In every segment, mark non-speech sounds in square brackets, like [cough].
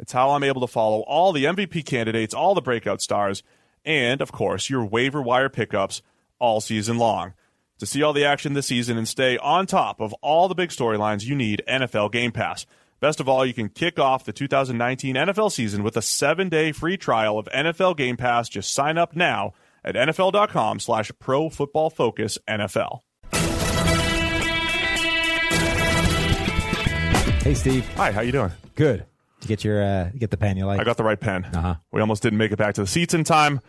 It's how I'm able to follow all the MVP candidates, all the breakout stars, and, of course, your waiver wire pickups all season long. To see all the action this season and stay on top of all the big storylines, you need NFL Game Pass. Best of all, you can kick off the 2019 NFL season with a seven-day free trial of NFL Game Pass. Just sign up now at nfl.com slash pro football focus NFL. Hey, Steve. Hi, how you doing? Good. You get your uh, get the pen you like? I got the right pen. Uh-huh. We almost didn't make it back to the seats in time,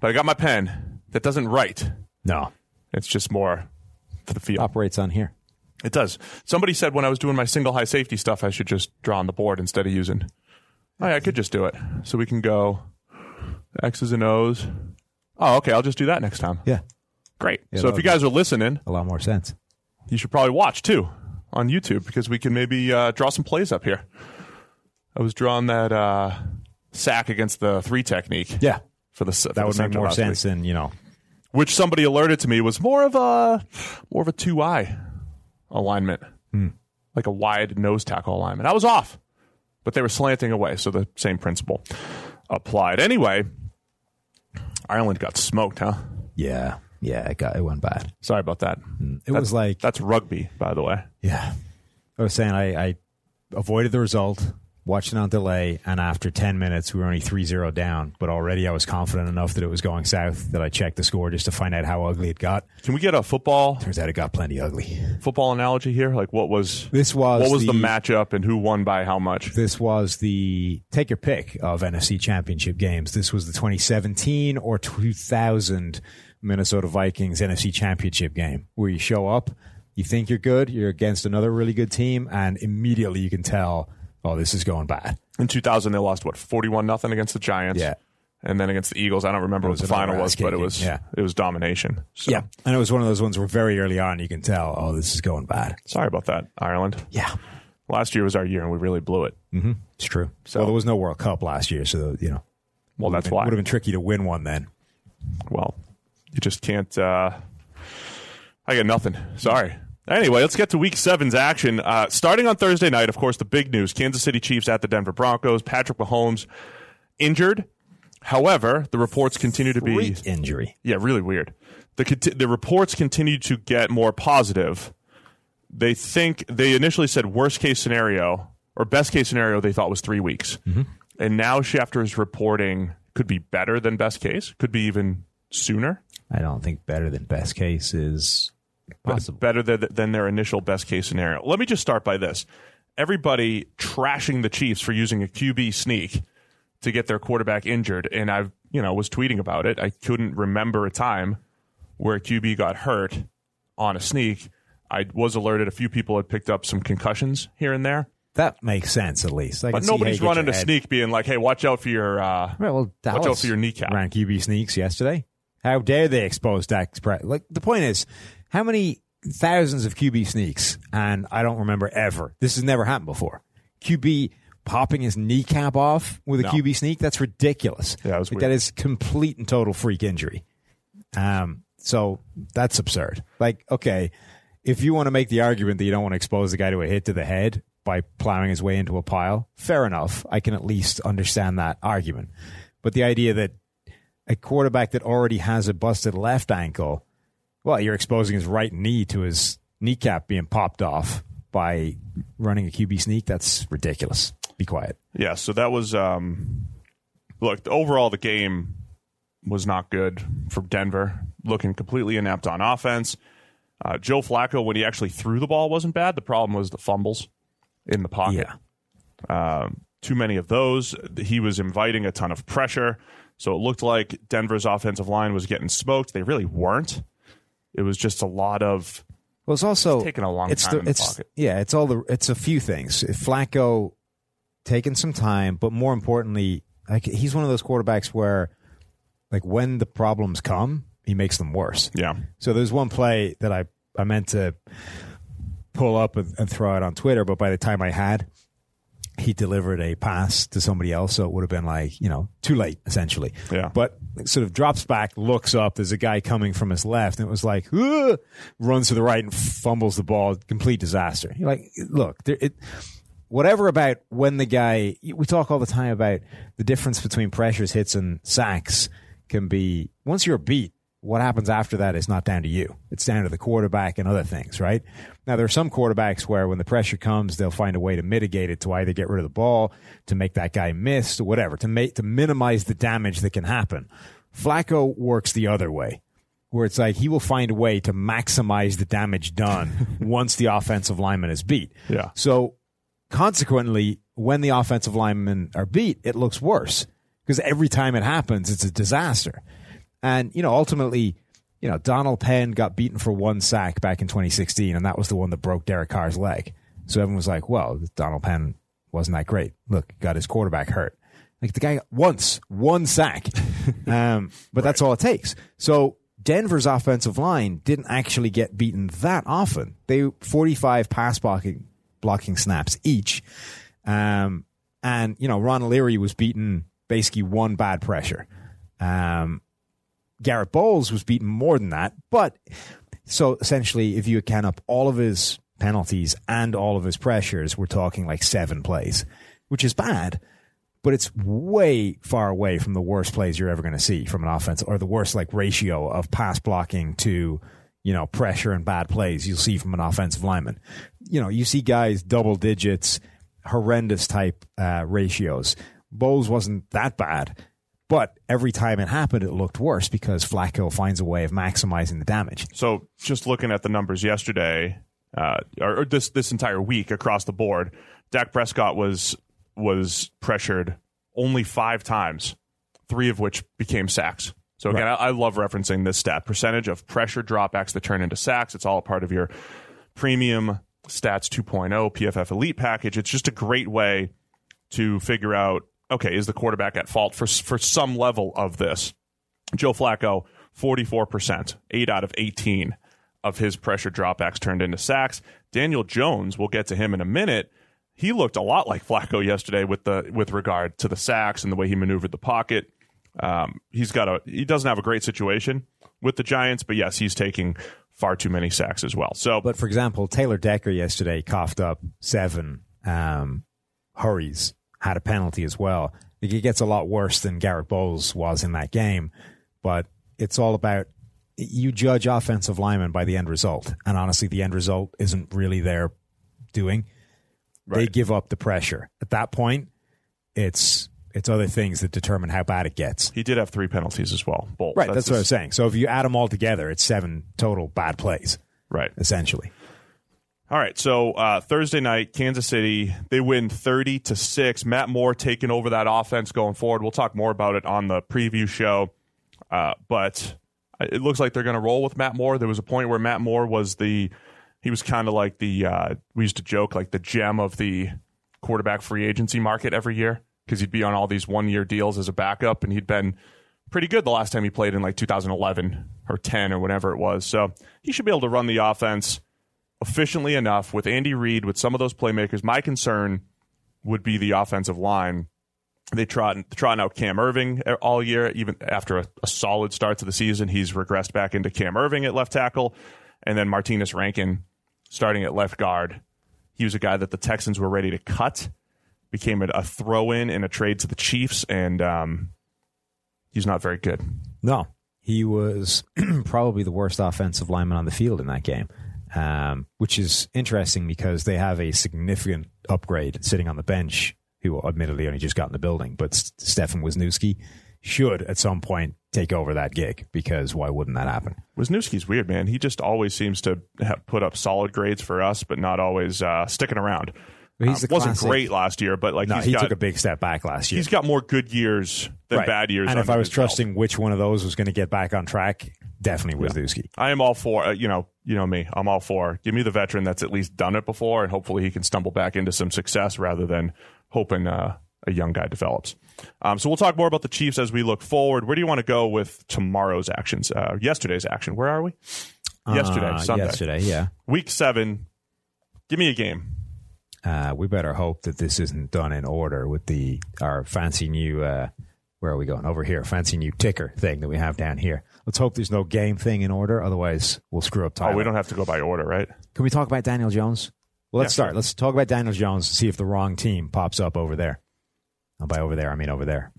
but I got my pen that doesn't write. no. It's just more for the field. Operates on here. It does. Somebody said when I was doing my single high safety stuff, I should just draw on the board instead of using. Oh, yeah, I could just do it. So we can go X's and O's. Oh, okay. I'll just do that next time. Yeah. Great. Yeah, so if you guys are listening, A lot more sense. you should probably watch too on YouTube because we can maybe uh, draw some plays up here. I was drawing that uh, sack against the three technique. Yeah. For the for That the would make more sense week. than, you know, which somebody alerted to me was more of a more of a two eye alignment, Hmm. like a wide nose tackle alignment. I was off, but they were slanting away, so the same principle applied. Anyway, Ireland got smoked, huh? yeah. Yeah, it got it went bad. Sorry about that. It That's- was like that's rugby, by the way. Yeah. I was saying I, I avoided the result, watched it on delay, and after 10 minutes, we were only 3 0 down. But already I was confident enough that it was going south that I checked the score just to find out how ugly it got. Can we get a football Turns out it got plenty ugly. football analogy here? Like what was This was what was the, the- matchup and who won by how much? This was the take your pick of NFC championship games. This was the 2017 or 2000 Minnesota Vikings NFC championship game where you show up, you think you're good, you're against another really good team, and immediately you can tell, oh, this is going bad. In 2000, they lost what 41 nothing against the Giants. Yeah. And then against the Eagles, I don't remember what the final was, but it was Yeah. it was domination. So. And it was one of those ones where very early on you can tell, oh, this is going bad. Sorry about that, Ireland. Yeah. Last year was our year, and we really blew it. It's true. So- well, there was no World Cup last year, so, you know, Well, that's it why. would have been tricky to win one then. Well, you just can't. Uh, I got nothing. Sorry. Anyway, let's get to Week Seven's action. Uh, starting on Thursday night, of course, the big news: Kansas City Chiefs at the Denver Broncos. Patrick Mahomes injured. However, the reports continue to be Freak injury. Yeah, really weird. The the reports continue to get more positive. They think they initially said worst case scenario or best case scenario they thought was three weeks, and now Schefter is reporting could be better than best case, could be even sooner, I don't think better than best case is possible. better than, than their initial best case scenario. Let me just start by this: everybody trashing the Chiefs for using a QB sneak to get their quarterback injured. And I've, you know, was tweeting about it. I couldn't remember a time where a QB got hurt on a sneak. I was alerted a few people had picked up some concussions here and there, That makes sense, at least. I but can see how nobody's running a head- sneak being like, "Hey, watch out for your." Uh, Right, well, Watch out for your kneecap. Ran QB sneaks yesterday. How dare they expose Dak Prescott? Like the point is, how many thousands of QB sneaks? And I don't remember ever. This has never happened before. QB popping his kneecap off with a No. QB sneak. That's ridiculous. Yeah, it was Like, weird. that is complete and total freak injury. Um, so that's absurd. Like, okay, if you want to make the argument that you don't want to expose the guy to a hit to the head by plowing his way into a pile, fair enough. I can at least understand that argument. But the idea that a quarterback that already has a busted left ankle, well, you're exposing his right knee to his kneecap being popped off by running a QB sneak, that's ridiculous. Be quiet. Yeah, so that was um look, overall the game was not good for Denver, looking completely inept on offense. Uh, Joe Flacco, when he actually threw the ball, wasn't bad. The problem was the fumbles in the pocket. Yeah. Um, too many of those. He was inviting a ton of pressure. So it looked like Denver's offensive line was getting smoked. They really weren't. It was just a lot of Well, it's also It's taken a long it's time the- in the it's, pocket. Yeah, it's all the it's a few things. Flacco taking some time, but more importantly, like he's one of those quarterbacks where, like, when the problems come, he makes them worse. yeah. So there's one play that I I meant to pull up and, and throw out on Twitter, but by the time I had, he delivered a pass to somebody else, so it would have been like you know too late essentially. Yeah. But sort of drops back, looks up. There's a guy coming from his left, and it was like "Ugh," runs to the right and fumbles the ball. Complete disaster. You're like, look, there, it. Whatever about when the guy, we talk all the time about the difference between pressures, hits, and sacks can be once you're beat, what happens after that is not down to you. It's down to the quarterback and other things, right? Now, there are some quarterbacks where when the pressure comes, they'll find a way to mitigate it to either get rid of the ball, to make that guy miss, or whatever, to make to minimize the damage that can happen. Flacco works the other way, where it's like he will find a way to maximize the damage done [laughs] once the offensive lineman is beat. Yeah. So consequently, when the offensive linemen are beat, it looks worse because every time it happens, it's a disaster. And, you know, ultimately, you know, Donald Penn got beaten for one sack back in 2016, and that was the one that broke Derek Carr's leg. So everyone was like, well, Donald Penn wasn't that great. Look, got his quarterback hurt. Like the guy once, one sack. [laughs] um, but that's all it takes. So Denver's offensive line didn't actually get beaten that often. They 45 pass blocking blocking snaps each. Um, and you know, Ron Leary was beaten basically one bad pressure. Um, Garett Bolles was beaten more than that, but so essentially, if you account up all of his penalties and all of his pressures, we're talking like seven plays, which is bad, but it's way far away from the worst plays you're ever going to see from an offense or the worst like ratio of pass blocking to, you know, pressure and bad plays you'll see from an offensive lineman. You know, you see guys double digits, horrendous type uh, ratios. Bolles wasn't that bad. But every time it happened, it looked worse because Flacco finds a way of maximizing the damage. So just looking at the numbers yesterday, uh, or, or this this entire week across the board, Dak Prescott was was pressured only five times, three of which became sacks. So again, I, I love referencing this stat: percentage of pressure dropbacks that turn into sacks. It's all a part of your premium stats 2.0 PFF Elite package. It's just a great way to figure out okay, is the quarterback at fault for for some level of this? Joe Flacco, 44%, 8 out of 18 of his pressure dropbacks turned into sacks. Daniel Jones, we'll get to him in a minute. He looked a lot like Flacco yesterday with the with regard to the sacks and the way he maneuvered the pocket. Um, he's got a he doesn't have a great situation with the Giants, but yes, he's taking far too many sacks as well. So, But for example, Taylor Decker yesterday coughed up seven um, hurries, had a penalty as well. It gets a lot worse than Garett Bolles was in that game, but it's all about you judge offensive linemen by the end result, and honestly, the end result isn't really their doing. They give up the pressure at that point. It's it's other things that determine how bad it gets. he did have three penalties as well. Both. Right, that's, what I'm saying. So if you add them all together, it's seven total bad plays, Right. essentially. All right, so uh, Thursday night, Kansas City, they win thirty to six. Matt Moore taking over that offense going forward. We'll talk more about it on the preview show, uh, but it looks like they're going to roll with Matt Moore. There was a point where Matt Moore was the he was kind of like the uh, we used to joke like the gem of the quarterback free agency market every year because he'd be on all these one year deals as a backup, and he'd been pretty good the last time he played in like 2011 or 10 or whatever it was. So he should be able to run the offense efficiently enough with Andy Reid, with some of those playmakers. My concern would be the offensive line. They trot trotting out Cam Erving all year, even after a, a, solid start to the season. He's regressed back into Cam Erving at left tackle, and then Martinas Rankin starting at left guard. He was a guy that the Texans were ready to cut, became a, throw in in a trade to the Chiefs, and um, he's not very good. No, he was [clears throat] probably the worst offensive lineman on the field in that game um, which is interesting because they have a significant upgrade sitting on the bench who admittedly only just got in the building, but Stefan Wisniewski should at some point take over that gig because why wouldn't that happen? Wisniewski's weird, man. He just always seems to have put up solid grades for us, but not always uh, sticking around. He uh, wasn't great last year, but like no, he got, took a big step back last year. He's got more good years than right. bad years. And if I was trusting belt. which one of those was going to get back on track, definitely Wisniewski. Yeah. I am all for uh, you know you know me. I'm all for give me the veteran that's at least done it before, and hopefully he can stumble back into some success rather than hoping uh, a young guy develops. Um, so we'll talk more about the Chiefs as we look forward. Where do you want to go with tomorrow's actions? Uh, yesterday's action. Where are we? Yesterday, uh, Sunday. Yesterday, yeah. Week seven. Give me a game. Uh, we better hope that this isn't done in order with the our fancy new uh, where are we going? Over here fancy new ticker thing that we have down here. Let's hope there's no game thing in order otherwise we'll screw up time oh we don't have to go by order right? Can we talk about daniel jones? Well let's yeah, start. sure. let's talk about daniel jones to see if the wrong team pops up over there. And by over there i mean over there.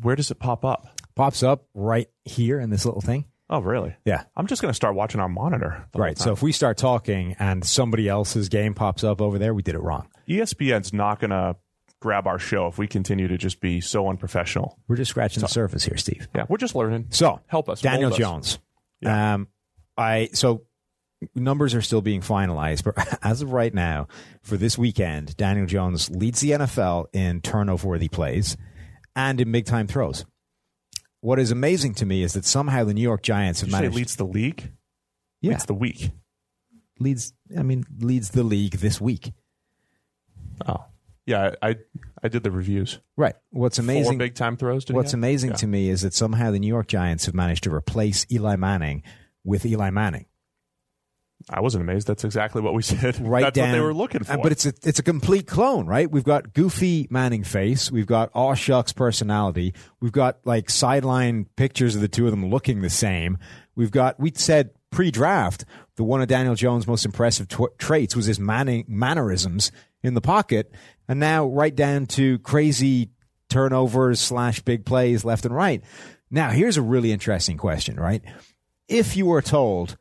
Where does it pop up? Pops up right here in this little thing Oh, really? Yeah. I'm just going to start watching our monitor. Right. So if we start talking and somebody else's game pops up over there, we did it wrong. ESPN's not going to grab our show if we continue to just be so unprofessional. We're just scratching so, the surface here, Steve. Yeah, we're just learning. So help us. Daniel Jones. Yeah. Um, I so numbers are still being finalized, but [laughs] as of right now, for this weekend, Daniel Jones leads the NFL in turnover worthy plays and in big time throws what is amazing to me is that somehow the New York Giants have Did managed. leads the league. Yeah, leads the week. Leads. I mean, leads the league this week. Oh, yeah. I I did the reviews. Right. What's amazing? Four big time throws. What's amazing yeah. to me is that somehow the New York Giants have managed to replace Eli Manning with Eli Manning. I wasn't amazed. That's exactly what we [laughs] said. Right That's down, what they were looking for. But it's a it's a complete clone, right? We've got goofy Manning face. We've got aw shucks personality. We've got like sideline pictures of the two of them looking the same. We've got we said pre-draft the one of Daniel Jones' most impressive tw- traits was his Manning mannerisms in the pocket, and now right down to crazy turnovers slash big plays left and right. Now here's a really interesting question, right? If you were told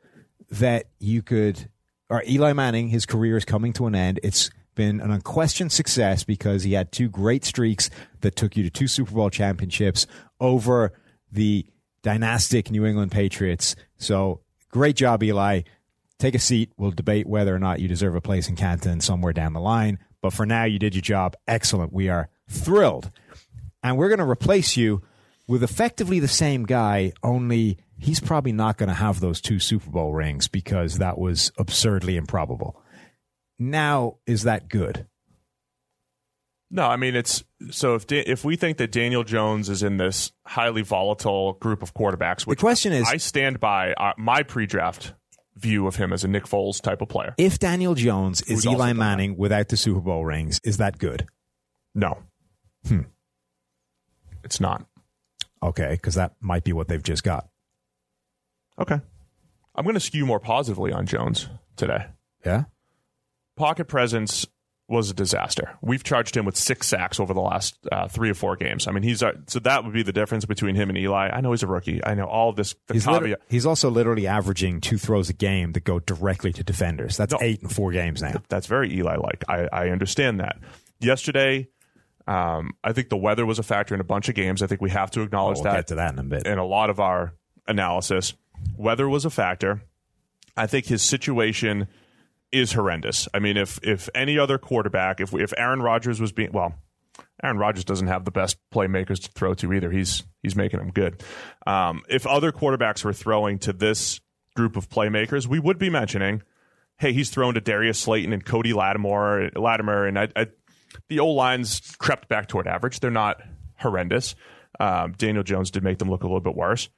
that you could, or Eli Manning, his career is coming to an end. It's been an unquestioned success because he had two great streaks that took you to two Super Bowl championships over the dynastic New England Patriots. So great job, Eli. Take a seat. We'll debate whether or not you deserve a place in Canton somewhere down the line. But for now, you did your job. Excellent. We are thrilled. And we're going to replace you with effectively the same guy, only he's probably not going to have those two Super Bowl rings because that was absurdly improbable. Now, is that good? No, I mean it's so if if we think that Daniel Jones is in this highly volatile group of quarterbacks, the question is, I stand by uh, my pre-draft view of him as a Nick Foles type of player. If Daniel Jones is Eli Manning without the Super Bowl rings, is that good? No, hmm. it's not. Okay, because that might be what they've just got. Okay. I'm going to skew more positively on Jones today. Yeah. Pocket presence was a disaster. We've charged him with six sacks over the last uh, three or four games. I mean, he's uh, so that would be the difference between him and Eli. I know he's a rookie. I know all this. he's, liter- he's also literally averaging two throws a game that go directly to defenders. That's no, eight in four games now. That's very Eli like. I, I understand that. Yesterday, um, I think the weather was a factor in a bunch of games. I think we have to acknowledge oh, we'll that. Get to that in a bit. In a lot of our analysis, weather was a factor. I think his situation is horrendous. I mean, if if any other quarterback, if if Aaron Rodgers was being well, Aaron Rodgers doesn't have the best playmakers to throw to either. He's he's making them good. Um, if other quarterbacks were throwing to this group of playmakers, we would be mentioning, hey, he's thrown to Darius Slayton and Cody Latimer, Latimer, and I, I, the O lines crept back toward average. They're not horrendous. Um, Daniel Jones did make them look a little bit worse,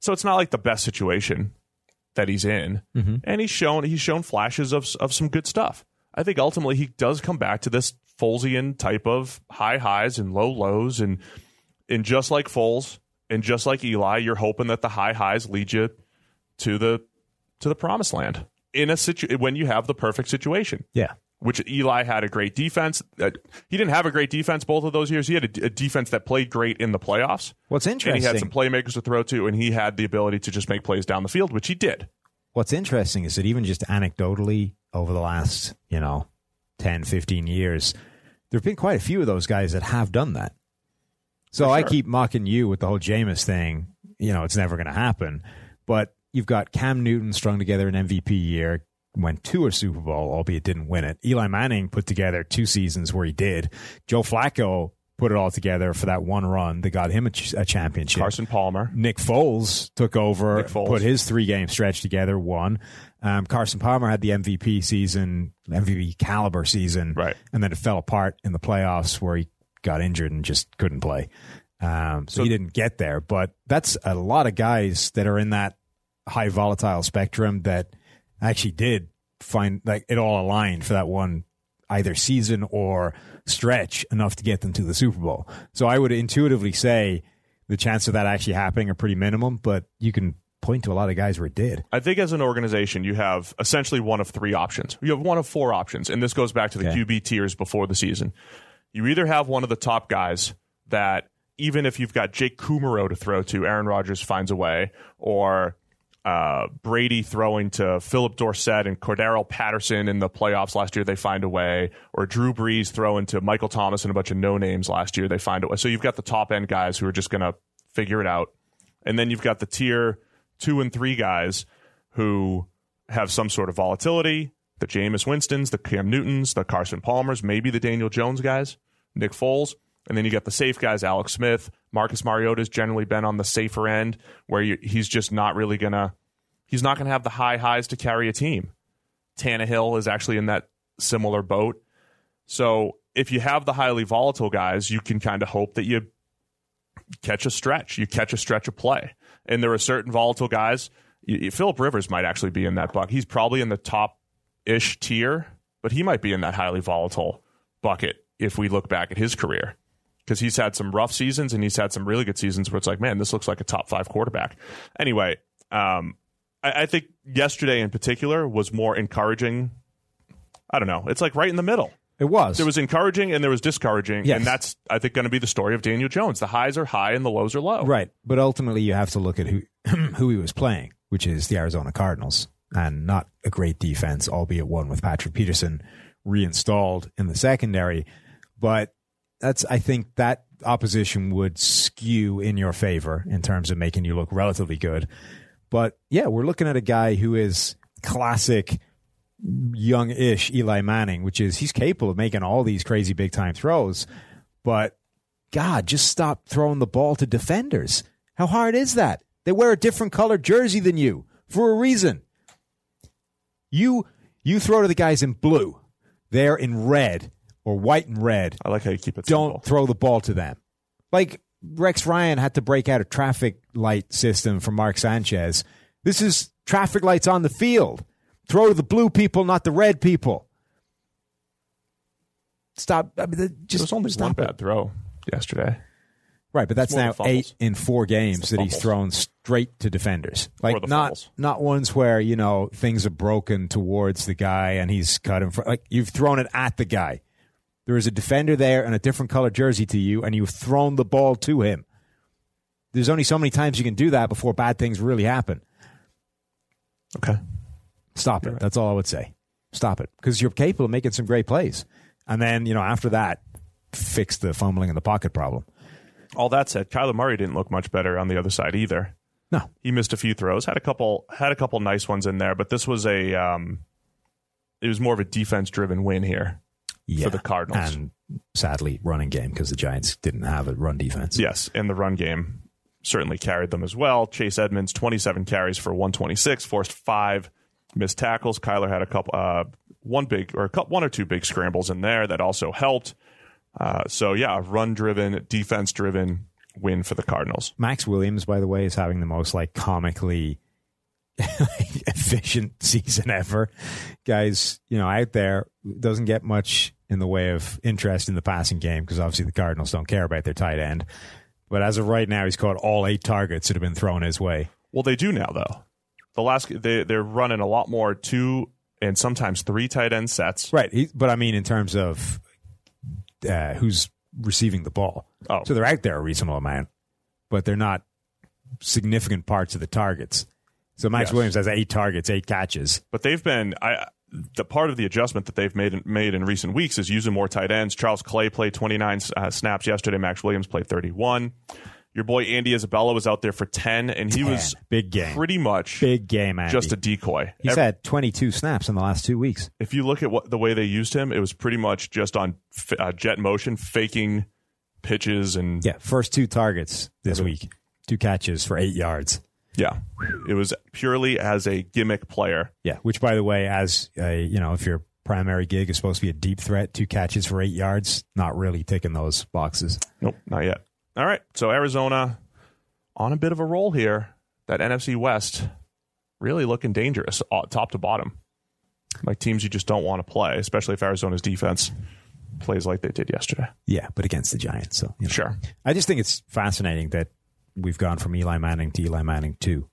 so it's not like the best situation that he's in, mm-hmm. and he's shown he's shown flashes of of some good stuff. I think ultimately he does come back to this Folesian type of high highs and low lows, and and just like Foles and just like Eli, you're hoping that the high highs lead you to the to the promised land in a situ when you have the perfect situation. Yeah. Which Eli had a great defense. Uh, he didn't have a great defense both of those years. He had a, a, defense that played great in the playoffs. What's interesting, and he had some playmakers to throw to, and he had the ability to just make plays down the field, which he did. What's interesting is that even just anecdotally over the last, you know, 10, 15 years, there have been quite a few of those guys that have done that. So sure. I keep mocking you with the whole Jameis thing. You know, it's never going to happen. But you've got Cam Newton strung together an MVP year, went to a Super Bowl, albeit didn't win it. Eli Manning put together two seasons where he did. Joe Flacco put it all together for that one run that got him a, ch- a championship. Carson Palmer. Nick Foles took over, Foles. put his three game stretch together, won. Um, Carson Palmer had the MVP season, MVP caliber season, right. and then it fell apart in the playoffs where he got injured and just couldn't play. Um, so, so he didn't get there. But that's a lot of guys that are in that high volatile spectrum that actually did find like it all aligned for that one either season or stretch enough to get them to the Super Bowl. So I would intuitively say the chance of that actually happening are pretty minimum, but you can point to a lot of guys where it did. I think as an organization, you have essentially one of three options. You have one of four options, and this goes back to the okay. QB tiers before the season. You either have one of the top guys that even if you've got Jake Kumerow to throw to, Aaron Rodgers finds a way, or uh, Brady throwing to Phillip Dorsett and Cordarrelle Patterson in the playoffs last year, they find a way. Or Drew Brees throwing to Michael Thomas and a bunch of no names last year, they find a way. So you've got the top end guys who are just going to figure it out. And then you've got the tier two and three guys who have some sort of volatility the Jameis Winstons, the Cam Newtons, the Carson Palmers, maybe the Daniel Jones guys, Nick Foles. And then you got the safe guys, Alex Smith. Marcus Mariota's generally been on the safer end where you, he's just not really going to, he's not going to have the high highs to carry a team. Tannehill is actually in that similar boat. So if you have the highly volatile guys, you can kind of hope that you catch a stretch. You catch a stretch of play. And there are certain volatile guys. Philip Rivers might actually be in that bucket. He's probably in the top ish tier, but he might be in that highly volatile bucket if we look back at his career because he's had some rough seasons and he's had some really good seasons where it's like, man, this looks like a top five quarterback. Anyway, um, I, I, think yesterday in particular was more encouraging. I don't know. It's like right in the middle. It was. There was encouraging and there was discouraging. Yes. And that's, I think, going to be the story of Daniel Jones. The highs are high and the lows are low. Right. But ultimately, you have to look at who, [clears throat] who he was playing, which is the Arizona Cardinals, and not a great defense, albeit one with Patrick Peterson reinstalled in the secondary. But that's I think that opposition would skew in your favor in terms of making you look relatively good. But yeah, we're looking at a guy who is classic young-ish Eli Manning, which is he's capable of making all these crazy big time throws, but God, just stop throwing the ball to defenders. How hard is that? They wear a different colored jersey than you for a reason. You you throw to the guys in blue. They're in red or white and red. I like how you keep it. Don't simple. throw the ball to them. Like Rex Ryan had to break out a traffic light system for Mark Sanchez. This is traffic lights on the field. Throw to the blue people, not the red people. Stop. I mean, just There's only one it. bad throw yesterday. Right, but that's now eight in four games that he's thrown straight to defenders. Like not fumbles. not ones where you know things are broken towards the guy and he's cut him. Like you've thrown it at the guy. There is a defender there in a different color jersey to you, and you've thrown the ball to him. There's only so many times you can do that before bad things really happen. Okay. Stop it. Right. That's all I would say. Stop it. Because you're capable of making some great plays. And then, you know, after that, fix the fumbling in the pocket problem. All that said, Kyler Murray didn't look much better on the other side either. No. He missed a few throws, had a couple had a couple nice ones in there, but this was a um, it was more of a defense driven win here for the Cardinals. And sadly, running game because the Giants didn't have a run defense. Yes, and the run game certainly carried them as well. Chase Edmonds, 27 carries for 126, forced five missed tackles. Kyler had a couple, uh, one big or a couple, one or two big scrambles in there that also helped. Uh, so yeah, run driven, defense driven win for the Cardinals. Maxx Williams, by the way, is having the most like comically [laughs] efficient season ever. Guys, you know, out there doesn't get much in the way of interest in the passing game because obviously the Cardinals don't care about their tight end. But as of right now, he's caught all eight targets that have been thrown his way. Well, they do now though. The last they they're running a lot more two and sometimes three tight end sets. Right. He, but I mean, in terms of uh, who's receiving the ball. Oh. So they're out there a reasonable amount, but they're not significant parts of the targets. So Maxx Yes. Williams has eight targets, eight catches. But they've been I the part of the adjustment that they've made made in recent weeks is using more tight ends. Charles Clay played 29 uh, snaps yesterday. Maxx Williams played 31. Your boy Andy Isabella was out there for 10, and he was Big game. pretty much Big game, Andy. just a decoy. He's Ev- had 22 snaps in the last two weeks. if you look at what the way they used him, it was pretty much just on f- uh, jet motion, faking pitches and Yeah, first two targets this week, two catches for eight yards. Yeah, it was purely as a gimmick player. Yeah, which by the way, as a you know, if your primary gig is supposed to be a deep threat, two catches for eight yards, not really ticking those boxes. Nope, not yet. All right, so Arizona on a bit of a roll here. That NFC West really looking dangerous, uh, top to bottom. Like teams you just don't want to play, especially if Arizona's defense plays like they did yesterday. Yeah, but against the Giants, so you know. Sure. I just think it's fascinating that we've gone from Eli Manning to Eli Manning 2,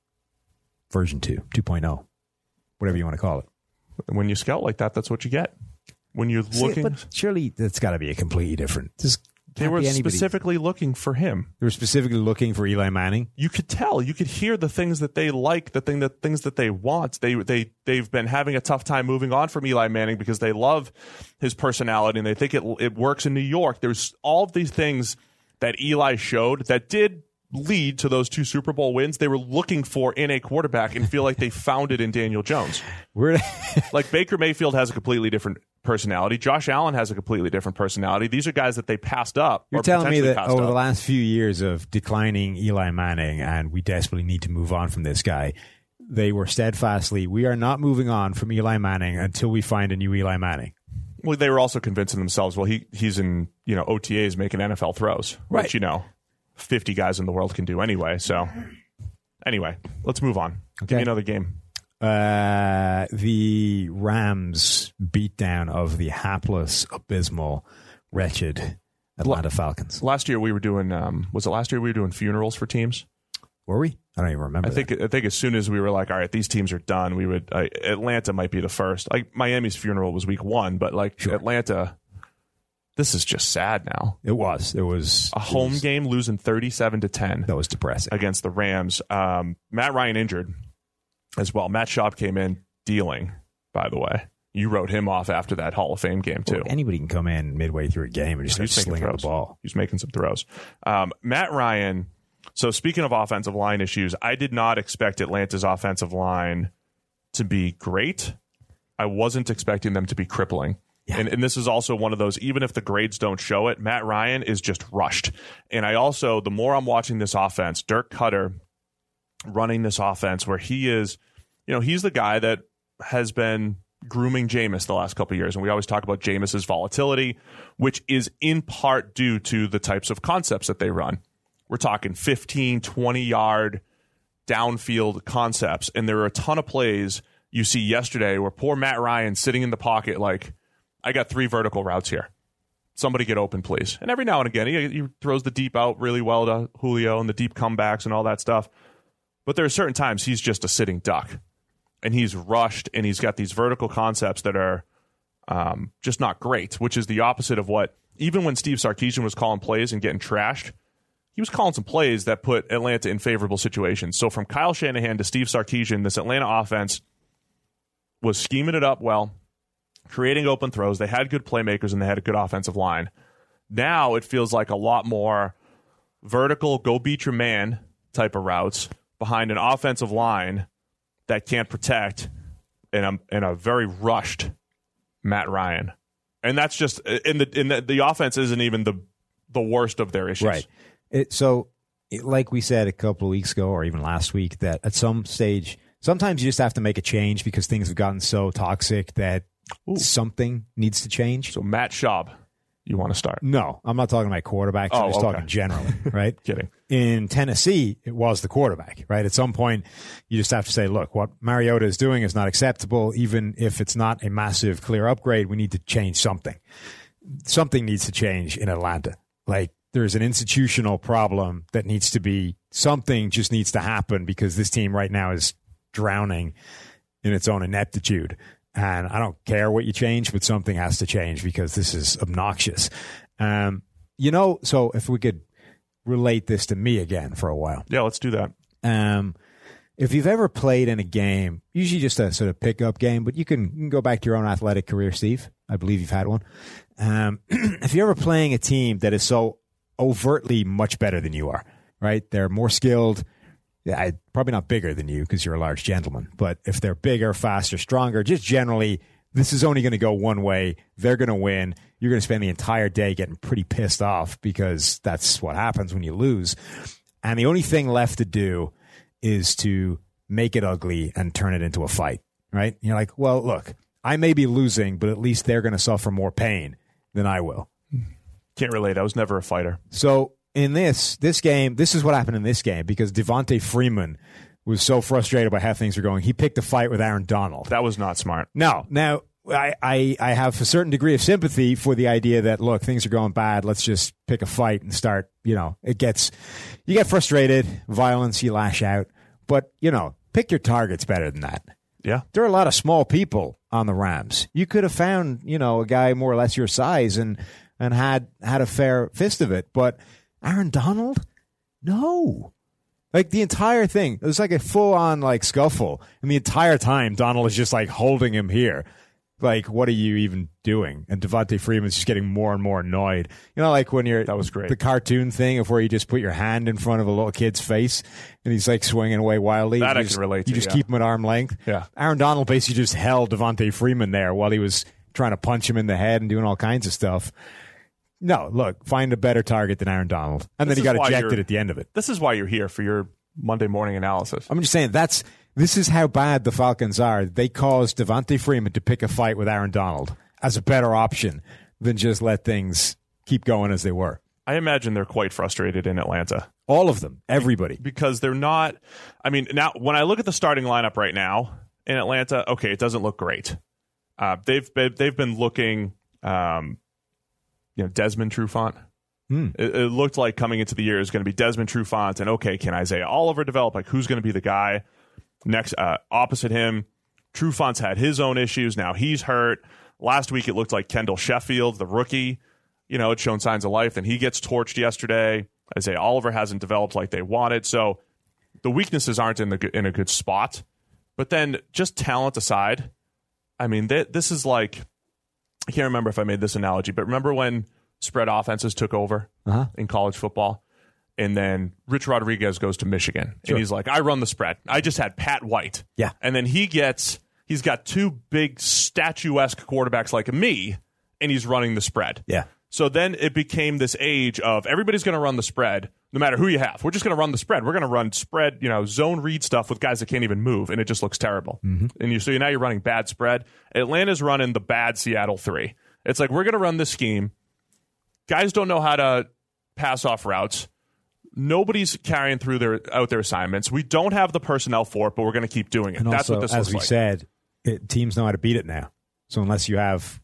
version 2, 2.0, whatever you want to call it. When you scout like that, that's what you get. When you're looking, but surely that's got to be a completely different. They were specifically looking for him. They were specifically looking for Eli Manning. you could tell you could hear the things that they like the thing that things that they want they they they've been having a tough time moving on from Eli Manning because they love his personality and they think it it works in New York there's all of these things that Eli showed that did lead to those two Super Bowl wins they were looking for in a quarterback and feel like they [laughs] found it in Daniel Jones [laughs] like Baker Mayfield has a completely different personality Josh Allen has a completely different personality these are guys that they passed up You're telling me that over up. the last few years of declining Eli Manning, and we desperately need to move on from this guy, they were steadfastly, we are not moving on from Eli Manning until we find a new Eli Manning. Well, they were also convincing themselves. Well, he he's in you know OTAs making NFL throws, Right. which you know, fifty guys in the world can do anyway. So, anyway, let's move on. Give me another game. Uh, the Rams beatdown of the hapless, abysmal, wretched Atlanta Falcons. Last year we were doing. Um, was it last year we were doing funerals for teams? Were we? I don't even remember. I think I think as soon as we were like, all right, these teams are done, we would. Uh, Atlanta might be the first. Like Miami's funeral was week one, but like Atlanta, this is just sad now. it was. It was A home game losing thirty-seven to ten. that was depressing. against the Rams. Um, Matt Ryan injured as well. Matt Schaub came in dealing, by the way. You wrote him off after that Hall of Fame game, too. Anybody can come in midway through a game and just He's slinging the ball. He's making some throws. Um, Matt Ryan. So, speaking of offensive line issues, I did not expect Atlanta's offensive line to be great. I wasn't expecting them to be crippling. And, and this is also one of those, even if the grades don't show it, Matt Ryan is just rushed. And I also, the more I'm watching this offense, Dirk Koetter running this offense where he is, you know, he's the guy that has been grooming Jameis the last couple years. And we always talk about Jameis's volatility, which is in part due to the types of concepts that they run. We're talking 15, 20 yard downfield concepts. And there are a ton of plays you see yesterday where poor Matt Ryan sitting in the pocket, like, I got three vertical routes here. Somebody get open, please. And every now and again, he, he throws the deep out really well to Julio and the deep comebacks and all that stuff. But there are certain times he's just a sitting duck and he's rushed and he's got these vertical concepts that are um, just not great, which is the opposite of what, even when Steve Sarkisian was calling plays and getting trashed, he was calling some plays that put Atlanta in favorable situations. So from Kyle Shanahan to Steve Sarkisian, this Atlanta offense was scheming it up well, creating open throws. They had good playmakers and they had a good offensive line. Now it feels like a lot more vertical, go beat your man type of routes behind an offensive line that can't protect in a, in a very rushed Matt Ryan, and that's just in the in the, the offense isn't even the the worst of their issues. Right. It, so, it, like we said a couple of weeks ago, or even last week, that at some stage, sometimes you just have to make a change because things have gotten so toxic that Ooh. something needs to change. So Matt Schaub, you want to start? No, I'm not talking about quarterbacks. Oh, I'm just okay. talking generally, [laughs] right? Kidding. In Tennessee, it was the quarterback, right? At some point, you just have to say, look, what Mariota is doing is not acceptable. Even if it's not a massive, clear upgrade, we need to change something. Something needs to change in Atlanta. Like, there's an institutional problem that needs to be, something just needs to happen because this team right now is drowning in its own ineptitude. And I don't care what you change, but something has to change because this is obnoxious. Um, you know, so if we could relate this to me again for a while. Yeah, let's do that. Um, if you've ever played in a game, usually just a sort of pickup game, but you can, you can go back to your own athletic career, Steve. I believe you've had one. Um, [clears throat] if you're ever playing a team that is so overtly much better than you are, right? They're more skilled. Yeah, I, probably not bigger than you because you're a large gentleman, but if they're bigger, faster, stronger, just generally, this is only going to go one way. They're going to win. You're going to spend the entire day getting pretty pissed off because that's what happens when you lose. And the only thing left to do is to make it ugly and turn it into a fight, right? You're like, well, look, I may be losing, but at least they're going to suffer more pain than I will. Can't relate. I was never a fighter. So in this this game, this is what happened in this game because Devonta Freeman was so frustrated by how things were going. He picked a fight with Aaron Donald. That was not smart. No, now I, I I have a certain degree of sympathy for the idea that look, things are going bad. Let's just pick a fight and start. You know, it gets you get frustrated, violence, you lash out. But you know, pick your targets better than that. Yeah. There are a lot of small people on the Rams. You could have found, you know, a guy more or less your size and and had had a fair fist of it. But Aaron Donald, no. Like the entire thing, it was like a full on like scuffle, and the entire time Donald is just like holding him here. Like, what are you even doing? And Devonta Freeman's just getting more and more annoyed. You know, like when you're That was great. The cartoon thing of where you just put your hand in front of a little kid's face and he's like swinging away wildly. That You I just- can relate You just yeah. keep him at arm length. Yeah. Aaron Donald basically just held Devonta Freeman there while he was trying to punch him in the head and doing all kinds of stuff. No, look, find a better target than Aaron Donald. And This then he got ejected at the end of it. This is why you're here for your Monday morning analysis. I'm just saying that's this is how bad the Falcons are. They caused Devonta Freeman to pick a fight with Aaron Donald as a better option than just let things keep going as they were. I imagine they're quite frustrated in Atlanta All of them, everybody. because they're not. I mean, now when I look at the starting lineup right now in Atlanta, okay, it doesn't look great. Uh, they've been, they've been looking, um, you know, Desmond Trufant. Hmm. It, it looked like coming into the year is going to be Desmond Trufant, and okay, can Isaiah Oliver develop? Like, who's going to be the guy next uh, opposite him? Trufant's had his own issues. Now he's hurt. Last week it looked like Kendall Sheffield, the rookie, you know, had shown signs of life. Then he gets torched yesterday. Isaiah Oliver hasn't developed like they wanted. So the weaknesses aren't in the in a good spot. But then just talent aside, I mean, th- this is like I can't remember if I made this analogy, but remember when spread offenses took over Uh-huh. in college football? And then Rich Rodriguez goes to Michigan. Sure. And he's like, I run the spread. I just had Pat White. Yeah. And then he gets, he's got two big statuesque quarterbacks like me, and he's running the spread. Yeah. So then it became this age of everybody's going to run the spread, no matter who you have. We're just going to run the spread. We're going to run spread, you know, zone read stuff with guys that can't even move, and it just looks terrible. Mm-hmm. And you so now you're running bad spread. Atlanta's running the bad Seattle three. It's like we're going to run this scheme. Guys don't know how to pass off routes. Nobody's carrying through their out their assignments. We don't have the personnel for it, but we're going to keep doing it. And That's also, what this as we like. said, it, teams know how to beat it now. So unless you have,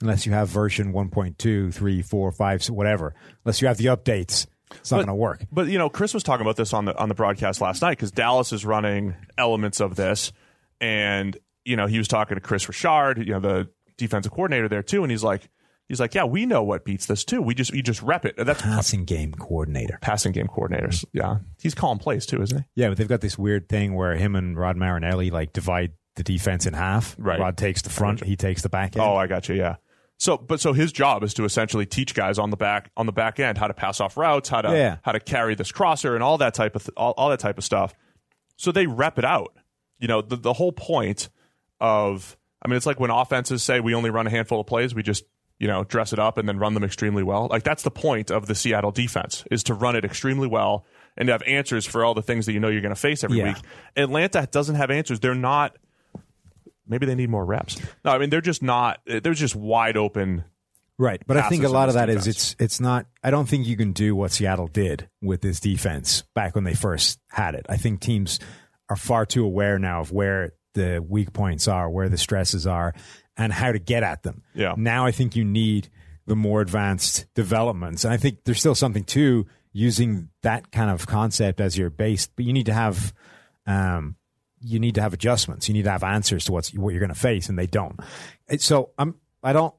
unless you have version 1.2, 3, 4, 5, whatever, unless you have the updates, it's not going to work. But you know, Chris was talking about this on the on the broadcast last night because Dallas is running elements of this, and you know, he was talking to Kris Richard, you know, the defensive coordinator there too, and he's like, he's like, yeah, we know what beats this too. We just we just rep it. That's Passing game coordinator. passing game coordinators. Yeah, he's calling plays too, isn't he? Yeah, but they've got this weird thing where him and Rod Marinelli like divide the defense in half. Right. Rod takes the front, he takes the back end. Oh, I got you. Yeah. So, but so his job is to essentially teach guys on the back on the back end how to pass off routes, how to Yeah. how to carry this crosser, and all that type of th- all, all that type of stuff. So they rep it out. You know, the the whole point of I mean, it's like when offenses say we only run a handful of plays, we just you know dress it up and then run them extremely well. Like that's the point of the Seattle defense is to run it extremely well and to have answers for all the things that you know you're going to face every Yeah. week. Atlanta doesn't have answers. They're not. Maybe they need more reps. No, I mean they're just not. They're just wide open. Right, but I think a lot of this that is defense. it's it's not. I don't think you can do what Seattle did with this defense back when they first had it. I think teams are far too aware now of where the weak points are, where the stresses are, and how to get at them. Yeah. Now I think you need the more advanced developments, and I think there's still something to using that kind of concept as your base, but you need to have. Um, you need to have adjustments. You need to have answers to what's what you're going to face, and they don't. So I'm. I don't.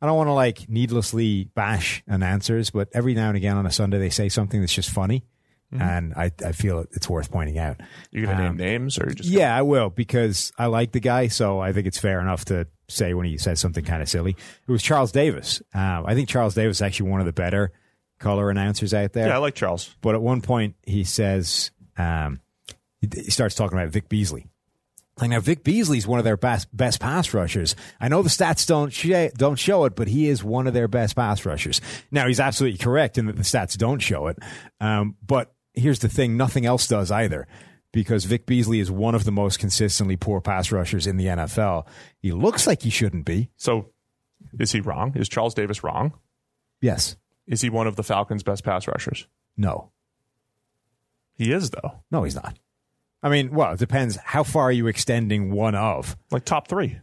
I don't want to like needlessly bash announcers, but every now and again on a Sunday they say something that's just funny, and I, I feel it's worth pointing out. You're going to Um, name names or just Yeah, I will because I like the guy, so I think it's fair enough to say when he says something kind of silly. It was Charles Davis. Um, I think Charles Davis is actually one of the better color announcers out there. Yeah, I like Charles. But at one point, he says, um, he, he starts talking about Vic Beasley. Like now, Vic Beasley's one of their best best pass rushers. I know the stats don't sh- don't show it, but he is one of their best pass rushers. Now he's absolutely correct in that the stats don't show it. Um, but here's the thing: nothing else does either, because Vic Beasley is one of the most consistently poor pass rushers in the NFL. He looks like he shouldn't be. So, is he wrong? Is Charles Davis wrong? Yes. Is he one of the Falcons' best pass rushers? No. He is though, No, he's not. I mean, well, it depends. How far are you extending one of? like top three.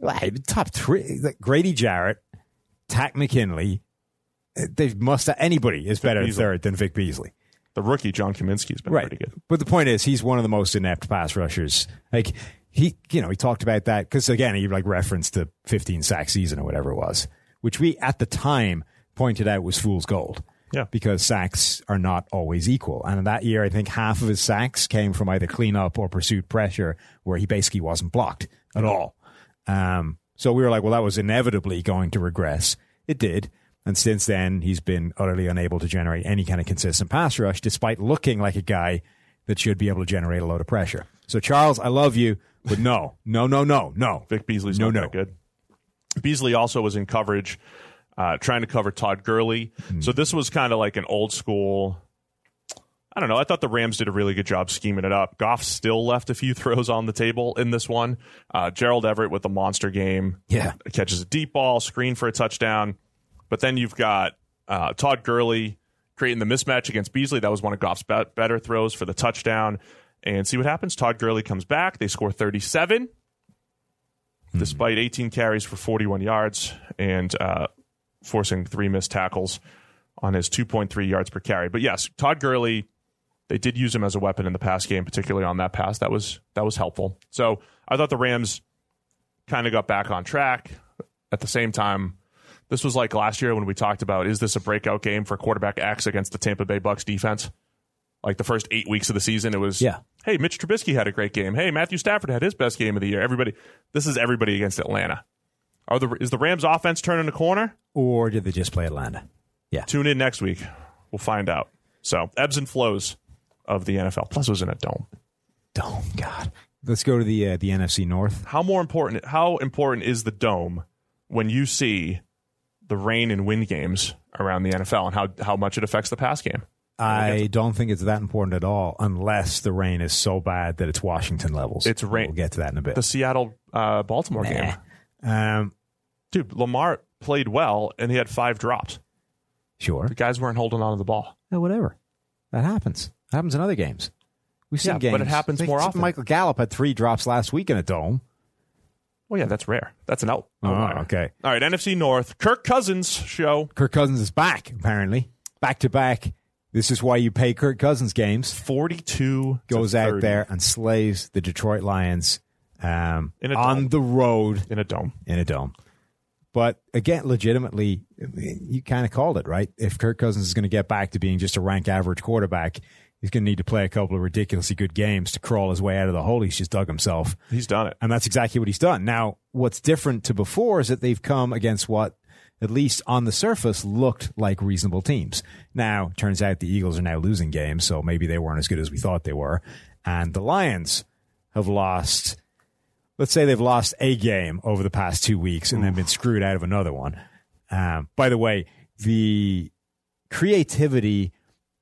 Right, top three: like Grady Jarrett, Takk McKinley. Eh, they must. Anybody is better Beasley. third than Vic Beasley. The rookie John Cominsky has been Right. pretty good. But the point is, he's one of the most inept pass rushers. Like he, you know, he talked about that because again, he like referenced the 15 sack season or whatever it was, which we at the time pointed out was fool's gold. Yeah. Because sacks are not always equal. And that year, I think half of his sacks came from either cleanup or pursuit pressure, where he basically wasn't blocked at all. Um, so we were like, well, that was inevitably going to regress. It did. And since then, he's been utterly unable to generate any kind of consistent pass rush, despite looking like a guy that should be able to generate a load of pressure. So, Charles, I love you, but no, no, no, no, no. Vic Beasley's No, not no. that good. Beasley also was in coverage, uh, trying to cover Todd Gurley. Hmm. So this was kind of like an old school. I don't know. I thought the Rams did a really good job scheming it up. Goff still left a few [laughs] throws on the table in this one. Uh, Gerald Everett with the monster game. Yeah. catches a deep ball, screen for a touchdown. But then you've got uh, Todd Gurley creating the mismatch against Beasley. That was one of Goff's be- better throws for the touchdown. And see what happens. Todd Gurley comes back. They score 37 despite 18 carries for 41 yards and uh, forcing three missed tackles on his 2.3 yards per carry. But yes, Todd Gurley, they did use him as a weapon in the pass game, particularly on that pass. That was that was helpful. So I thought the Rams kind of got back on track. At the same time, this was like last year when we talked about is this a breakout game for quarterback X against the Tampa Bay Bucks defense? Like the first eight weeks of the season, it was Yeah. Hey, Mitch Trubisky had a great game. Hey, Matthew Stafford had his best game of the year. Everybody, this is everybody against Atlanta. Are the is the Rams offense turning the corner? Or did they just play Atlanta? Yeah. Tune in next week. We'll find out. So ebbs and flows of the NFL. Plus, it was in a dome. Dome, God. Let's go to the uh, the NFC North. How more important? How important is the dome when you see the rain and wind games around the NFL and how how much it affects the pass game? I don't think it's that important at all, unless the rain is so bad that it's Washington levels. It's rain- We'll get to that in a bit. The Seattle uh, Baltimore game, Um, dude. Lamar played well and he had five drops. sure. The guys weren't holding on to the ball. Yeah, whatever. That happens. That happens in other games. We've seen Yeah, games. but it happens more often. Michael Gallup had three drops last week in a dome. Well, yeah, that's rare. That's an out. Oh, okay. All right, NFC North. Kirk Cousins show. Kirk Cousins is back, apparently. Back to back. This is why you pay Kirk Cousins games. 42 to Goes out there and slays the Detroit Lions um, on dome. the road in a dome. in a dome. But again, legitimately, you kind of called it, right? If Kirk Cousins is going to get back to being just a rank average quarterback, he's going to need to play a couple of ridiculously good games to crawl his way out of the hole he's just dug himself. He's done it. And that's exactly what he's done. Now, what's different to before is that they've come against what, at least on the surface, looked like reasonable teams. Now, turns out the Eagles are now losing games, so maybe they weren't as good as we thought they were. And the Lions have lost let's say they've lost a game over the past two weeks and then been screwed out of another one. Um, by the way, the creativity,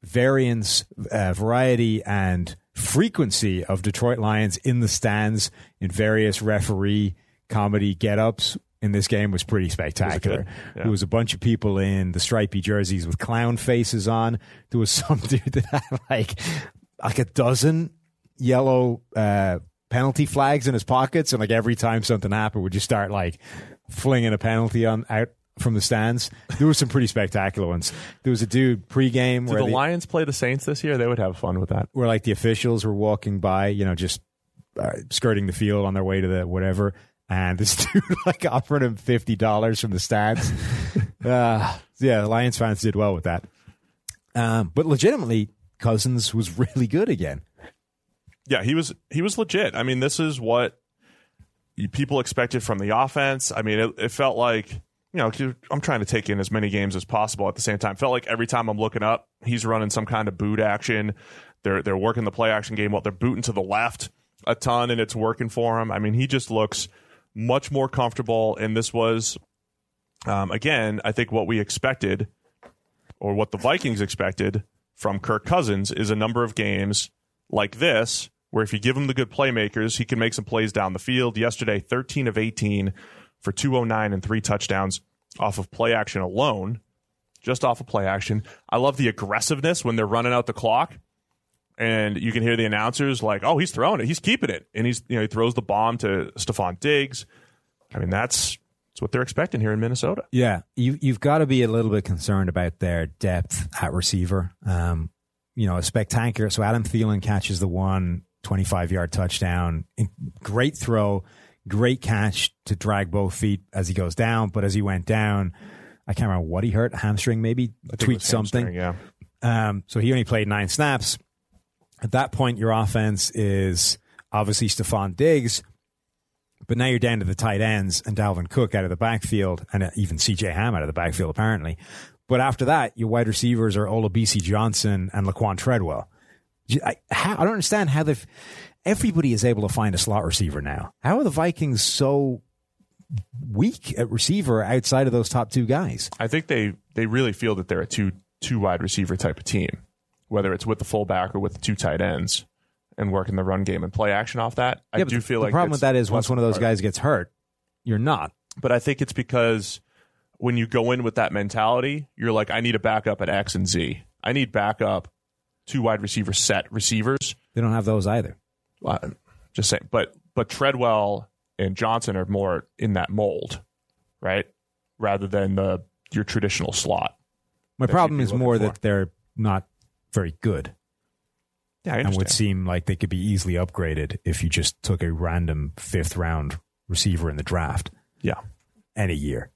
variance, uh, variety, and frequency of Detroit Lions in the stands in various referee comedy get-ups in this game was pretty spectacular. good? Yeah. There was a bunch of people in the stripy jerseys with clown faces on. There was [laughs] some dude that had like like a dozen yellow uh, penalty flags in his pockets, and like every time something happened, would just start like flinging a penalty on out from the stands. There were some pretty spectacular ones. There was a dude pregame where the the- Lions play the Saints this year? They would have fun with that. where like the officials were walking by, you know, just uh, skirting the field on their way to the whatever, and this [laughs] dude like offered him fifty dollars from the stands. [laughs] uh, yeah, the Lions fans did well with that. Um, but legitimately, Cousins was really good again. Yeah, he was he was legit. I mean, this is what people expected from the offense. I mean, it, it felt like you know I'm trying to take in as many games as possible at the same time. Felt like every time I'm looking up, he's running some kind of boot action. They're they're working the play action game. Well, they're booting to the left a ton, and it's working for him. I mean, he just looks much more comfortable. And this was um, again, I think what we expected or what the Vikings expected from Kirk Cousins is a number of games like this, where if you give him the good playmakers, he can make some plays down the field. Yesterday, 13 of 18 for 209 and three touchdowns off of play action alone, just off of play action. I love the aggressiveness when they're running out the clock. And you can hear the announcers like, "Oh, he's throwing it. He's keeping it." And he's, you know, he throws the bomb to Stefon Diggs. I mean, that's that's what they're expecting here in Minnesota. Yeah, you, you've got to be a little bit concerned about their depth at receiver. Um, you know, a spectacular. So Adam Thielen catches the one 25 yard touchdown. Great throw, great catch to drag both feet as he goes down. But as he went down, I can't remember what he hurt, hamstring maybe, tweaked something. Yeah. Um, so he only played nine snaps. At that point, your offense is obviously Stefon Diggs, but now you're down to the tight ends and Dalvin Cook out of the backfield, and uh, even CJ Ham out of the backfield, apparently. But after that, your wide receivers are Olabisi Johnson and Laquan Treadwell. I, how, I don't understand how they've. Everybody is able to find a slot receiver now. How are the Vikings so weak at receiver outside of those top two guys? I think they they really feel that they're a two two wide receiver type of team, whether it's with the fullback or with the two tight ends, and working the run game and play action off that. I Yeah, but do the, feel the like the problem with that is once one of those guys gets hurt, you're not. But I think it's because when you go in with that mentality, you're like, I need a backup at X and Z. I need backup two wide receiver set receivers. They don't have those either. Uh, just saying, but but Treadwell and Johnson are more in that mold, right? Rather than the your traditional slot. My problem is more for. that they're not very good Yeah, I and would seem like they could be easily upgraded if you just took a random fifth round receiver in the draft yeah, any year.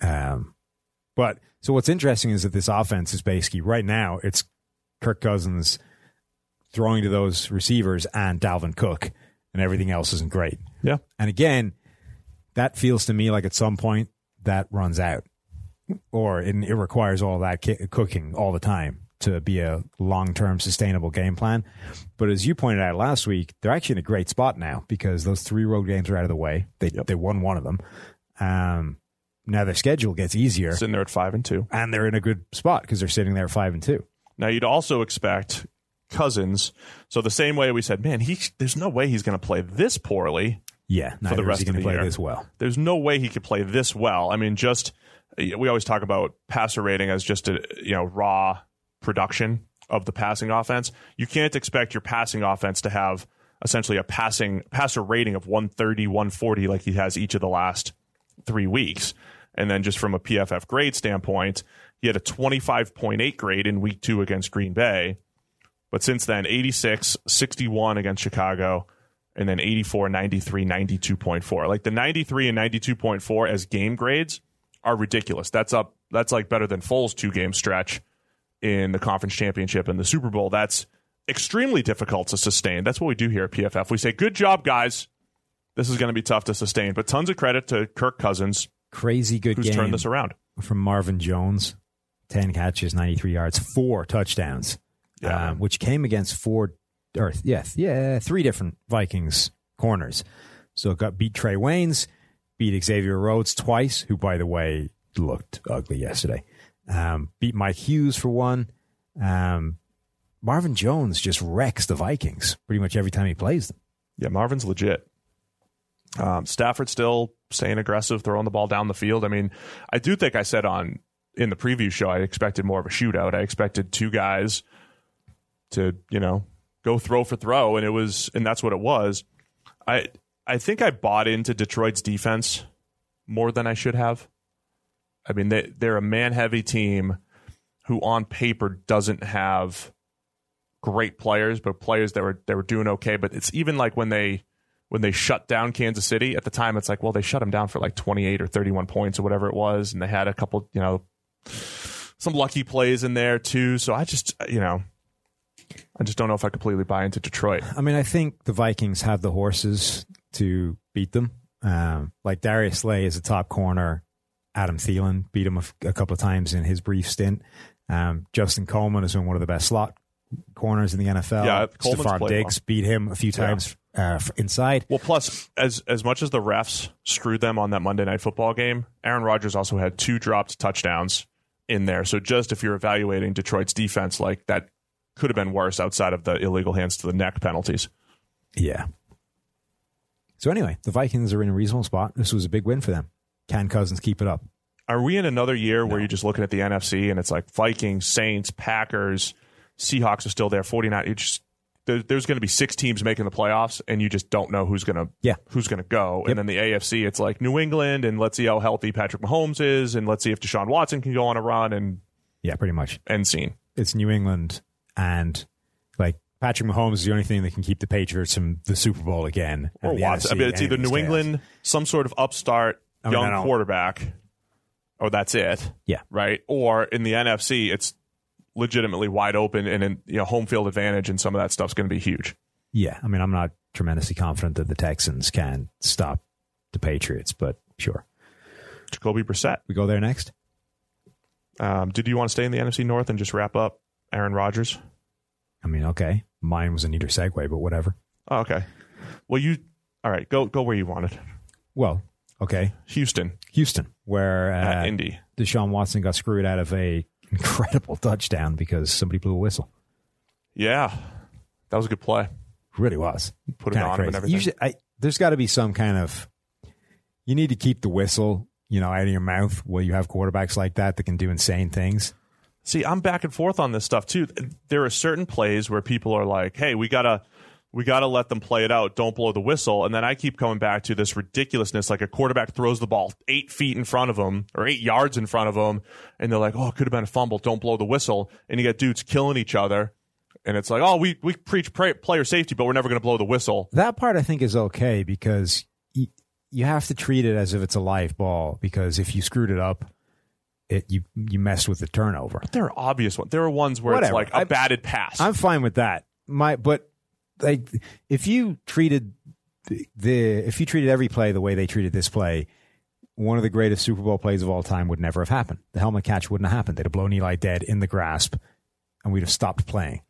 Um, but so what's interesting is that this offense is basically right now it's Kirk Cousins throwing to those receivers and Dalvin Cook, and everything else isn't great. yeah. And again, that feels to me like at some point that runs out, or it, it requires all that ki- cooking all the time to be a long term sustainable game plan. But as you pointed out last week, they're actually in a great spot now because those three road games are out of the way. They they won one of them. Um, now their schedule gets easier, Sitting there at five and two. and they're in a good spot because they're sitting there at five and two. Now you'd also expect Cousins. So the same way we said, man, he there's no way he's going to play this poorly. Yeah, For the rest of the play year. this well. There's no way he could play this well. I mean, just we always talk about passer rating as just a you know raw production of the passing offense. You can't expect your passing offense to have essentially a passing passer rating of 130, 140 like he has each of the last three weeks. And then just from a PFF grade standpoint, he had a 25.8 grade in week two against Green Bay. But since then, 86, 61 against Chicago, and then 84, 93, 92.4. Like the 93 and 92.4 as game grades are ridiculous. That's up, that's like better than Foles' two game stretch in the conference championship and the Super Bowl. That's extremely difficult to sustain. That's what we do here at PFF. We say, good job, guys. This is going to be tough to sustain. But tons of credit to Kirk Cousins, Crazy good who's game. turned this around. from Marvin Jones, 10 catches, 93 yards, four touchdowns, Yeah. um, which came against four, or yeah, yeah, three different Vikings corners. So it got beat Trae Waynes, beat Xavier Rhodes twice, who by the way looked ugly yesterday. Um, beat Mike Hughes for one. Um, Marvin Jones just wrecks the Vikings pretty much every time he plays them. Yeah, Marvin's legit. Um, Stafford still staying aggressive, throwing the ball down the field. I mean, I do think I said on in the preview show I expected more of a shootout. I expected two guys to, you know, go throw for throw, and it was, and that's what it was. I I think I bought into Detroit's defense more than I should have. I mean, they they're a man heavy team who on paper doesn't have great players, but players that were they were doing okay. But it's even like when they when they shut down Kansas City at the time, it's like, well, they shut them down for like 28 or 31 points or whatever it was, and they had a couple, you know, some lucky plays in there too. So I just, you know, I just don't know if I completely buy into Detroit. I mean, I think the Vikings have the horses to beat them. Um, like Darius Slay is a top corner. Adam Thielen beat him a, f- a couple of times in his brief stint. Um, Justin Coleman has been one of the best slot corners in the NFL. Yeah, Coleman's Stefon Diggs well. beat him a few times uh, f- inside. Well, plus as as much as the refs screwed them on that Monday Night Football game, Aaron Rodgers also had two dropped touchdowns in there. So just if you're evaluating Detroit's defense, like that could have been worse outside of the illegal hands to the neck penalties. Yeah. So anyway, the Vikings are in a reasonable spot. This was a big win for them. Can Cousins keep it up? Are we in another year where you're just looking at the NFC and it's like Vikings, Saints, Packers, Seahawks are still there, 49. You just there, there's going to be six teams making the playoffs, and you just don't know who's going to Yeah. who's going to go. Yep. And then the AFC, it's like New England, and let's see how healthy Patrick Mahomes is, and let's see if Deshaun Watson can go on a run and Yeah, pretty much. end scene. It's New England and like Patrick Mahomes is the only thing that can keep the Patriots from the Super Bowl again. Or Watson. I mean, it's either New chaos. England, some sort of upstart I mean, young quarterback, or that's it. Yeah. Right. Or in the NFC, it's legitimately wide open, and in, you know home field advantage, and some of that stuff's going to be huge. Yeah, I mean, I'm not tremendously confident that the Texans can stop the Patriots, but sure. Jacoby Brissett. We go there next. Um, did you want to stay in the NFC North and just wrap up Aaron Rodgers? I mean, okay, mine was a neater segue, but whatever. Oh, okay. Well, you all right? Go go where you wanted. Well, okay, Houston Houston, where uh, Indy. Deshaun Watson got screwed out of a incredible touchdown because somebody blew a whistle. Yeah, that was a good play. Really was. Put it Kinda on him and crazy. everything. Usually, I, there's got to be some kind of. You need to keep the whistle, you know, out of your mouth while you have quarterbacks like that that can do insane things. See, I'm back and forth on this stuff too. There are certain plays where people are like, "Hey, we gotta, we gotta let them play it out. Don't blow the whistle." And then I keep coming back to this ridiculousness, like a quarterback throws the ball eight feet in front of him or eight yards in front of him, and they're like, "Oh, it could have been a fumble. Don't blow the whistle." And you got dudes killing each other, and it's like, "Oh, we we preach pra- player safety, but we're never going to blow the whistle." That part I think is okay because you, you have to treat it as if it's a live ball because if you screwed it up, it you you messed with the turnover. There are obvious ones. There are ones where Whatever. it's like a I- batted pass. I'm fine with that. My but like if you treated the, if you treated every play the way they treated this play, one of the greatest Super Bowl plays of all time would never have happened. The helmet catch wouldn't have happened. They'd have blown Eli dead in the grasp, and we'd have stopped playing.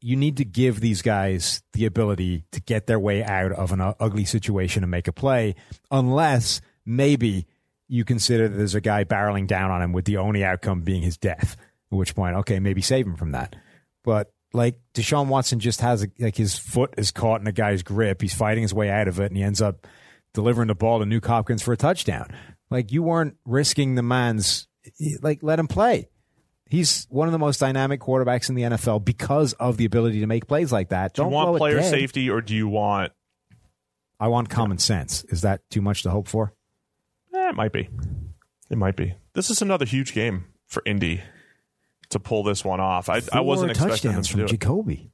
You need to give these guys the ability to get their way out of an ugly situation and make a play, unless maybe you consider that there's a guy barreling down on him with the only outcome being his death. At which point, okay, maybe save him from that. But like Deshaun Watson just has a, like his foot is caught in a guy's grip. He's fighting his way out of it, and he ends up delivering the ball to Nuk Hopkins for a touchdown. Like you weren't risking the man's like let him play. He's one of the most dynamic quarterbacks in the NFL because of the ability to make plays like that. do you Don't want player safety or do you want? I want common sense. Is that too much to hope for? Eh, it might be. It might be. This is another huge game for Indy to pull this one off. I, I wasn't expecting them touchdowns to from do it. Jacoby.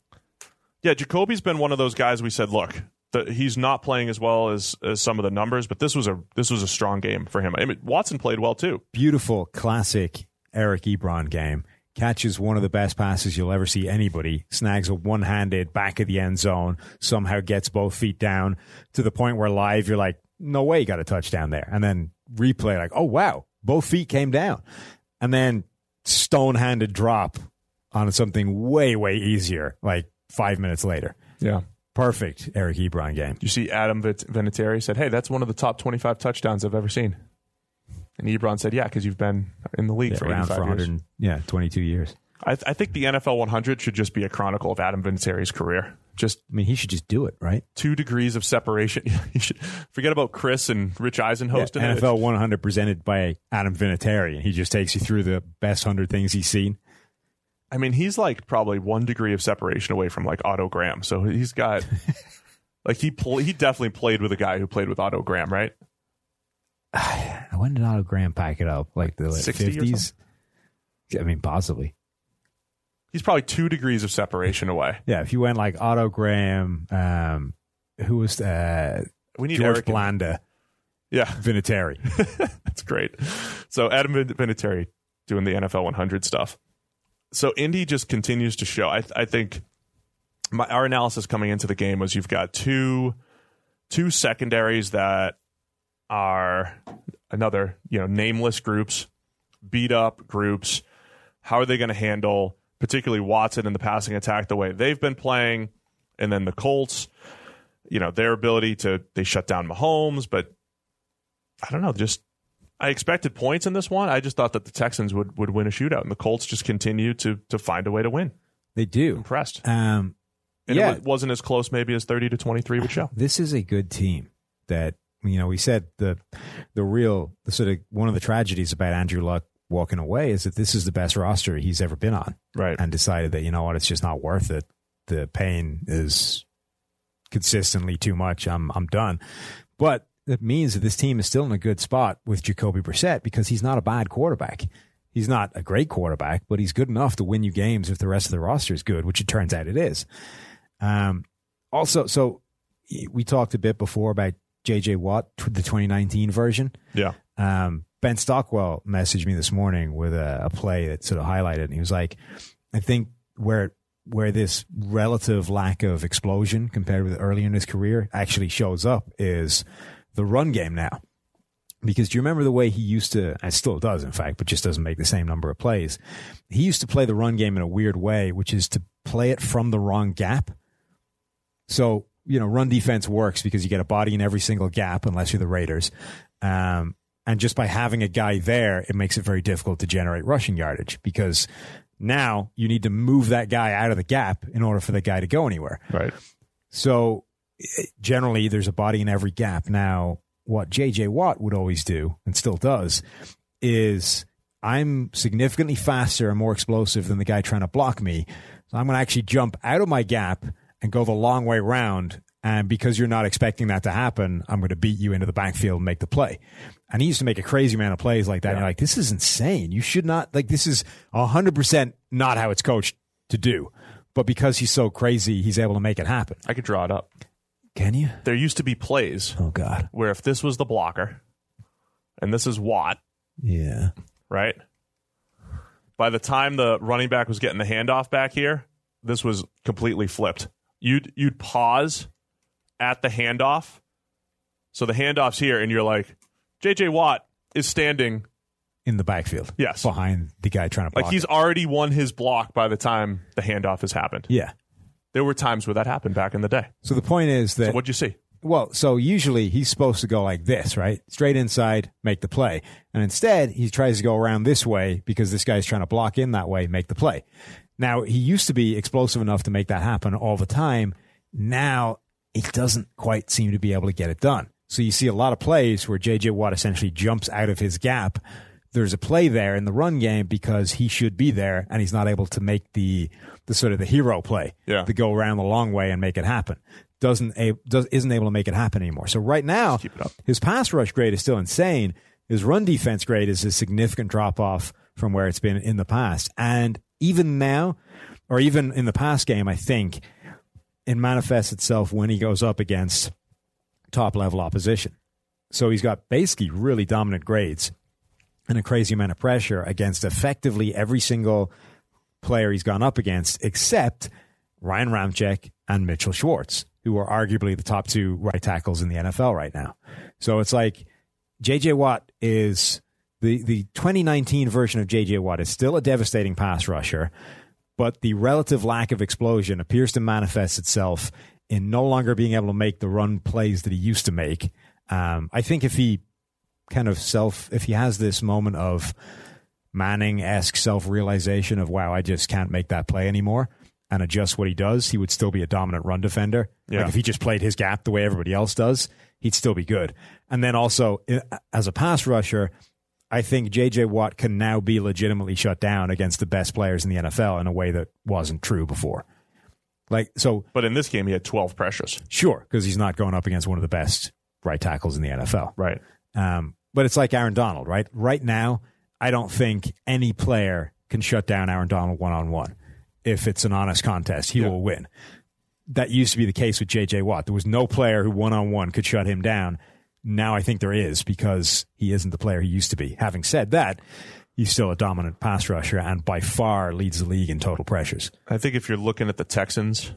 Yeah, Jacoby's been one of those guys. We said, look, the, he's not playing as well as, as some of the numbers, but this was a this was a strong game for him. I mean, Watson played well too. beautiful classic Eric Ebron game. Catches one of the best passes you'll ever see anybody. Snags a one-handed back of the end zone. Somehow gets both feet down to the point where live you're like, no way, you got a touchdown there. And then replay like, oh wow, both feet came down. And then stone-handed drop on something way way easier. Like five minutes later. Yeah, perfect Eric Ebron game. You see, Adam Vinatieri said, "Hey, that's one of the top 25 touchdowns I've ever seen." And Ebron said, "Yeah, because you've been in the league Yeah, for around 85 for years." yeah, 22 years. I, I think the NFL 100 should just be a chronicle of Adam Vinatieri's career. Just I mean, he should just do it, right? two degrees of separation. [laughs] you should forget about Chris and Rich Eisen hosting it. NFL 100 presented by Adam Vinatieri, and he just takes you through the best 100 things he's seen. I mean, he's like probably one degree of separation away from like Otto Graham. So he's got [laughs] like he pl- he definitely played with a guy who played with Otto Graham, right? [sighs] When did Otto Graham pack it up? Like the 60 or 50s? I mean, possibly. He's probably two degrees of separation away. Yeah, if you went like Otto Graham, um, who was uh, We need George Eric Blanda, Yeah, [laughs] Vinatieri. that's great. So Adam Vin- Vinatieri doing the NFL 100 stuff. So Indy just continues to show. I, I think my, our analysis coming into the game was you've got two two secondaries that are another you know nameless groups, beat up groups. How are they going to handle particularly Watson in the passing attack the way they've been playing, and then the Colts, you know their ability to they shut down Mahomes, but I don't know, just I expected points in this one. I just thought that the Texans would, would win a shootout, and the Colts just continue to to find a way to win. They do. Impressed, Um, and yeah, it wasn't as close maybe as thirty to twenty three would show. this is a good team that you know we said the the real the sort of one of the tragedies about Andrew Luck walking away is that this is the best roster he's ever been on Right. and decided that you know what it's just not worth it the pain is consistently too much I'm I'm done but it means that this team is still in a good spot with Jacoby Brissett because he's not a bad quarterback he's not a great quarterback but he's good enough to win you games if the rest of the roster is good which it turns out it is um also so we talked a bit before about JJ Watt, the 2019 version. Yeah. Um, ben Stockwell messaged me this morning with a, a play that sort of highlighted, and he was like, "I think where where this relative lack of explosion compared with earlier in his career actually shows up is the run game now." Because do you remember the way he used to, and still does, in fact, but just doesn't make the same number of plays? He used to play the run game in a weird way, which is to play it from the wrong gap. So, you know, run defense works because you get a body in every single gap unless you're the Raiders. Um, and just by having a guy there, it makes it very difficult to generate rushing yardage because now you need to move that guy out of the gap in order for the guy to go anywhere. Right. So generally, there's a body in every gap. Now, what JJ Watt would always do and still does is I'm significantly faster and more explosive than the guy trying to block me. So I'm going to actually jump out of my gap and go the long way round. And because you're not expecting that to happen, I'm going to beat you into the backfield and make the play. And he used to make a crazy amount of plays like that. And you're like, this is insane. You should not, like, this is 100% not how it's coached to do. But because he's so crazy, he's able to make it happen. I could draw it up. Can you? There used to be plays Oh, God. where if this was the blocker and this is Watt, Yeah. right? By the time the running back was getting the handoff back here, this was completely flipped. You'd you'd pause at the handoff. So the handoff's here and you're like, JJ Watt is standing In the backfield. Yes. Behind the guy trying to block. like he's it. already won his block by the time the handoff has happened. Yeah. There were times where that happened back in the day. So the point is that So what'd you see? Well, so usually he's supposed to go like this, right? Straight inside, make the play. And instead, he tries to go around this way because this guy's trying to block in that way, make the play. Now, he used to be explosive enough to make that happen all the time. Now, he doesn't quite seem to be able to get it done. So you see a lot of plays where JJ Watt essentially jumps out of his gap. There's a play there in the run game because he should be there and he's not able to make the the sort of the hero play Yeah. to go around the long way and make it happen. Doesn't a, does isn't able to make it happen anymore. So right now, keep it up. his pass rush grade is still insane. His run defense grade is a significant drop off from where it's been in the past. And even now, or even in the past game, I think it manifests itself when he goes up against top level opposition. So he's got basically really dominant grades and a crazy amount of pressure against effectively every single player he's gone up against, except Ryan Ramczyk and Mitchell Schwartz, who are arguably the top two right tackles in the NFL right now. So it's like JJ Watt is the, the 2019 version of JJ Watt is still a devastating pass rusher, but the relative lack of explosion appears to manifest itself in no longer being able to make the run plays that he used to make. Um, I think if he kind of self, if he has this moment of Manning esque self realization of, wow, I just can't make that play anymore and adjust what he does, he would still be a dominant run defender. Yeah. Like if he just played his gap the way everybody else does, he'd still be good. And then also, as a pass rusher, I think JJ Watt can now be legitimately shut down against the best players in the NFL in a way that wasn't true before. Like, so But in this game, he had 12 pressures. sure, because he's not going up against one of the best right tackles in the NFL. Right. Um, but it's like Aaron Donald, right? Right now, I don't think any player can shut down Aaron Donald one on one. If it's an honest contest, he will win. That used to be the case with JJ Watt. There was no player who one on one could shut him down. Now I think there is because he isn't the player he used to be. Having said that, he's still a dominant pass rusher and by far leads the league in total pressures. I think if you're looking at the Texans,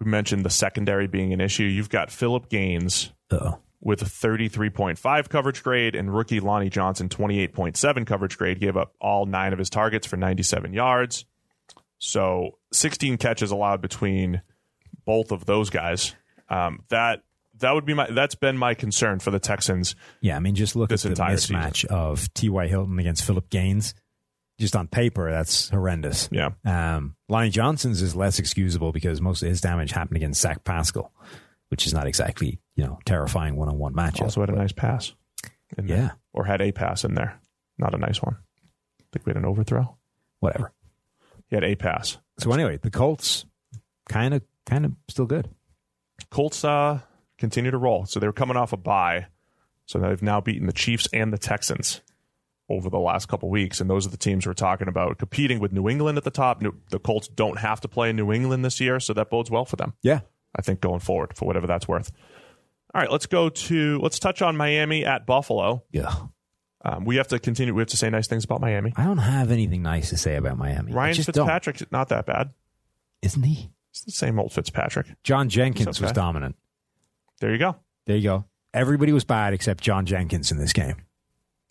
we mentioned the secondary being an issue. You've got Phillip Gaines Uh-oh. with a 33.5 coverage grade and rookie Lonnie Johnson 28.7 coverage grade gave up all nine of his targets for 97 yards. So 16 catches allowed between both of those guys. Um, that that would be my that's been my concern for the Texans. Yeah, I mean, just look This at the mismatch of T.Y. Hilton against Phillip Gaines. Just on paper, that's horrendous. Yeah. Um, Lonnie Johnson's is less excusable because most of his damage happened against Zach Pascal, which is not exactly you know terrifying one on one matchup. Also had a nice pass. in there. Yeah. Or had a pass in there. Not a nice one. I think we had an overthrow. Whatever. He had a pass. So anyway, the Colts kind of kind of still good. Colts uh, continue to roll. So they were coming off a bye. So they've now beaten the Chiefs and the Texans over the last couple weeks. And those are the teams we're talking about competing with New England at the top. New, the Colts don't have to play New England this year, so that bodes well for them. Yeah. I think going forward for whatever that's worth. All right, let's go to let's touch on Miami at Buffalo. Yeah. Um, we have to continue. We have to say nice things about Miami. I don't have anything nice to say about Miami. Ryan just don't. Not that bad. isn't he? It's the same old Fitzpatrick. John Jenkins It's was dominant. There you go. There you go. Everybody was bad except John Jenkins in this game.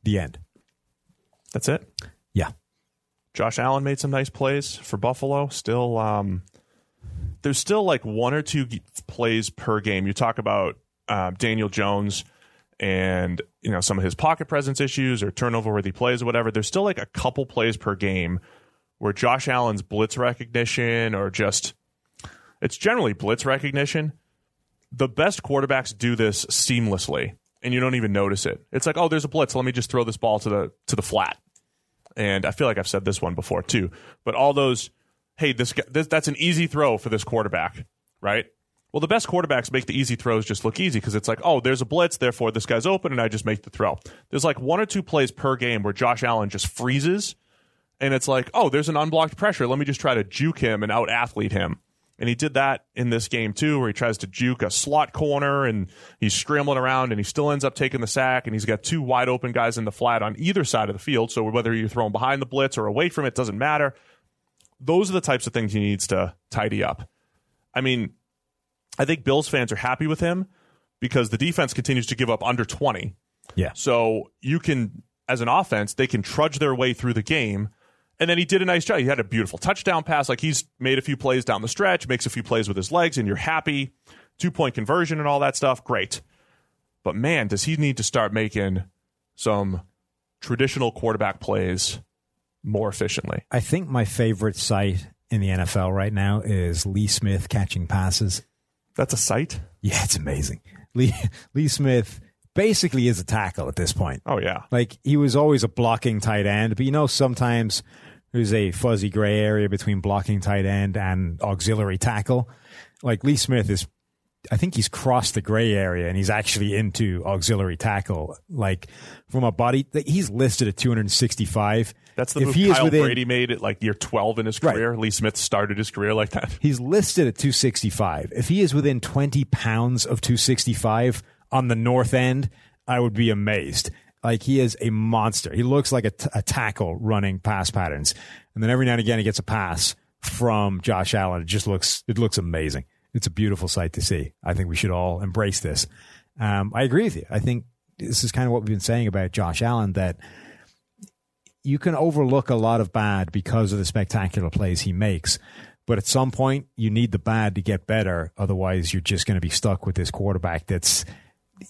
The end. That's it. Yeah. Josh Allen made some nice plays for Buffalo. Still, um, there's still like one or two plays per game. You talk about um, Daniel Jones and you know some of his pocket presence issues or turnover worthy plays or whatever. There's still like a couple plays per game where Josh Allen's blitz recognition or just it's generally blitz recognition. The best quarterbacks do this seamlessly, and you don't even notice it. It's like, oh, there's a blitz. Let me just throw this ball to the to the flat and I feel like I've said this one before too. But all those, hey, this, this that's an easy throw for this quarterback, right? Well, the best quarterbacks make the easy throws just look easy because it's like, oh, there's a blitz, therefore this guy's open, and I just make the throw. There's like one or two plays per game where Josh Allen just freezes, and it's like, oh, there's an unblocked pressure. Let me just try to juke him and out athlete him. And he did that in this game too, where he tries to juke a slot corner and he's scrambling around and he still ends up taking the sack and he's got two wide open guys in the flat on either side of the field. So whether you're throwing behind the blitz or away from it doesn't matter. Those are the types of things he needs to tidy up. I mean, I think Bills fans are happy with him because the defense continues to give up under 20. Yeah. So you can, as an offense, they can trudge their way through the game. And then he did a nice job. He had a beautiful touchdown pass. Like he's made a few plays down the stretch, makes a few plays with his legs, and you're happy. Two point conversion and all that stuff. Great. But man, does he need to start making some traditional quarterback plays more efficiently? I think my favorite sight in the NFL right now is Lee Smith catching passes. That's a sight. Yeah, it's amazing. Lee Lee Smith basically is a tackle at this point. Oh, yeah. Like he was always a blocking tight end, but you know sometimes there's a fuzzy gray area between blocking tight end and auxiliary tackle. Like Lee Smith is I think he's crossed the gray area and he's actually into auxiliary tackle. Like from a body, he's listed at 265. That's the If move he is Kyle within- Brady made at like year 12 in his Right. career. Lee Smith started his career like that. He's listed at 265. If he is within 20 pounds of 265 on the north end, I would be amazed. Like he is a monster. He looks like a, t- a tackle running pass patterns. And then every now and again he gets a pass from Josh Allen. It just looks, it looks amazing. It's a beautiful sight to see. I think we should all embrace this. Um, I agree with you. I think this is kind of what we've been saying about Josh Allen that you can overlook a lot of bad because of the spectacular plays he makes. But at some point, you need the bad to get better. Otherwise, you're just going to be stuck with this quarterback that's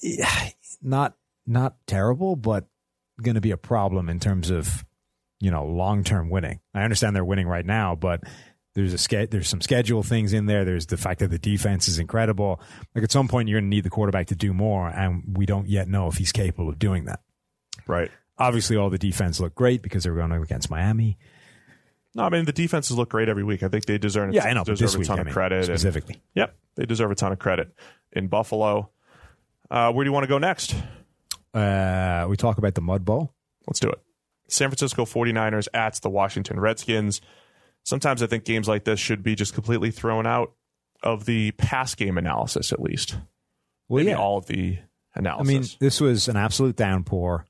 eh, not not terrible, but going to be a problem in terms of you know long term winning. I understand they're winning right now, but there's a ske- there's some schedule things in there. There's the fact that the defense is incredible. Like at some point, you're going to need the quarterback to do more, and we don't yet know if he's capable of doing that. Right. Obviously, all the defense looked great because they were going against Miami. No, I mean the defenses look great every week. I think they deserve Yeah, I know. Deserve a week, ton I of mean, credit. and- specifically. yep, they deserve a ton of credit in Buffalo. Uh, where do you want to go next? Uh, we talk about the Mud Bowl. Let's do it. San Francisco 49ers at the Washington Redskins. Sometimes I think games like this should be just completely thrown out of the pass game analysis, at least. Well, Maybe yeah. all of the analysis. I mean, this was an absolute downpour.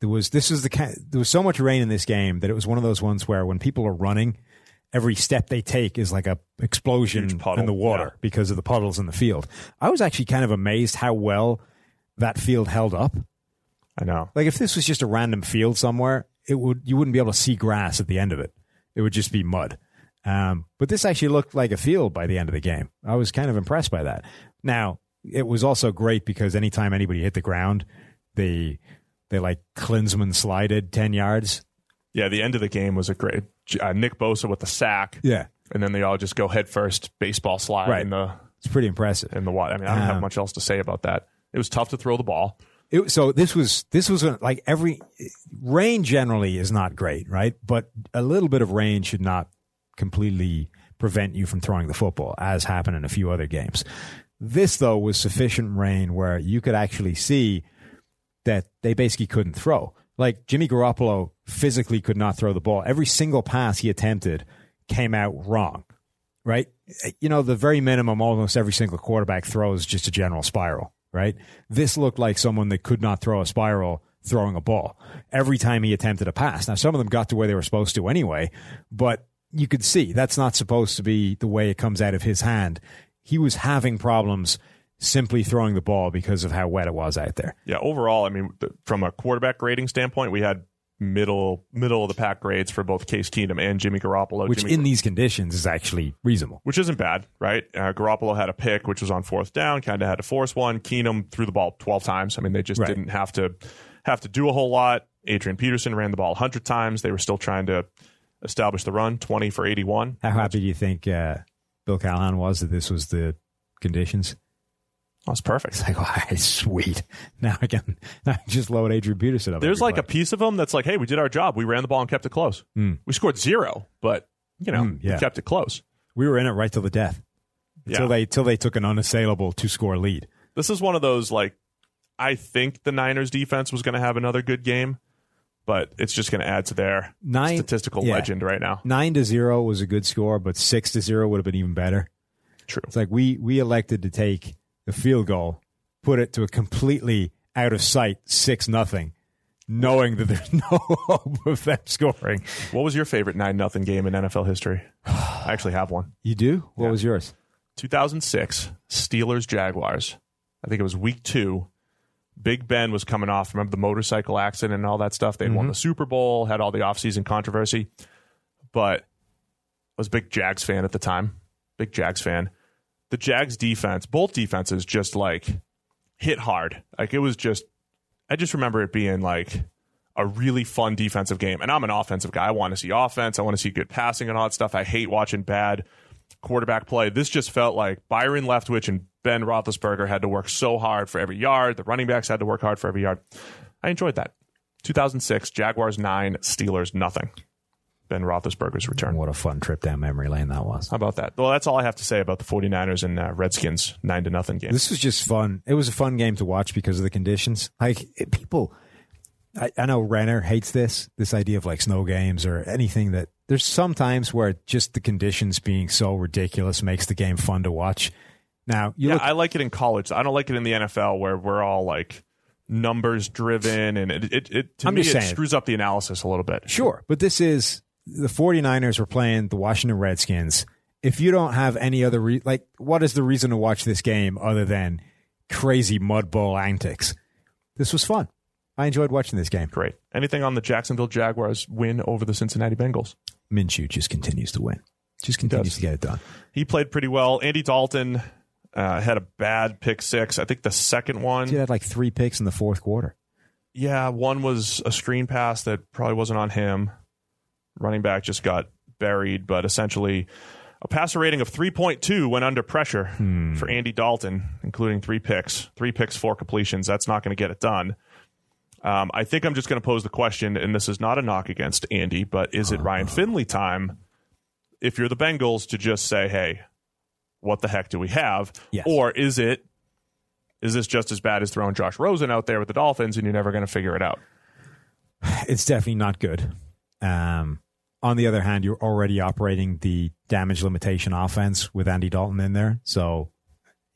There was this is the there was so much rain in this game that it was one of those ones where when people are running, every step they take is like a explosion in the water yeah. because of the puddles in the field. I was actually kind of amazed how well that field held up. I know. Like if this was just a random field somewhere, it would you wouldn't be able to see grass at the end of it. It would just be mud. Um, but this actually looked like a field by the end of the game. I was kind of impressed by that. Now it was also great because anytime anybody hit the ground, they they like Klinsmann slided ten yards. Yeah, the end of the game was a great uh, Nick Bosa with the sack, Yeah, and then they all just go head first, baseball slide Right. in the it's pretty impressive. in the water. I mean, I don't have Um, much else to say about that. It was tough to throw the ball. It, so this was this was a- like every rain generally is not great, right? But a little bit of rain should not completely prevent you from throwing the football, as happened in a few other games. This though was sufficient rain where you could actually see that they basically couldn't throw. Like Jimmy Garoppolo physically could not throw the ball. Every single pass he attempted came out wrong, right? You know, the very minimum, almost every single quarterback throws just a general spiral, right? This looked like someone that could not throw a spiral throwing a ball every time he attempted a pass. Now, some of them got to where they were supposed to anyway, but you could see that's not supposed to be the way it comes out of his hand. He was having problems simply throwing the ball because of how wet it was out there. Yeah, overall, I mean, from a quarterback grading standpoint, we had middle middle of the pack grades for both Case Keenum and Jimmy Garoppolo. which Jimmy in these conditions is actually reasonable. which isn't bad, right? Uh, Garoppolo had a pick, which was on fourth down, kind of had to force one. Keenum threw the ball twelve times. I mean, they just Right. didn't have to have to do a whole lot. Adrian Peterson ran the ball hundred times. They were still trying to establish the run, twenty for eighty-one. How happy do you think uh, Bill Callahan was that this was the conditions? That's perfect. It's like, [laughs] right, sweet. [laughs] Now I can, now I can just load Adrian Peterson up. There's like a piece of them that's like, hey, we did our job. We ran the ball and kept it close. We scored zero, but you know, Mm, yeah. we kept it close. we were in it right till the death. Yeah. Till they till they took an unassailable two score lead. this is one of those like I think the Niners defense was going to have another good game, but it's just going to add to their Nine- statistical yeah. legend right now. Nine to zero was a good score, but six to zero would have been even better. True. It's like we we elected to take the field goal, put it to a completely out of sight six nothing, knowing that there's [laughs] no hope of them scoring. What was your favorite nine nothing game in NFL history? I actually have one. You do? What was yours? 2006 Steelers Jaguars. I think it was week two. Big Ben was coming off. Remember the motorcycle accident and all that stuff? They'd won mm-hmm. the Super Bowl, had all the offseason controversy. But I was a big Jags fan at the time. Big Jags fan. The Jags defense, both defenses just like hit hard. Like it was just, I just remember it being like a really fun defensive game. And I'm an offensive guy. I want to see offense. I want to see good passing and all that stuff. I hate watching bad quarterback play. This just felt like Byron Leftwich and Ben Roethlisberger had to work so hard for every yard. The running backs had to work hard for every yard. I enjoyed that. 2006, Jaguars 9, Steelers nothing. Ben Roethlisberger's return. What a fun trip down memory lane that was. How about that? Well, that's all I have to say about the 49ers and uh, Redskins 9 to nothing game. This was just fun. It was a fun game to watch because of the conditions. Like it, people, I, I know Renner hates this this idea of like snow games or anything that. There's some times where just the conditions being so ridiculous makes the game fun to watch. Now you yeah, look I like it in college. I don't like it in the NFL where we're all like numbers driven and it, it, it to I'm me it saying. screws up the analysis a little bit. Sure, but this is the 49ers were playing the Washington Redskins. If you don't have any other re- like what is the reason to watch this game other than crazy mud bowl antics? This was fun. I enjoyed watching this game. Great. Anything on the Jacksonville Jaguars win over the Cincinnati Bengals? Minshew just continues to win. Just continues to get it done. He played pretty well. Andy Dalton uh, had a bad pick six. I think the second one, He had like three picks in the fourth quarter. yeah, one was a screen pass that probably wasn't on him. Running back just got buried, but essentially a passer rating of 3.2 when under pressure for Andy Dalton, including three picks, three picks, four completions. That's not going to get it done. Um, I think I'm just going to pose the question, and this is not a knock against Andy, but is it Ryan Finley time if you're the Bengals to just say, hey, what the heck do we have? Yes. Or is it is this just as bad as throwing Josh Rosen out there with the Dolphins and you're never going to figure it out? It's definitely not good. Um, on the other hand, you're already operating the damage limitation offense with Andy Dalton in there. So,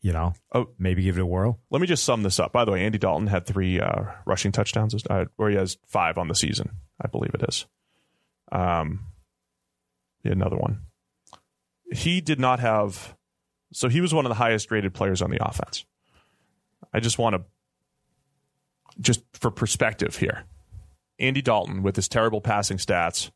you know, Oh. maybe give it a whirl. Let me just sum this up. By the way, Andy Dalton had three uh, rushing touchdowns, uh, or he has five on the season, I believe it is. Um, another one. He did not have, so he was one of the highest rated players on the offense. I just want to, just for perspective here, Andy Dalton with his terrible passing stats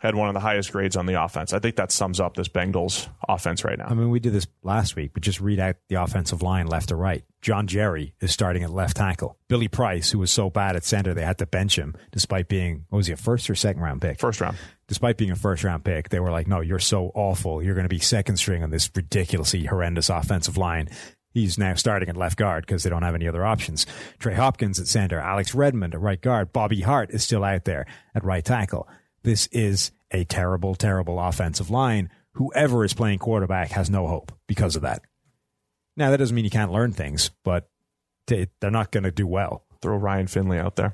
had one of the highest grades on the offense. I think that sums up this Bengals offense right now. I mean, we did this last week, but just read out the offensive line left to right. John Jerry is starting at left tackle. Billy Price, who was so bad at center, they had to bench him despite being, what was he, a first or second round pick? First round. Despite being a first round pick, they were like, no, you're so awful. You're going to be second string on this ridiculously horrendous offensive line. He's now starting at left guard because they don't have any other options. Trey Hopkins at center, Alex Redmond at right guard, Bobby Hart is still out there at right tackle. This is a terrible, terrible offensive line. Whoever is playing quarterback has no hope because of that. Now, that doesn't mean you can't learn things, but they- they're not going to do well. throw Ryan Finley out there.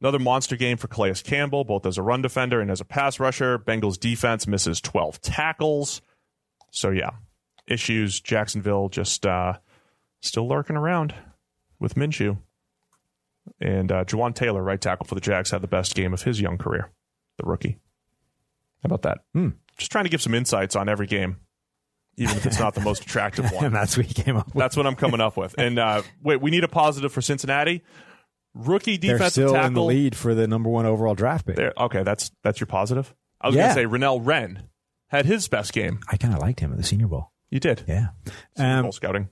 Another monster game for Calais Campbell, both as a run defender and as a pass rusher. Bengals defense misses 12 tackles. So, yeah, issues. Jacksonville just uh, still lurking around with Minshew. And uh, Jawaan Taylor, right tackle for the Jags, had the best game of his young career, the rookie. How about that? Hmm. Just trying to give some insights on every game, even if it's not the most [laughs] attractive one. And that's what he came up with. That's what I'm coming up with. And uh, wait, we need a positive for Cincinnati. Rookie They're defensive still tackle. in the lead for the number one overall draft pick. There- okay, that's that's your positive. I was Yeah. going to say Renell Wren had his best game. I kind of liked him at the Senior Bowl. You did. Yeah. Super Um, Bowl scouting.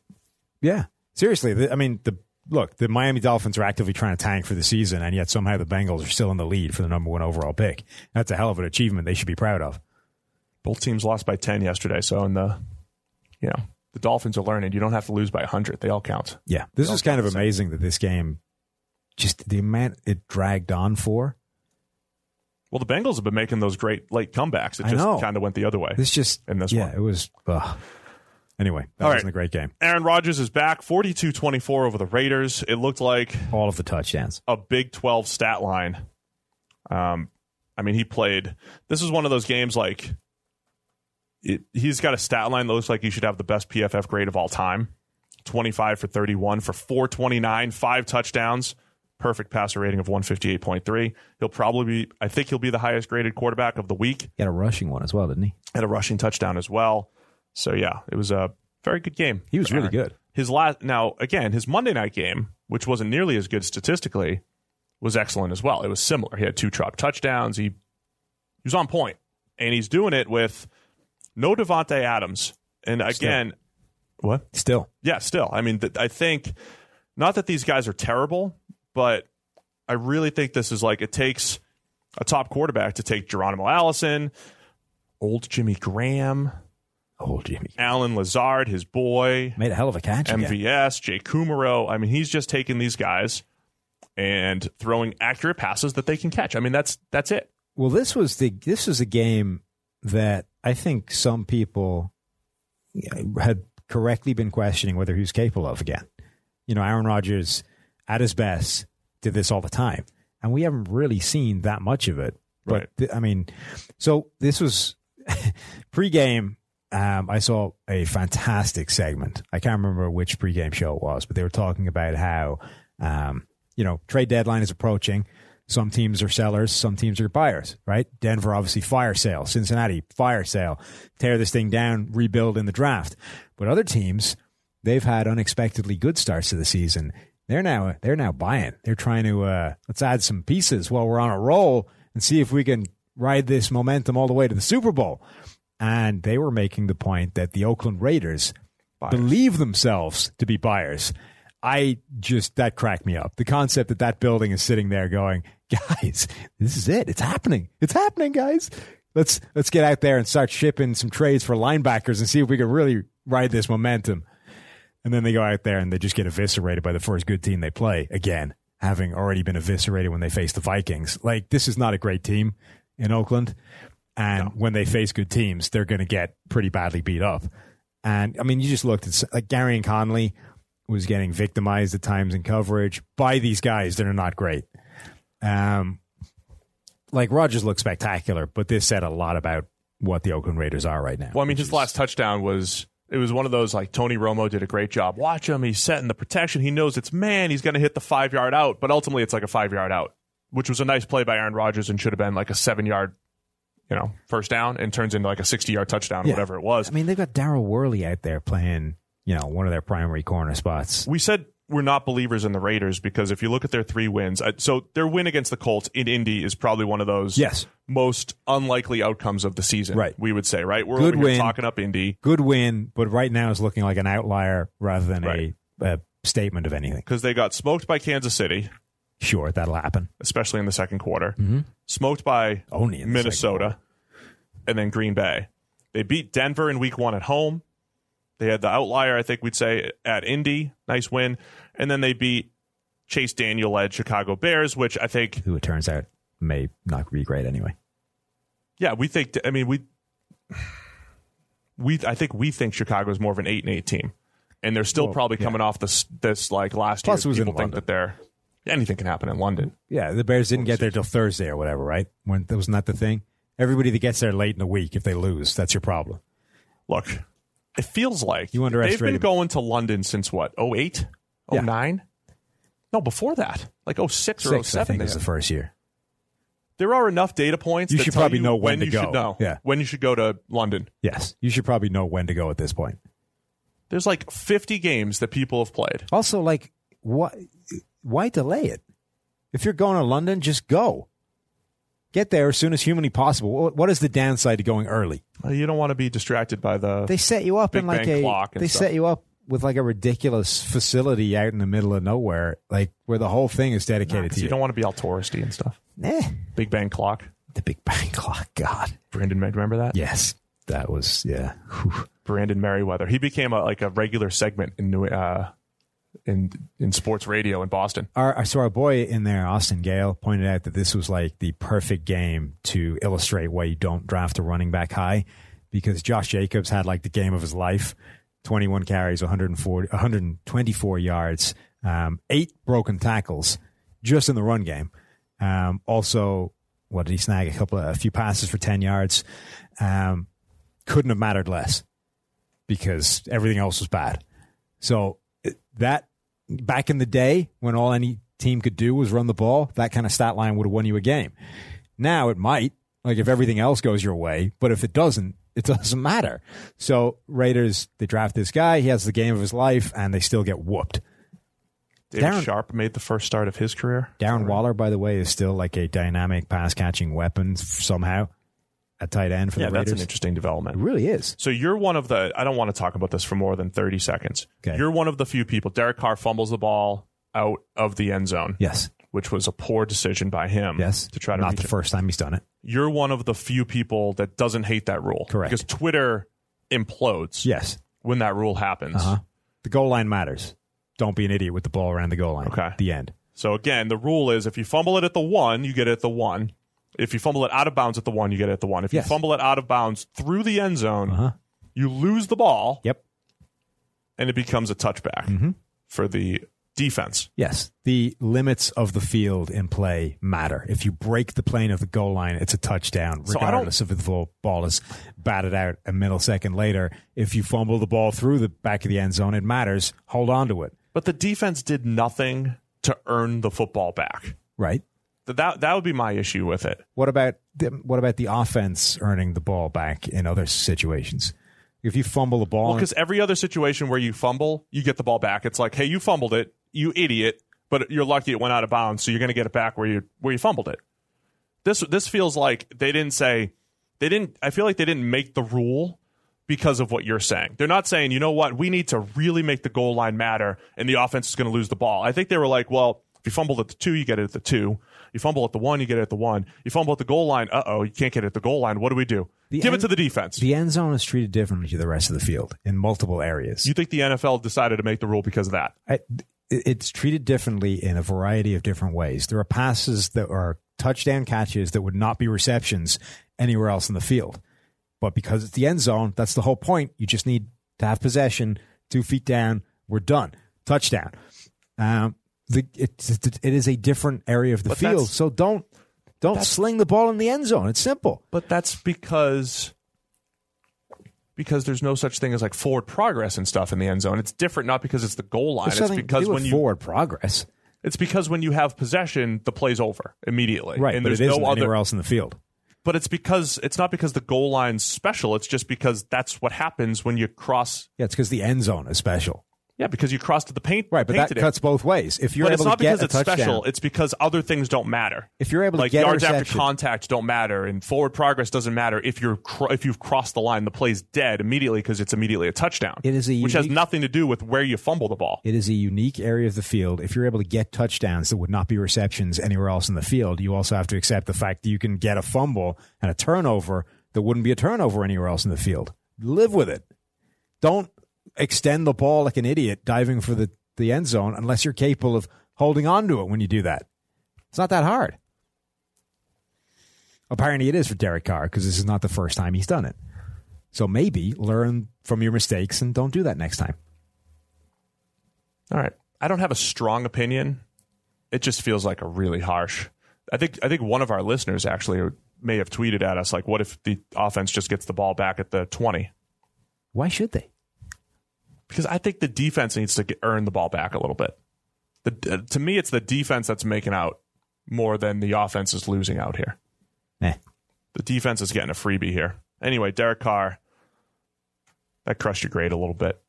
Yeah. Seriously, the, I mean, the look, the Miami Dolphins are actively trying to tank for the season, and yet somehow the Bengals are still in the lead for the number one overall pick. That's a hell of an achievement. They should be proud of. Both teams lost by 10 yesterday. So in the, you know, the Dolphins are learning. You don't have to lose by 100. They all count. Yeah. This is kind of amazing that this game, just the amount it dragged on for. Well, the Bengals have been making those great late comebacks. It just kind of went the other way. This just, In this yeah, one. it was. Ugh. Anyway, that All right. wasn't a great game. Aaron Rodgers is back 42 24 over the Raiders. It looked like All of the touchdowns. a Big 12 stat line. Um, I mean, he played. This is one of those games like it, he's got a stat line that looks like he should have the best PFF grade of all time 25 for 31 for 429, five touchdowns, perfect passer rating of 158.3. He'll probably be, I think he'll be the highest graded quarterback of the week He had a rushing one as well, didn't he? Had a rushing touchdown as well. So, yeah, it was a very good game. He was really Aaron. good. His last now again, his Monday night game, which wasn't nearly as good statistically, was excellent as well. It was similar. He had two truck touchdowns. He he was on point, and he's doing it with no Davante Adams. And again, what? Still. Yeah, still. I mean, th- I think not that these guys are terrible, but I really think this is like it takes a top quarterback to take Geronimo Allison, old Jimmy Graham, Oh, Jimmy. Allen Lazard, his boy, Made a hell of a catch. MVS, Jake Kumerow. I mean, he's just taking these guys and throwing accurate passes that they can catch. I mean, that's that's it. Well, this was the this was a game that I think some people had correctly been questioning whether he was capable of again. You know, Aaron Rodgers at his best did this all the time, and we haven't really seen that much of it. But Right. th- I mean, so this was [laughs] pregame. Um, I saw a fantastic segment. I can't remember which pregame show it was, but they were talking about how, um, you know, trade deadline is approaching. Some teams are sellers, some teams are buyers, right? Denver, obviously, fire sale. Cincinnati, fire sale. Tear this thing down, rebuild in the draft. But other teams, they've had unexpectedly good starts to the season. They're now they're now buying. They're trying to uh, let's add some pieces while we're on a roll and see if we can ride this momentum all the way to the Super Bowl. And they were making the point that the Oakland Raiders believe themselves to be buyers. I just that cracked me up. The concept that that building is sitting there going, [laughs] guys, this is it. It's happening. It's happening, guys. Let's let's get out there and start shipping some trades for linebackers and see if we can really ride this momentum. And then they go out there and they just get eviscerated by the first good team they play again, having already been eviscerated when they face the Vikings. Like this is not a great team in Oakland, and when they face good teams, they're going to get pretty badly beat up. And I mean, you just looked at like Gareon Conley was getting victimized at times in coverage by these guys that are not great. Um, like Rodgers looked spectacular, but this said a lot about what the Oakland Raiders are right now. Well, I mean, his last touchdown was it was one of those like Tony Romo did a great job. Watch him; he's setting the protection. He knows it's man. He's going to hit the five yard out, but ultimately it's like a five yard out, which was a nice play by Aaron Rodgers and should have been like a seven yard, you know, first down and turns into like a sixty yard touchdown, Yeah. whatever it was. I mean, they've got Daryl Worley out there playing, you know, one of their primary corner spots. we said we're not believers in the Raiders because if you look at their three wins, uh, so their win against the Colts in Indy is probably one of those Yes. most unlikely outcomes of the season. Right. We would say, right? We're Good win. talking up Indy Good win, but right now is looking like an outlier rather than Right. a, a statement of anything. because they got smoked by Kansas City, Sure, that'll happen. especially in the second quarter. Mm-hmm. Smoked by Only in the Minnesota, and then Green Bay. They beat Denver in Week One at home. They had the outlier, I think we'd say, at Indy, nice win, and then they beat Chase Daniel led Chicago Bears, which I think Who it turns out may not be great anyway. Yeah, we think. I mean, we we I think we think Chicago's more of an eight and eight team, and they're still Well, probably yeah. coming off this this like last Plus it year. was in People think London. that they're anything can happen in London. Yeah, the Bears didn't get there till Thursday or whatever, right? When that was not the thing. Everybody that gets there late in the week, if they lose, that's your problem. Look, it feels like You underestimated. they've been going to London since what 08? Yeah. 09? No, before that, like 06 or Six, I 07. think, they is the first year. There are enough data points. You should probably you know when to you go. should know. Yeah. when you should go to London. Yes, you should probably know when to go at this point. There's like 50 games that people have played. Also, like, why why delay it? If you're going to London, just go. Get there as soon as humanly possible. What- What is the downside to going early? Uh, You don't want to be distracted by the. They set you up Big in like Bang a clock they stuff. set you up with like a ridiculous facility out in the middle of nowhere, like where the whole thing is dedicated to you you. don't want to be all touristy and stuff. Eh, Big Bang Clock. the Big Bang Clock. God, Brandon, remember that? yes, that was yeah. Whew. Brandon Merriweather. He became a, like a regular segment in New uh, in in sports radio in Boston. Our, so our boy in there, Austin Gayle, pointed out that this was like the perfect game to illustrate why you don't draft a running back high, because Josh Jacobs had like the game of his life, 21 carries, 140, 124 yards, um, eight broken tackles just in the run game. Um, also, what did he snag? A couple, of, a few passes for 10 yards. Um, couldn't have mattered less because everything else was bad. So that back in the day when all any team could do was run the ball, that kind of stat line would have won you a game. Now it might, like if everything else goes your way, but if it doesn't, it [laughs] doesn't matter. So Raiders, they draft this guy, he has the game of his life, and they still get whooped. David Darren- Sharpe made the first start of his career. Darren Waller, by the way, is still like a dynamic pass catching weapon somehow at tight end for Yeah, the that's an interesting it development. really is. So you're one of the. I don't want to talk about this for more than thirty seconds. Okay. You're one of the few people. Derek Carr fumbles the ball out of the end zone, Yes. which was a poor decision by him. Yes. to try to Not the it. first time he's done it. You're one of the few people that doesn't hate that rule. Correct. Because Twitter implodes Yes. when that rule happens. Uh huh. The goal line matters. Don't be an idiot with the ball around the goal line. Okay. The end. So again, the rule is if you fumble it at the one, you get it at the one. If you fumble it out of bounds at the one, you get it at the one. If Yes. you fumble it out of bounds through the end zone, Uh huh. you lose the ball Yep. and it becomes a touchback Mm-hmm. for the defense. Yes, the limits of the field in play matter. If you break the plane of the goal line, it's a touchdown, So I don't- regardless of if the ball is batted out a millisecond later. If you fumble the ball through the back of the end zone, it matters. Hold on to it. But the defense did nothing to earn the football back. Right. That that, would be my issue with it. What about the, what about the offense earning the ball back in other situations? If you fumble the ball, Well, because every other situation where you fumble, you get the ball back. It's like, hey, you fumbled it, you idiot, but you're lucky it went out of bounds, so you're going to get it back where you where you fumbled it. This this feels like they didn't say they didn't. I feel like they didn't make the rule because of what you're saying. They're not saying, you know what, we need to really make the goal line matter, and the offense is going to lose the ball. I think they were like, well, if you fumble at the two, you get it at the two. You fumble at the one, you get it at the one. You fumble at the goal line, uh oh, you can't get it at the goal line. What do we do? The Give end- it to the defense. The end zone is treated differently to the rest of the field in multiple areas. you think the NFL decided to make the rule because of that? I- it's treated differently in a variety of different ways. There are passes that are touchdown catches that would not be receptions anywhere else in the field. But because it's the end zone, that's the whole point. You just need to have possession, two feet down, we're done. Touchdown. Um, the, it, it, is a different area of the But field. So don't don't sling the ball in the end zone. It's simple. But that's because because there's no such thing as like forward progress and stuff in the end zone. It's different not because it's the goal line. It's because when you forward progress, it's because when you have possession, the play's over immediately. right? And there's no other anywhere else in the field. but it's because it's not because the goal line's special. It's just because that's what happens when you cross. Yeah, it's because the end zone is special. Yeah, because you crossed to the paint. Right, but that painted it. cuts both ways. If you're but able it's not to get because it's touchdown, special. It's because other things don't matter. if you're able to like get yards after contact don't matter, and forward progress doesn't matter if you're cr- if you've crossed the line. The play's dead immediately because it's immediately a touchdown. It is a which has nothing to do with where you fumble the ball. it is a unique area of the field. If you're able to get touchdowns that would not be receptions anywhere else in the field, you also have to accept the fact that you can get a fumble and a turnover that wouldn't be a turnover anywhere else in the field. Live with it. Don't extend the ball like an idiot diving for the, the end zone unless you're capable of holding on to it when you do that. It's not that hard. Apparently, it is for Derek Carr because this is not the first time he's done it. So maybe learn from your mistakes and don't do that next time. All right. I don't have a strong opinion. It just feels like a really harsh. I think I think one of our listeners actually may have tweeted at us like, "What if the offense just gets the ball back at the 20?" Why should they? Because I think the defense needs to get, earn the ball back a little bit. The, uh, to me, it's the defense that's making out more than the offense is losing out here. Eh. The defense is getting a freebie here. Anyway, Derek Carr, that crushed your grade a little bit.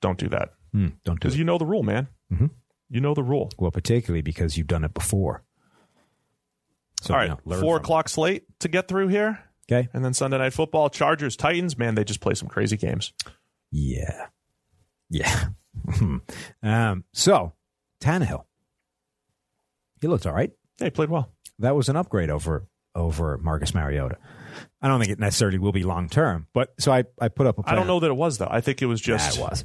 Don't do that Hmm, don't do because you know the rule, man. Mhm. You know the rule. Well, particularly because you've done it before. So, All right, you know, four from it. o'clock slate to get through here, Okay. and then Sunday night football. Chargers, Titans. Man, they just play some crazy games. Yeah. Yeah. [laughs] um, so, Tannehill. He looked all right. He played well. That was an upgrade over over Marcus Mariota. I don't think it necessarily will be long term, but so I, I put up a play I don't know that it was though. I think it was just. Yeah, it was.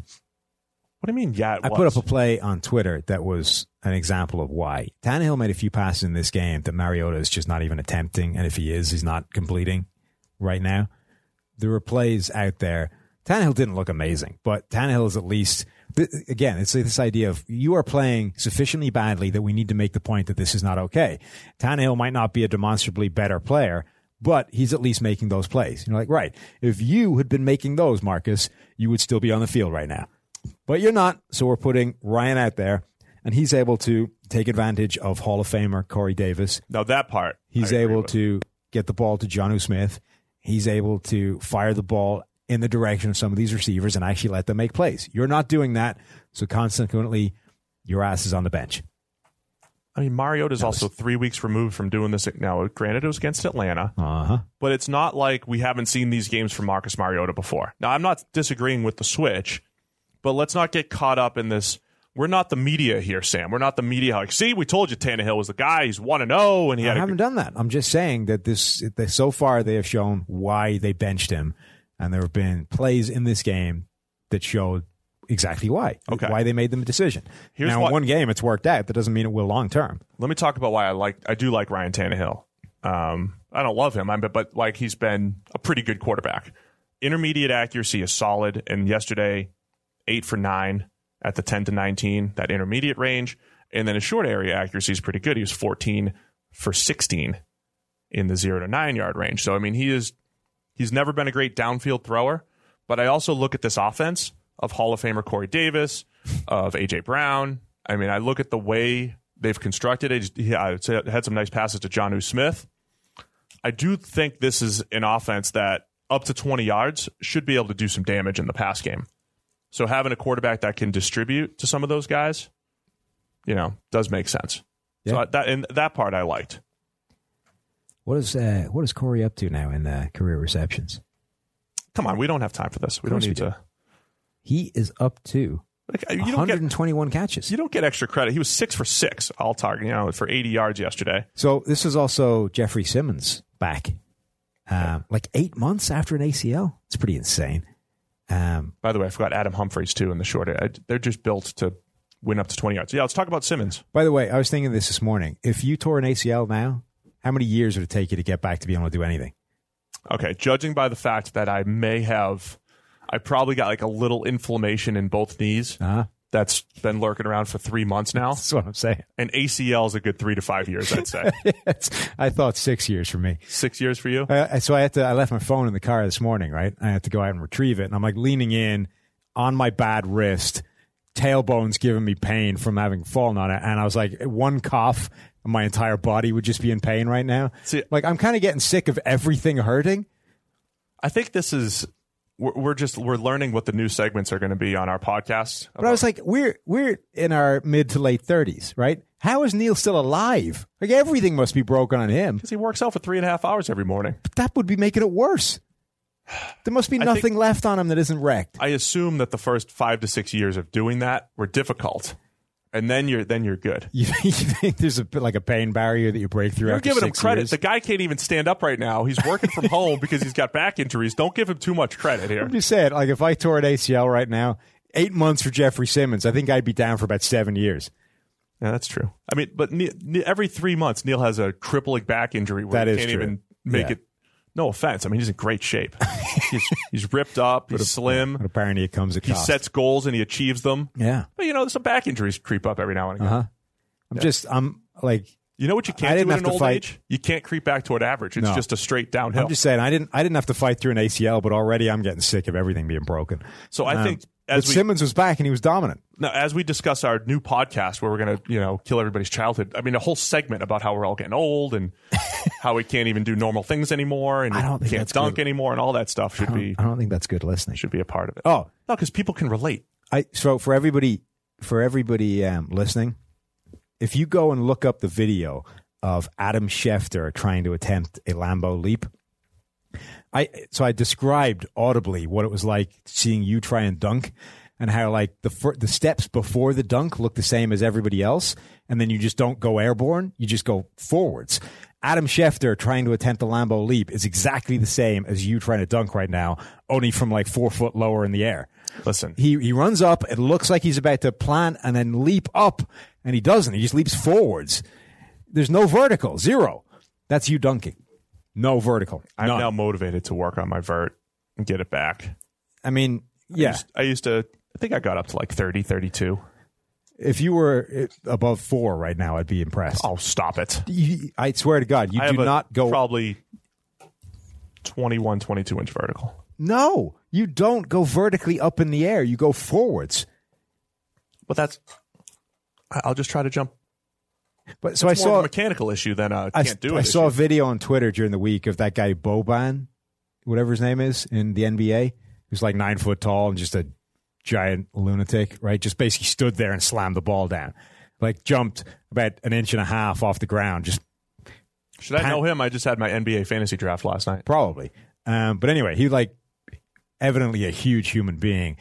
What do you mean? Yeah, it I was. put up a play on Twitter that was an example of why Tannehill made a few passes in this game that Mariota is just not even attempting, and if he is, he's not completing right now. There were plays out there. Tannehill didn't look amazing, but Tannehill is at least th- again. It's this idea of you are playing sufficiently badly that we need to make the point that this is not okay. Tannehill might not be a demonstrably better player, but he's at least making those plays. You're like, right? If you had been making those, Marcus, you would still be on the field right now but you're not. So we're putting Ryan out there, and he's able to take advantage of Hall of Famer Corey Davis. Now that part, He's able with. to get the ball to Jonnu Smith. He's able to fire the ball in the direction of some of these receivers and actually let them make plays. You're not doing that, so consequently, your ass is on the bench. I mean, Mariota is also three weeks removed from doing this. Now, granted, it was against Atlanta, Uh huh. but it's not like we haven't seen these games from Marcus Mariota before. Now, I'm not disagreeing with the switch, but let's not get caught up in this. We're not the media here, Sam. We're not the media. Like, see, we told you Tannehill was the guy. He's one and zero, and he I had haven't done that. I'm just saying that this so far they have shown why they benched him, and there have been plays in this game that showed exactly why. Okay. Why they made the decision. Here's now, in one game it's worked out. That doesn't mean it will long term. let me talk about why I like. I do like Ryan Tannehill. Um, I don't love him, I'm, but, but like he's been a pretty good quarterback. Intermediate accuracy is solid, and yesterday, eight for nine at the ten to nineteen, that intermediate range, and then his short area accuracy is pretty good. He was fourteen for sixteen in the zero to nine yard range. So I mean, he is he's never been a great downfield thrower. But I also look at this offense of Hall of Famer Corey Davis, of AJ Brown. I mean, I look at the way they've constructed it. Yeah, I would say had some nice passes to Jonnu Smith. I do think this is an offense that up to 20 yards should be able to do some damage in the pass game. So having a quarterback that can distribute to some of those guys, you know, does make sense. So Yeah. I- that and that part I liked. What is uh, what is Corey up to now in uh, career receptions? Come on, we don't have time for this. We don't course we need do. to. He is up to Like, you don't get 121 catches. you don't get extra credit. He was six for six all target, you know, for 80 yards yesterday. So this is also Jeffrey Simmons back, um, like eight months after an ACL. It's pretty insane. Um, By the way, I forgot Adam Humphries too in the short. I, they're just built to win up to 20 yards. Yeah, let's talk about Simmons. by the way, I was thinking this this morning. If you tore an ACL now, how many years would it take you to get back to being able to do anything? Okay, judging by the fact that I may have, I probably got like a little inflammation in both knees. Uh-huh. That's been lurking around for three months now. That's what I'm saying. And ACL is a good three to five years, I'd say. [laughs] I thought six years for me. Six years for you? Uh, so I had to. I left my phone in the car this morning. Right, I had to go out and retrieve it, and I'm like leaning in on my bad wrist, tailbone's giving me pain from having fallen on it, and I was like, one cough, my entire body would just be in pain right now. See- like I'm kind of getting sick of everything hurting. I think this is, we're, we're just, we're learning what the new segments are going to be on our podcast. But I was like, we're we're in our mid to late 30s, right? How is Neil still alive? Like everything must be broken on him. Because he works out for three and a half hours every morning. But that would be making it worse. There must be nothing think- left on him that isn't wrecked. I assume that the first five to six years of doing that were difficult. And then you're, then you're good. [laughs] You, you think there's a like a pain barrier that you break through? You're giving him credit. years? The guy can't even stand up right now. He's working from home because he's got back injuries. Don't give him too much credit here. I'm just saying, like if I tore an ACL right now, eight months for Jeffrey Simmons, I think I'd be down for about seven years. Yeah, that's true. I mean, but every three months, Neil has a crippling back injury where That he is can't true. even make Yeah. it. No offense. I mean, he's in great shape. [laughs] he's, he's ripped up. He's But slim. apparently, it comes at He cost. sets goals and he achieves them. yeah. But you know, some back injuries creep up every now and again. Uh huh. I'm just, I'm like, You know what you I can't didn't do have an to old fight. age? You can't creep back toward average. It's No. just a straight downhill. I'm just saying, I didn't, I didn't have to fight through an ACL, but already I'm getting sick of everything being broken. so I Um, think but as we Simmons was back and he was dominant. Now, as we discuss our new podcast where we're going to, you know, kill everybody's childhood. I mean, a whole segment about how we're all getting old and [laughs] how we can't even do normal things anymore and I don't think can't dunk good. anymore and all that stuff should be I don't think that's good listening. should be a part of it. Oh, No, because people can relate. I so for everybody for everybody um, listening, if you go and look up the video of Adam Schefter trying to attempt a Lambeau Leap, I so I described audibly what it was like seeing you try and dunk, and how like the fir- the steps before the dunk look the same as everybody else, and then you just don't go airborne, you just go forwards. Adam Schefter trying to attempt the Lambeau Leap is exactly the same as you trying to dunk right now, only from like four foot lower in the air. Listen, He he runs up. It looks like he's about to plant and then leap up, and he doesn't. He just leaps forwards. There's no vertical, zero. That's you dunking. No vertical. I'm None. now motivated to work on my vert and get it back. I mean, I yeah. used, I used to, I think I got up to like 30, 32. If you were uh, above four right now, I'd be impressed. Oh, stop it. You- I swear to God, you I do not go. probably 21, 22 inch vertical. no, you don't go vertically up in the air. You go forwards. But that's, I'll just try to jump. But so I More of saw a mechanical issue than a I, can't do it. I saw a video on Twitter during the week of that guy Boban, whatever his name is in the NBA. He's like nine foot tall and just a giant lunatic, right? Just basically stood there and slammed the ball down, like jumped about an inch and a half off the ground, just Should I know him? I just had my NBA fantasy draft last night. probably. Um, but anyway, he like evidently a huge human being.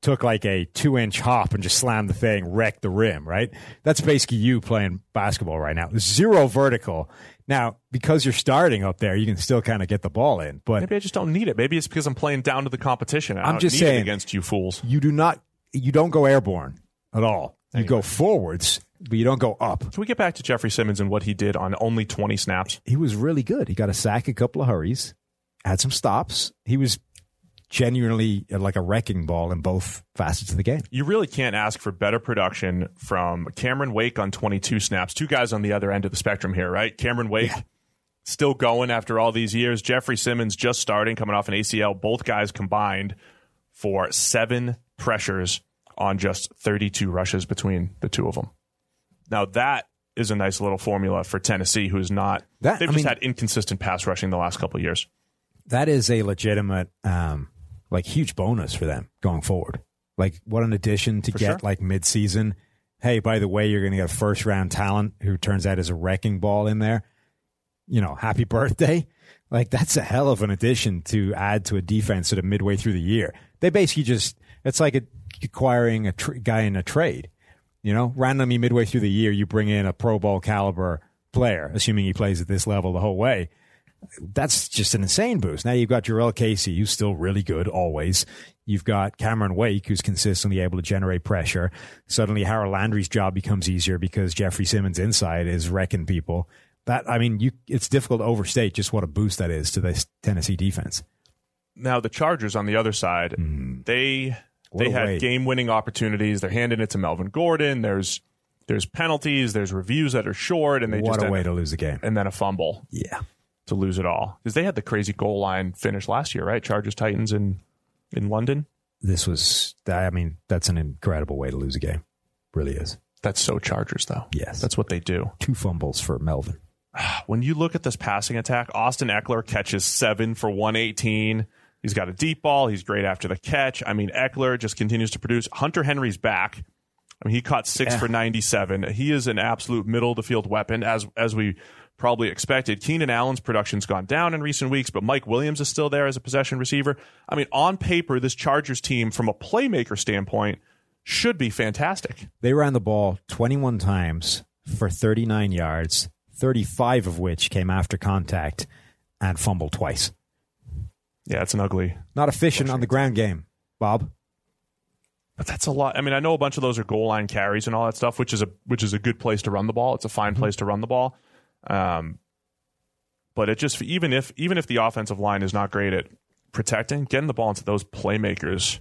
Took like a two inch hop and just slammed the thing, wrecked the rim, right? That's basically you playing basketball right now. Zero vertical. Now, because you're starting up there, you can still kind of get the ball in, but Maybe I just don't need it. Maybe it's because I'm playing down to the competition. I I'm don't just saying- against you fools. you do not, you don't go airborne at all. You go forwards, but you don't go up. Can we get back to Jeffrey Simmons and what he did on only 20 snaps? He was really good. He got a sack, a couple of hurries, had some stops. He was genuinely like a wrecking ball in both facets of the game. You really can't ask for better production from Cameron Wake on 22 snaps. Two guys on the other end of the spectrum here, right? Cameron Wake still going after all these years. Jeffrey Simmons just starting, coming off an ACL. Both guys combined for seven pressures on just 32 rushes between the two of them. Now that is a nice little formula for Tennessee, who's not. That- they've I just mean- had inconsistent pass rushing the last couple of years. That is a legitimate, um, like huge bonus for them going forward. Like what an addition to For get sure. like midseason. Hey, by the way, you're going to get a first round talent who turns out is a wrecking ball in there. you know, happy [laughs] birthday. Like that's a hell of an addition to add to a defense sort of midway through the year. They basically just it's like a, acquiring a tr- guy in a trade. You know, randomly midway through the year, you bring in a Pro Bowl caliber player, assuming he plays at this level the whole way. That's just an insane boost. Now you've got Jurrell Casey, who's still really good always. You've got Cameron Wake, who's consistently able to generate pressure. Suddenly, Harold Landry's job becomes easier because Jeffrey Simmons inside is wrecking people. That I mean, you it's difficult to overstate just what a boost that is to this Tennessee defense. Now the Chargers on the other side, Mm. they What they had way. game winning opportunities. They're handing it to Melvin Gordon. There's there's penalties. There's reviews that are short, and they what just a way to lose the game. and then a fumble Yeah. To lose it all because they had the crazy goal line finish last year, right? Chargers Titans in in London. This was, I mean, that's an incredible way to lose a game. Really is. That's so Chargers though. Yes. that's what they do. Two fumbles for Melvin. [sighs] when you look at this passing attack, Austin Ekeler catches seven for 118. He's got a deep ball. He's great after the catch. I mean, Eckler just continues to produce. Hunter Henry's back. I mean, he caught six for 97. He is an absolute middle of the field weapon, as as we probably expected. Keenan Allen's production's gone down in recent weeks, but Mike Williams is still there as a possession receiver. I mean, on paper, this Chargers team, from a playmaker standpoint, should be fantastic. They ran the ball 21 times for 39 yards, 35 of which came after contact and fumbled twice. Yeah, it's an ugly Not efficient on the ground game, Bob. But that's a lot. I mean, I know a bunch of those are goal line carries and all that stuff, which is a which is a good place to run the ball. It's a fine mm-hmm. place to run the ball. Um, but it just even if even if the offensive line is not great at protecting, getting the ball into those playmakers,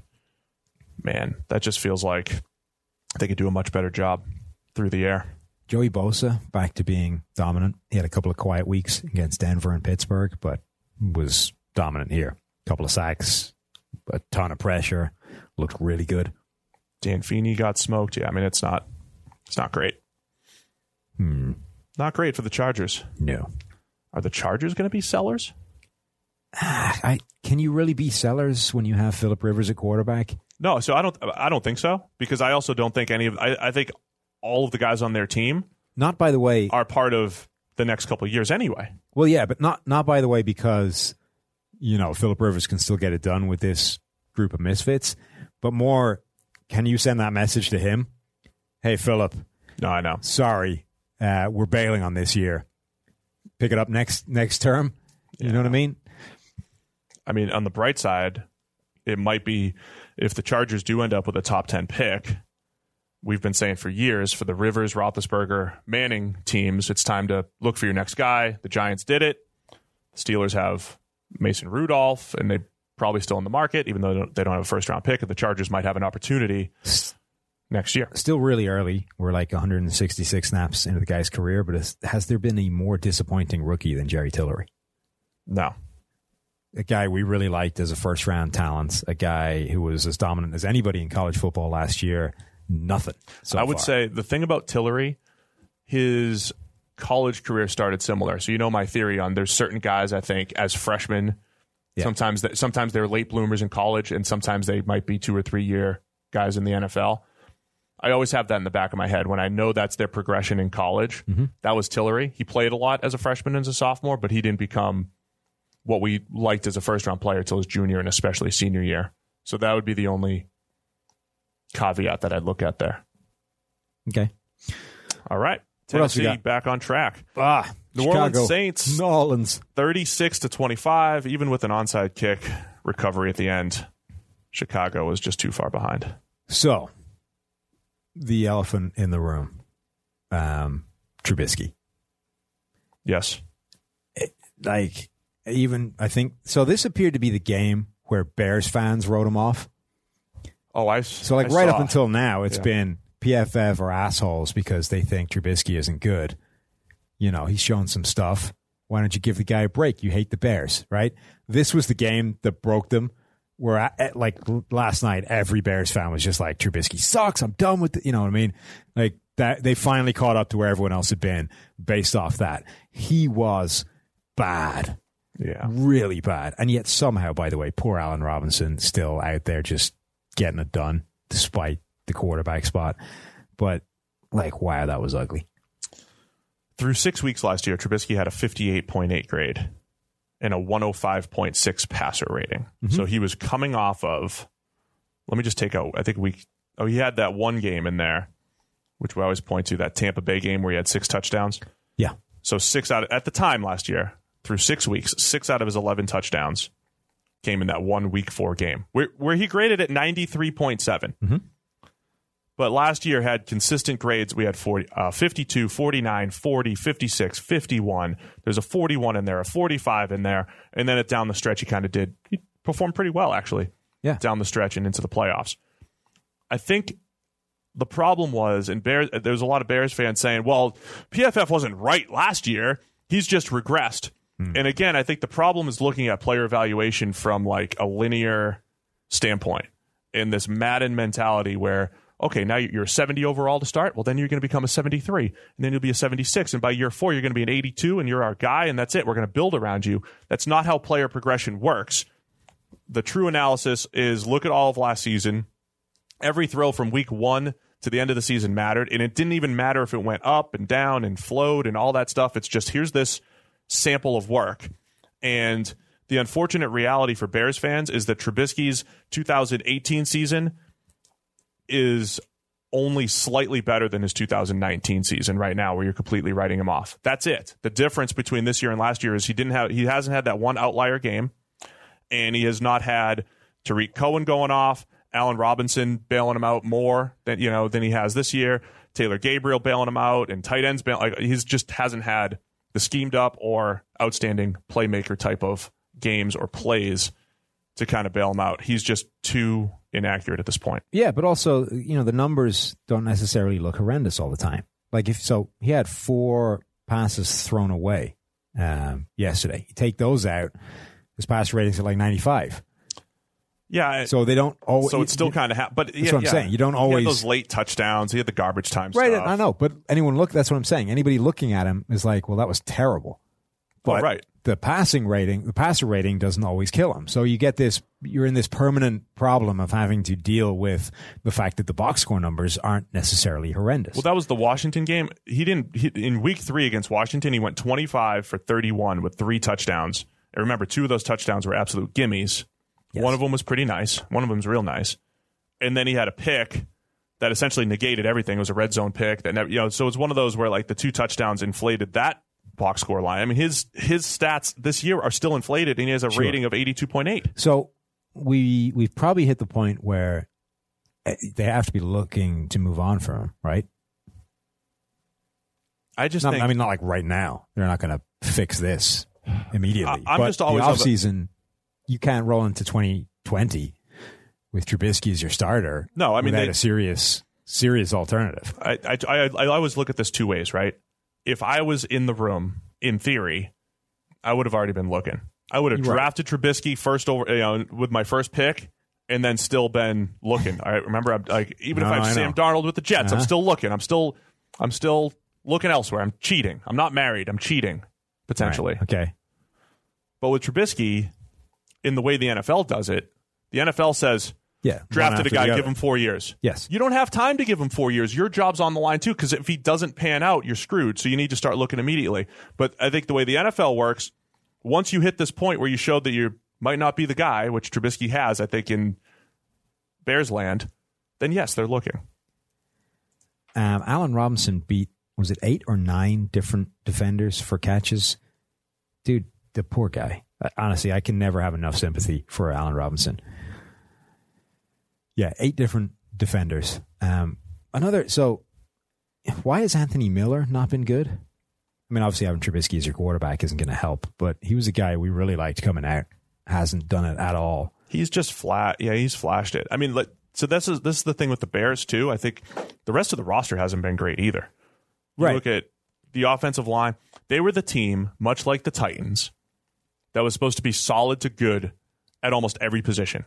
man, that just feels like they could do a much better job through the air. Joey Bosa back to being dominant. He had a couple of quiet weeks against Denver and Pittsburgh, but was dominant here. A couple of sacks, a ton of pressure, looked really good. Dan Feeney got smoked. Yeah, I mean it's not it's not great. Hmm. Not great for the Chargers. No. Are the Chargers going to be sellers? Ah, I can you really be sellers when you have Philip Rivers at quarterback? No, so I don't. I don't think so because I also don't think any of. I, I think all of the guys on their team Not by the way. are part of the next couple of years anyway. Well, yeah, but not not by the way because you know Philip Rivers can still get it done with this group of misfits, but more can you send that message to him? Hey, Philip, No, I know. sorry, uh, we're bailing on this year. Pick it up next next term. You know what I mean? I mean, on the bright side, it might be if the Chargers do end up with a top ten pick. We've been saying for years for the Rivers, Roethlisberger, Manning teams, it's time to look for your next guy. The Giants did it. The Steelers have Mason Rudolph, and they probably still in the market, even though they don't, they don't have a first round pick. And the Chargers might have an opportunity next year. Still really early. We're like 166 snaps into the guy's career, but has, has there been a more disappointing rookie than Jerry Tillery? No, a guy we really liked as a first round talent, a guy who was as dominant as anybody in college football last year. Nothing. So I would far. say the thing about Tillery, his college career started similar. So you know my theory on there's certain guys I think as freshmen, Yeah. sometimes that sometimes they're late bloomers in college, and sometimes they might be two or three year guys in the NFL. I always have that in the back of my head when I know that's their progression in college. Mm-hmm. That was Tillery. He played a lot as a freshman and as a sophomore, but he didn't become what we liked as a first round player till his junior and especially senior year. So that would be the only caveat that I'd look at there. okay. All right. Tennessee back on track. Ah, New Chicago. Orleans Saints New Orleans. 36 to 25, even with an onside kick recovery at the end. Chicago was just too far behind. So, the elephant in the room, um, Trubisky. Yes. Like, even I think so. This appeared to be the game where Bears fans wrote him off. Oh, I So, like, I right saw. up until now, it's Yeah. been PFF or assholes because they think Trubisky isn't good. You know, he's shown some stuff. Why don't you give the guy a break? You hate the Bears, right? This was the game that broke them. Where, I, at- like last night, every Bears fan was just like, Trubisky sucks. I'm done with it. You know what I mean? Like that, they finally caught up to where everyone else had been based off that. He was bad Yeah. really bad. And yet somehow, by the way, poor Allen Robinson still out there just getting it done despite the quarterback spot. But like, wow, that was ugly. through six weeks last year, Trubisky had a 58.8 grade and a 105.6 passer rating. Mm-hmm. So he was coming off of, let me just take out, I think we. oh, he had that one game in there, which we always point to, that Tampa Bay game where he had six touchdowns. Yeah. So six out, of, at the time last year, through six weeks, six out of his 11 touchdowns came in that one week four game where, where he graded at 93.7. But last year had consistent grades. We had 40, uh, 52, 49, 40, 56, 51. There's a 41 in there, a 45 in there. And then it down the stretch, he kind of did, he performed pretty well, actually, Yeah. down the stretch and into the playoffs. I think the problem was, and Bears, there was a lot of Bears fans saying, well, PFF wasn't right last year. He's just regressed. And again, I think the problem is looking at player evaluation from like a linear standpoint in this Madden mentality where, okay, now you're a 70 overall to start. Well, then you're going to become a 73, and then you'll be a 76. And by year four, you're going to be an 82, and you're our guy, and that's it. We're going to build around you. That's not how player progression works. The true analysis is look at all of last season. Every throw from week one to the end of the season mattered, and it didn't even matter if it went up and down and flowed and all that stuff. It's just here's this sample of work. And the unfortunate reality for Bears fans is that Trubisky's 2018 season is only slightly better than his 2019 season right now where you're completely writing him off. That's it. The difference between this year and last year is he didn't have he hasn't had that one outlier game and he has not had Tarik Cohen going off, Allen Robinson bailing him out more than you know than he has this year, Taylor Gabriel bailing him out and tight ends bail, like he's just hasn't had the schemed up or outstanding playmaker type of games or plays to kind of bail him out. He's just too inaccurate at this point. Yeah, but also, you know, the numbers don't necessarily look horrendous all the time. Like if so, he had four passes thrown away um, yesterday. You take those out, his pass ratings are like ninety five. Yeah, So they don't always. so it's still kind of ha- but That's what I'm saying. You don't He always- had those late touchdowns. He had the garbage time right. stuff. I know, but anyone look. That's what I'm saying. Anybody looking at him is like, well, that was terrible. But right. the passing rating, the passer rating doesn't always kill him. So you get this, you're in this permanent problem of having to deal with the fact that the box score numbers aren't necessarily horrendous. Well, that was the Washington game. He didn't he, in week three against Washington. He went twenty five for thirty one with three touchdowns. And remember, two of those touchdowns were absolute gimmies. One of them was pretty nice. One of them was real nice. And then he had a pick that essentially negated everything. It was a red zone pick that never, you know. So it's one of those where like the two touchdowns inflated that box score line. I mean, his his stats this year are still inflated, and he has a rating of eighty two point eight. So we we've probably hit the point where eh, they have to be looking to move on from him, right? I just Not, think I mean, not like right now. They're not going to fix this immediately. I- I'm but just always the of the- offseason, you can't roll into 2020 with Trubisky as your starter. No, I mean, they- a serious serious alternative. I, I, I, I always look at this two ways, right? If I was in the room, in theory, I would have already been looking. I would have Right. drafted Trubisky first over, you know, with my first pick, and then still been looking. I remember, I'm like, even No, if I have I Sam know. Darnold with the Jets, I'm Uh-huh. still looking. I'm still, I'm still looking elsewhere. I'm cheating. I'm not married. I'm cheating potentially. Right. Okay. But with Trubisky, in the way the NFL does it, the NFL says, Yeah. drafted a guy, give him four years. Yes. You don't have time to give him four years. Your job's on the line too, because if he doesn't pan out, you're screwed. So you need to start looking immediately. But I think the way the NFL works, once you hit this point where you showed that you might not be the guy, which Trubisky has, I think in Bears land, then yes, they're looking. Um, Allen Robinson beat was it eight or nine different defenders for catches? Dude, the poor guy. Honestly, I can never have enough sympathy for Allen Robinson. Yeah, eight different defenders. Um, another. So, why has Anthony Miller not been good? I mean, obviously having Trubisky as your quarterback isn't going to help, but he was a guy we really liked coming out. Hasn't done it at all. He's just flat. Yeah, he's flashed it. I mean, like, so this is this is the thing with the Bears too. I think the rest of the roster hasn't been great either. You Right. Look at the offensive line. They were the team, much like the Titans, that was supposed to be solid to good at almost every position.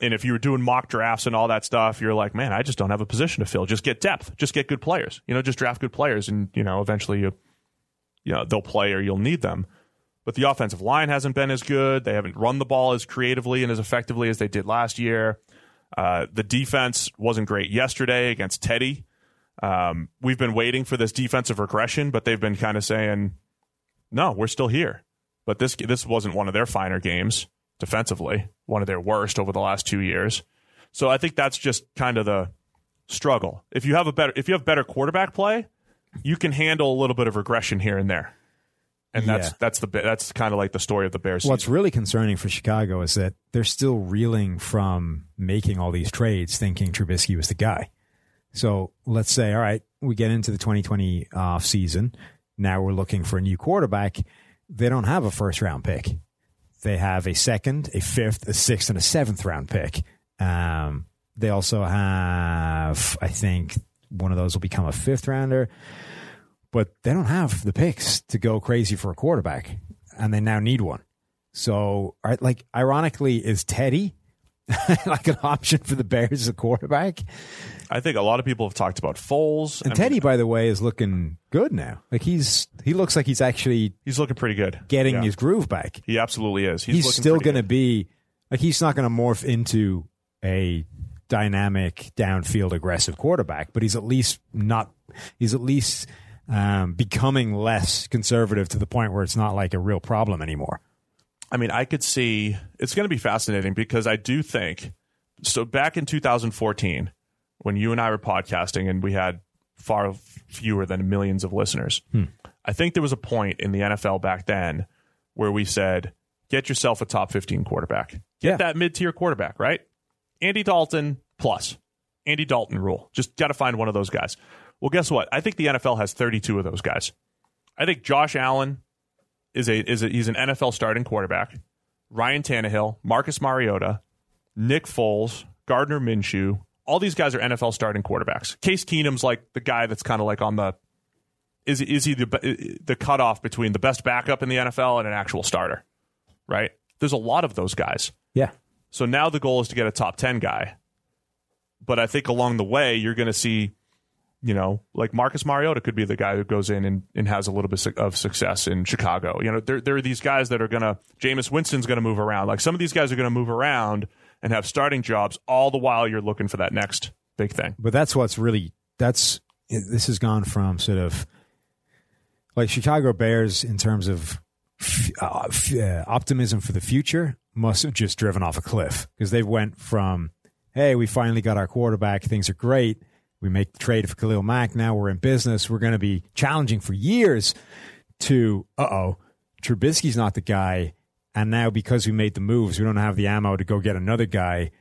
And if you were doing mock drafts and all that stuff, you're like, man, I just don't have a position to fill. Just get depth. Just get good players. You know, just draft good players, and you know, eventually you, you know, they'll play or you'll need them. But the offensive line hasn't been as good. They haven't run the ball as creatively and as effectively as they did last year. Uh, the defense wasn't great yesterday against Teddy. Um, we've been waiting for this defensive regression, but they've been kind of saying, "No, we're still here." But this this wasn't one of their finer games defensively, one of their worst over the last two years. So I think that's just kind of the struggle. If you have a better if you have better quarterback play, you can handle a little bit of regression here and there. And that's Yeah. that's the that's kind of like the story of the Bears. What's season. really concerning for Chicago is that they're still reeling from making all these trades, thinking Trubisky was the guy. So let's say, all right, we get into the 2020 off uh, season. Now we're looking for a new quarterback. They don't have a first round pick. They have a second, a fifth, a sixth, and a seventh round pick. Um, they also have, I think, one of those will become a fifth rounder but they don't have the picks to go crazy for a quarterback, and they now need one. So, like, ironically, is Teddy [laughs] like an option for the Bears as a quarterback? I think a lot of people have talked about Foles. And I mean, Teddy, by the way, is looking good now. Like he's he looks like he's actually he's looking pretty good. getting Yeah. his groove back. He absolutely is. He's, He's, still going to be like he's not going to morph into a dynamic downfield aggressive quarterback, but he's at least not. He's at least um, becoming less conservative to the point where it's not like a real problem anymore. I mean, I could see it's going to be fascinating because I do think so. Back in 2014, when you and I were podcasting and we had far fewer than millions of listeners, hmm. I think there was a point in the NFL back then where we said, get yourself a top 15 quarterback. Get Yeah. that mid tier quarterback, right? Andy Dalton plus. Andy Dalton rule. Just got to find one of those guys. Well, guess what? I think the NFL has 32 of those guys. I think Josh Allen is a is a he's an NFL starting quarterback. Ryan Tannehill, Marcus Mariota, Nick Foles, Gardner Minshew, all these guys are NFL starting quarterbacks. Case Keenum's like the guy that's kind of like on the is is he the the cutoff between the best backup in the NFL and an actual starter, right? There's a lot of those guys. Yeah, So now the goal is to get a top 10 guy. But I think along the way, you're going to see, you know, like Marcus Mariota could be the guy who goes in and, and has a little bit of success in Chicago. You know, there, there are these guys that are going to, Jameis Winston's going to move around. Like some of these guys are going to move around and have starting jobs all the while you're looking for that next big thing. but that's what's really that's this has gone from sort of like Chicago Bears in terms of uh, uh, optimism for the future must have just driven off a cliff because they went from hey we finally got our quarterback things are great we make the trade for Khalil Mack. Now we're in business. We're going to be challenging for years to uh oh Trubisky's not the guy. And now because we made the moves we don't have the ammo to go get another guy.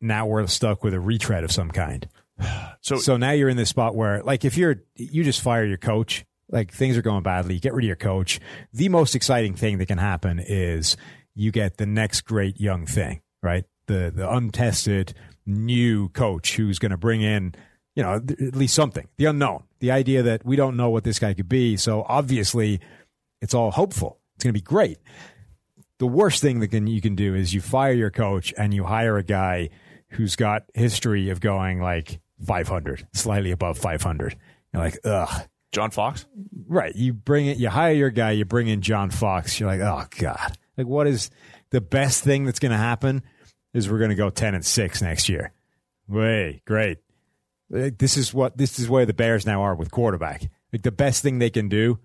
Now we're stuck with a retread of some kind. [sighs] So, so now you're in this spot where, like, if you're, you just fire your coach, like things are going badly, get rid of your coach. The most exciting thing that can happen is you get the next great young thing, right? The, the untested new coach who's going to bring in, you know, th- at least something, the unknown, the idea that we don't know what this guy could be. So obviously it's all hopeful. It's going to be great. The worst thing that can, you can do is you fire your coach and you hire a guy who's got history of going like 500, slightly above 500. You're like, ugh. John Fox? Right. You bring it, you hire your guy, you bring in John Fox. You're like, oh God. Like, what is the best thing that's going to happen is we're going to go 10 and 6 next year. Way, great. This is what, this is where the Bears now are with quarterback. Like, the best thing they can do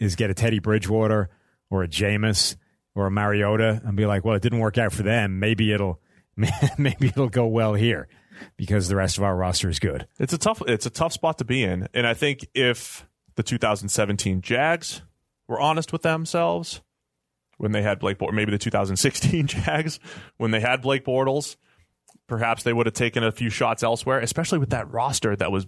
is get a Teddy Bridgewater or a Jameis or a Mariota and be like, well, it didn't work out for them. Maybe it'll, [laughs] maybe it'll go well here because the rest of our roster is good. It's a tough it's a tough spot to be in. And I think if the 2017 Jags were honest with themselves when they had Blake Bor- maybe the 2016 [laughs] Jags when they had Blake Bortles, perhaps they would have taken a few shots elsewhere, especially with that roster that was,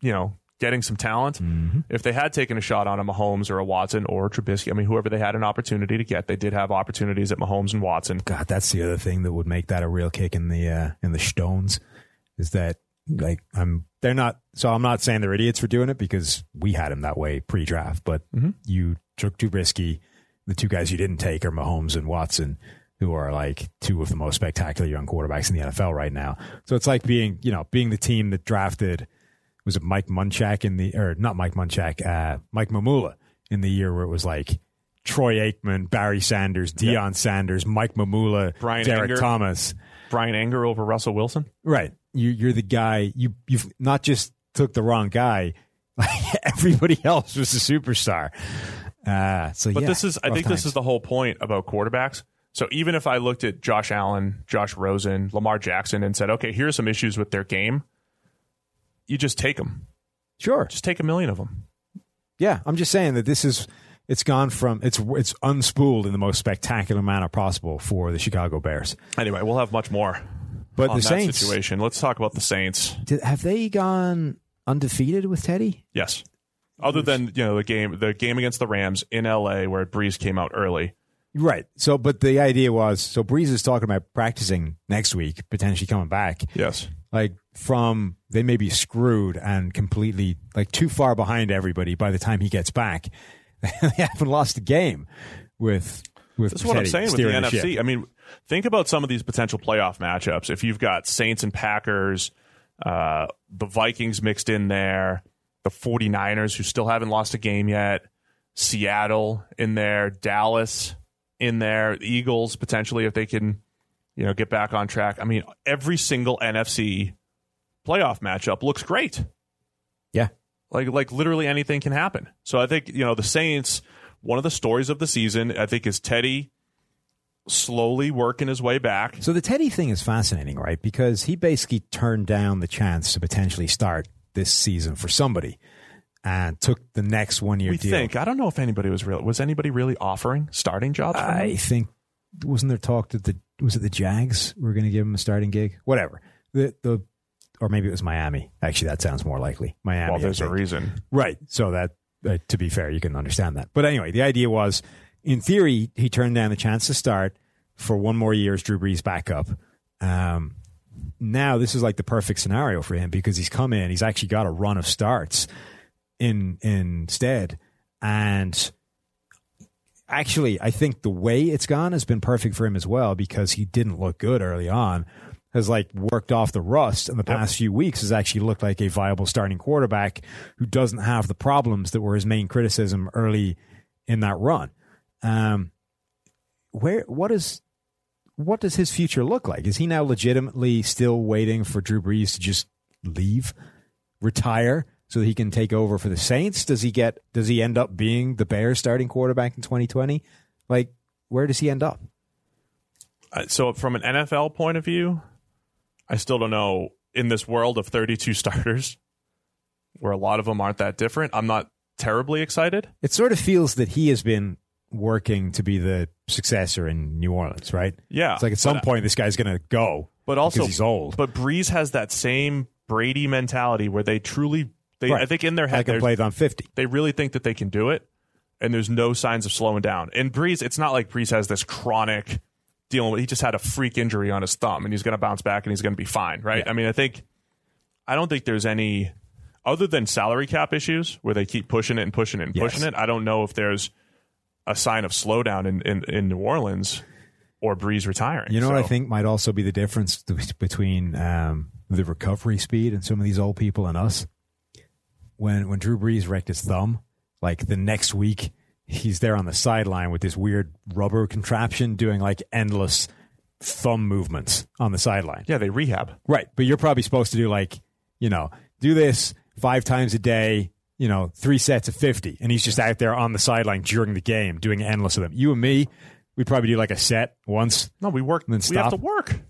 you know, getting some talent. If they had taken a shot on a Mahomes or a Watson or a Trubisky, I mean, whoever they had an opportunity to get, they did have opportunities at Mahomes and Watson. God, that's the other thing that would make that a real kick in the uh, in the stones is that like I'm they're not so I'm not saying they're idiots for doing it because we had him that way pre-draft, but you took Trubisky. The two guys you didn't take are Mahomes and Watson, who are like two of the most spectacular young quarterbacks in the NFL right now. So it's like being you know being the team that drafted was it Mike Munchak in the or not Mike Munchak, uh, Mike Mamula in the year where it was like Troy Aikman, Barry Sanders, Deion Sanders, Mike Mamula, Brian Derek Anger. Thomas. Bryan Anger over Russell Wilson. Right. You, you're the guy. You you've not just took the wrong guy. [laughs] Everybody else was a superstar. Uh, so, But yeah, this is, I think this is the whole point about quarterbacks. So even if I looked at Josh Allen, Josh Rosen, Lamar Jackson, and said, okay, here's some issues with their game, you just take them. sure. Just take a million of them. Yeah, I'm just saying that this is it's gone from it's it's unspooled in the most spectacular manner possible for the Chicago Bears. Anyway, we'll have much more But on the that Saints situation. Let's talk about the Saints. did, have they gone undefeated with Teddy? Yes. Other than you know the game, the game against the Rams in L.A. where Brees came out early. Right. So, but the idea was so Brees is talking about practicing next week, potentially coming back. Yes. Like from they may be screwed and completely like too far behind everybody by the time he gets back. [laughs] they haven't lost a game with with That's what I'm saying with the steering NFC. I mean, think about some of these potential playoff matchups. If you've got Saints and Packers, uh, the Vikings mixed in there, the 49ers who still haven't lost a game yet, Seattle in there, Dallas in there, Eagles potentially if they can, you know, get back on track. I mean, every single NFC playoff matchup looks great. Yeah. Like like literally anything can happen. So I think you know the Saints. One of the stories of the season, I think, is Teddy slowly working his way back. So the Teddy thing is fascinating, right? Because he basically turned down the chance to potentially start this season for somebody and took the next one year We deal. think. I don't know if anybody was real. Was anybody really offering starting jobs? For I think wasn't there talk that the was it the Jags were going to give him a starting gig? Whatever. The the or maybe it was Miami. Actually, that sounds more likely. Miami. Well, there's a reason. Right. So that, uh, to be fair, you can understand that. But anyway, the idea was, in theory, he turned down the chance to start for one more year as Drew Brees backup. Um, now this is like the perfect scenario for him because he's come in, he's actually got a run of starts in instead, and actually, I think the way it's gone has been perfect for him as well because he didn't look good early on. Has like worked off the rust in the past few weeks. Has actually looked like a viable starting quarterback who doesn't have the problems that were his main criticism early in that run. Um, where what is what does his future look like? Is he now legitimately still waiting for Drew Brees to just leave, retire, so that he can take over for the Saints? Does he get? Does he end up being the Bears starting quarterback in 2020? Like, where does he end up? Uh, so, from an NFL point of view, I still don't know. In this world of 32 [laughs] starters, where a lot of them aren't that different, I'm not terribly excited. It sort of feels that he has been working to be the successor in New Orleans, right? Yeah, It's like at some but- point this guy's going to go, but also he's old. But Brees has that same Brady mentality where they truly, they Right. I think in their I head, can play on 50. they really think that they can do it, and there's no signs of slowing down. And Brees, it's not like Brees has this chronic dealing with. He just had a freak injury on his thumb, and he's going to bounce back, and he's going to be fine, right? I mean, I think, I don't think there's any other than salary cap issues where they keep pushing it and pushing it and Yes. pushing it. I don't know if there's a sign of slowdown in in, in New Orleans or Brees retiring. You know what I think might also be the difference between um, the recovery speed and some of these old people and us? When when Drew Brees wrecked his thumb, like the next week, he's there on the sideline with this weird rubber contraption doing like endless thumb movements on the sideline. Yeah, they rehab. Right. But you're probably supposed to do like, you know, do this five times a day, you know, three sets of 50. And he's just out there on the sideline during the game doing endless of them. You and me, we'd probably do like a set once. No, we work. And then stop. We have to work.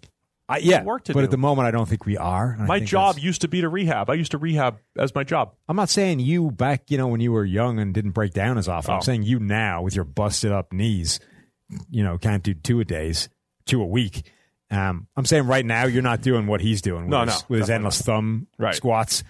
I, yeah. work to but do. at the moment, I don't think we are. My job used to be to rehab. I used to rehab as my job. I'm not saying you back, you know, when you were young and didn't break down as often. Oh. I'm saying you now with your busted up knees, you know, can't do two a days, two a week. Um, I'm saying right now you're not doing what he's doing with No, his, no, with his endless thumb Right. squats.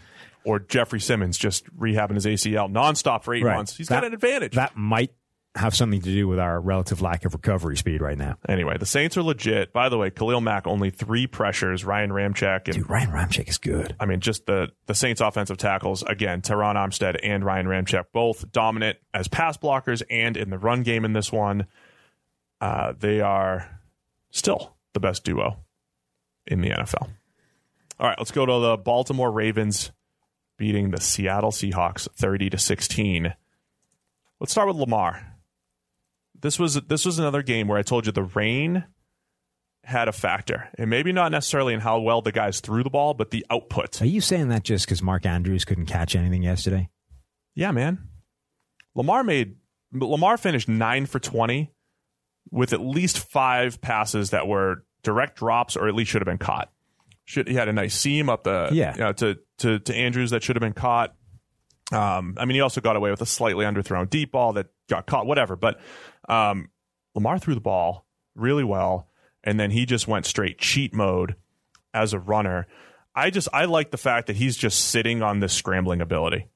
or Jeffery Simmons just rehabbing his ACL nonstop for eight Right. months. He's That- got an advantage. That might have something to do with our relative lack of recovery speed right now. anyway, the Saints are legit. By the way, Khalil Mack only three pressures. Ryan Ramczyk and Dude, Ryan Ramczyk is good. I mean, just the the Saints offensive tackles again. Terron Armstead and Ryan Ramczyk both dominant as pass blockers and in the run game in this one. Uh, they are still the best duo in the NFL. All right, let's go to the Baltimore Ravens beating the Seattle Seahawks 30 to 16. Let's start with Lamar. This was this was another game where I told you the rain had a factor, and maybe not necessarily in how well the guys threw the ball, but the output. Are you saying that just because Mark Andrews couldn't catch anything yesterday? Yeah, man. Lamar made Lamar finished nine for twenty with at least five passes that were direct drops or at least should have been caught. Should he had a nice seam up the Yeah. you know, to to to Andrews that should have been caught. Um, I mean, he also got away with a slightly underthrown deep ball that got caught, whatever. But um, Lamar threw the ball really well, and then he just went straight cheat mode as a runner. I just I like the fact that he's just sitting on this scrambling ability.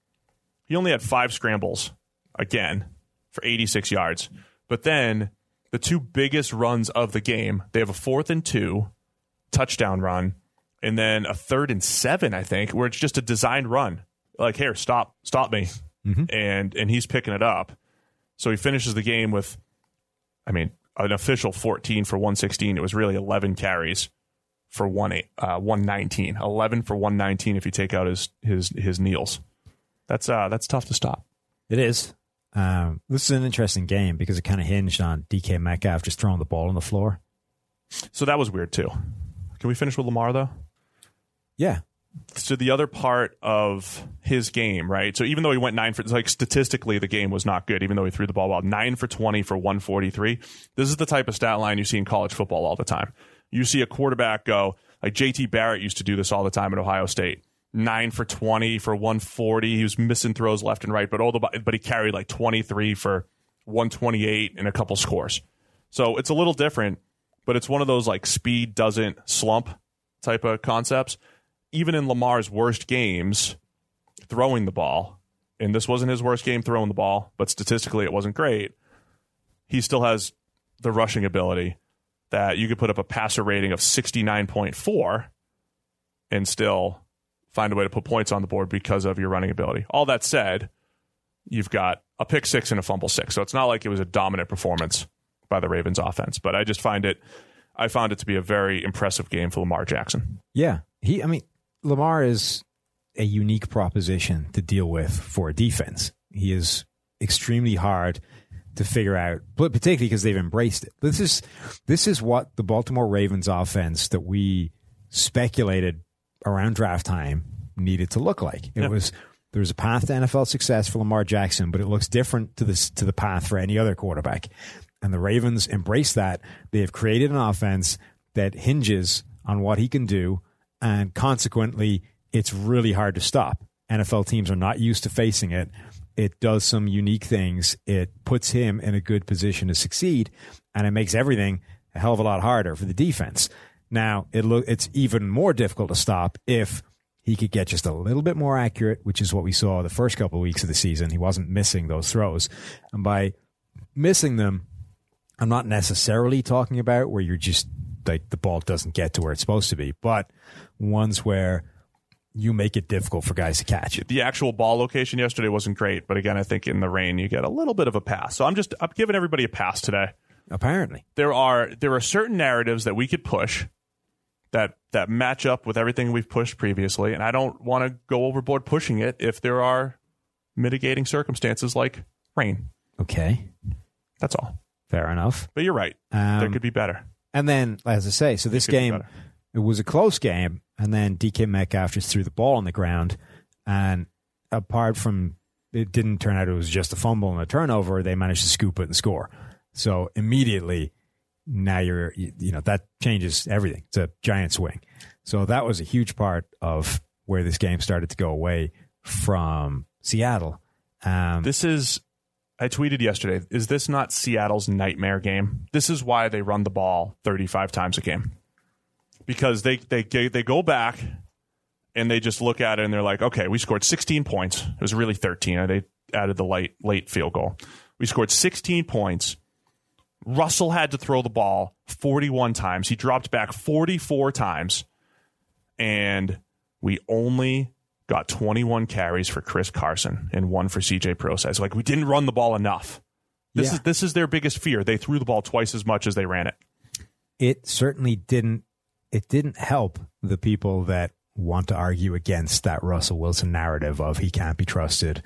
He only had five scrambles again for 86 yards, but then the two biggest runs of the game, they have a fourth and two touchdown run, and then a third and seven, I think, where it's just a designed run. Like, here, stop, stop me, and and he's picking it up. So he finishes the game with, I mean, an official 14 for 116. It was really 11 carries for one eight, uh, 119. 11 for 119 if you take out his his his kneels. That's uh that's tough to stop. It is. Um, this is an interesting game because it kind of hinged on DK Metcalf just throwing the ball on the floor. So that was weird too. Can we finish with Lamar though? Yeah. So the other part of his game, right? So even though he went nine for like statistically, the game was not good. Even though he threw the ball well, nine for twenty for one forty three. This is the type of stat line you see in college football all the time. You see a quarterback go like JT Barrett used to do this all the time at Ohio State. Nine for twenty for one forty. He was missing throws left and right, but all the but he carried like twenty three for one twenty eight and a couple scores. So it's a little different, but it's one of those like speed doesn't slump type of concepts. Even in Lamar's worst games, throwing the ball, and this wasn't his worst game throwing the ball, but statistically it wasn't great. He still has the rushing ability that you could put up a passer rating of 69.4 and still find a way to put points on the board because of your running ability. All that said, you've got a pick six and a fumble six. So it's not like it was a dominant performance by the Ravens offense, but I just find it I found it to be a very impressive game for Lamar Jackson. Yeah. He I mean, Lamar is a unique proposition to deal with for a defense. He is extremely hard to figure out, but particularly because they've embraced it. This is this is what the Baltimore Ravens offense that we speculated around draft time needed to look like. It Yeah. was there was a path to NFL success for Lamar Jackson, but it looks different to this to the path for any other quarterback. And the Ravens embrace that. They have created an offense that hinges on what he can do, and consequently, it's really hard to stop. NFL teams are not used to facing it. It does some unique things. It puts him in a good position to succeed, and it makes everything a hell of a lot harder for the defense. Now, it lo- it's even more difficult to stop if he could get just a little bit more accurate, which is what we saw the first couple of weeks of the season. He wasn't missing those throws. And by missing them, I'm not necessarily talking about where you're just like the ball doesn't get to where it's supposed to be, but ones where you make it difficult for guys to catch it. The actual ball location yesterday wasn't great, but again, I think in the rain you get a little bit of a pass. So I'm just I'm giving everybody a pass today. Apparently. There are there are certain narratives that we could push that that match up with everything we've pushed previously, and I don't want to go overboard pushing it if there are mitigating circumstances like rain. Okay. That's all. Fair enough. But you're right. there Um, could be better. And then, as I say, so this game, it was a close game, and then DK Metcalf just threw the ball on the ground, and apart from it didn't turn out it was just a fumble and a turnover, they managed to scoop it and score. So immediately, now you're you, you know that changes everything. It's a giant swing. So that was a huge part of where this game started to go away from Seattle. Um, This is I tweeted yesterday, is this not Seattle's nightmare game? This is why they run the ball 35 times a game. Because they they they go back and they just look at it and they're like, "Okay, we scored 16 points. It was really 13. They added the late late field goal. We scored 16 points. Russell had to throw the ball 41 times. He dropped back 44 times. And we only got 21 carries for Chris Carson and one for CJ Prosise. Like we didn't run the ball enough. This Yeah. is this is their biggest fear. They threw the ball twice as much as they ran it. it certainly didn't it didn't help the people that want to argue against that Russell Wilson narrative of he can't be trusted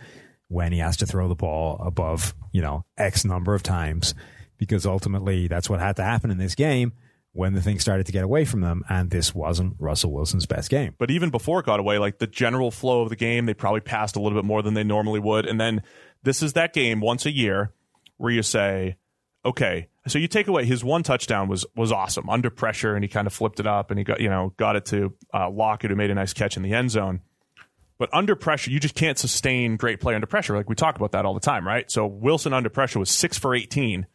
when he has to throw the ball above, you know, X number of times because ultimately that's what had to happen in this game when the thing started to get away from them, and this wasn't Russell Wilson's best game. But even before it got away, like the general flow of the game, they probably passed a little bit more than they normally would. And then this is that game once a year where you say, okay, so you take away his one touchdown was was awesome under pressure, and he kind of flipped it up and he got you know got it to uh, Lockett who made a nice catch in the end zone. But under pressure, you just can't sustain great play under pressure. Like we talk about that all the time, right? So Wilson under pressure was six for eighteen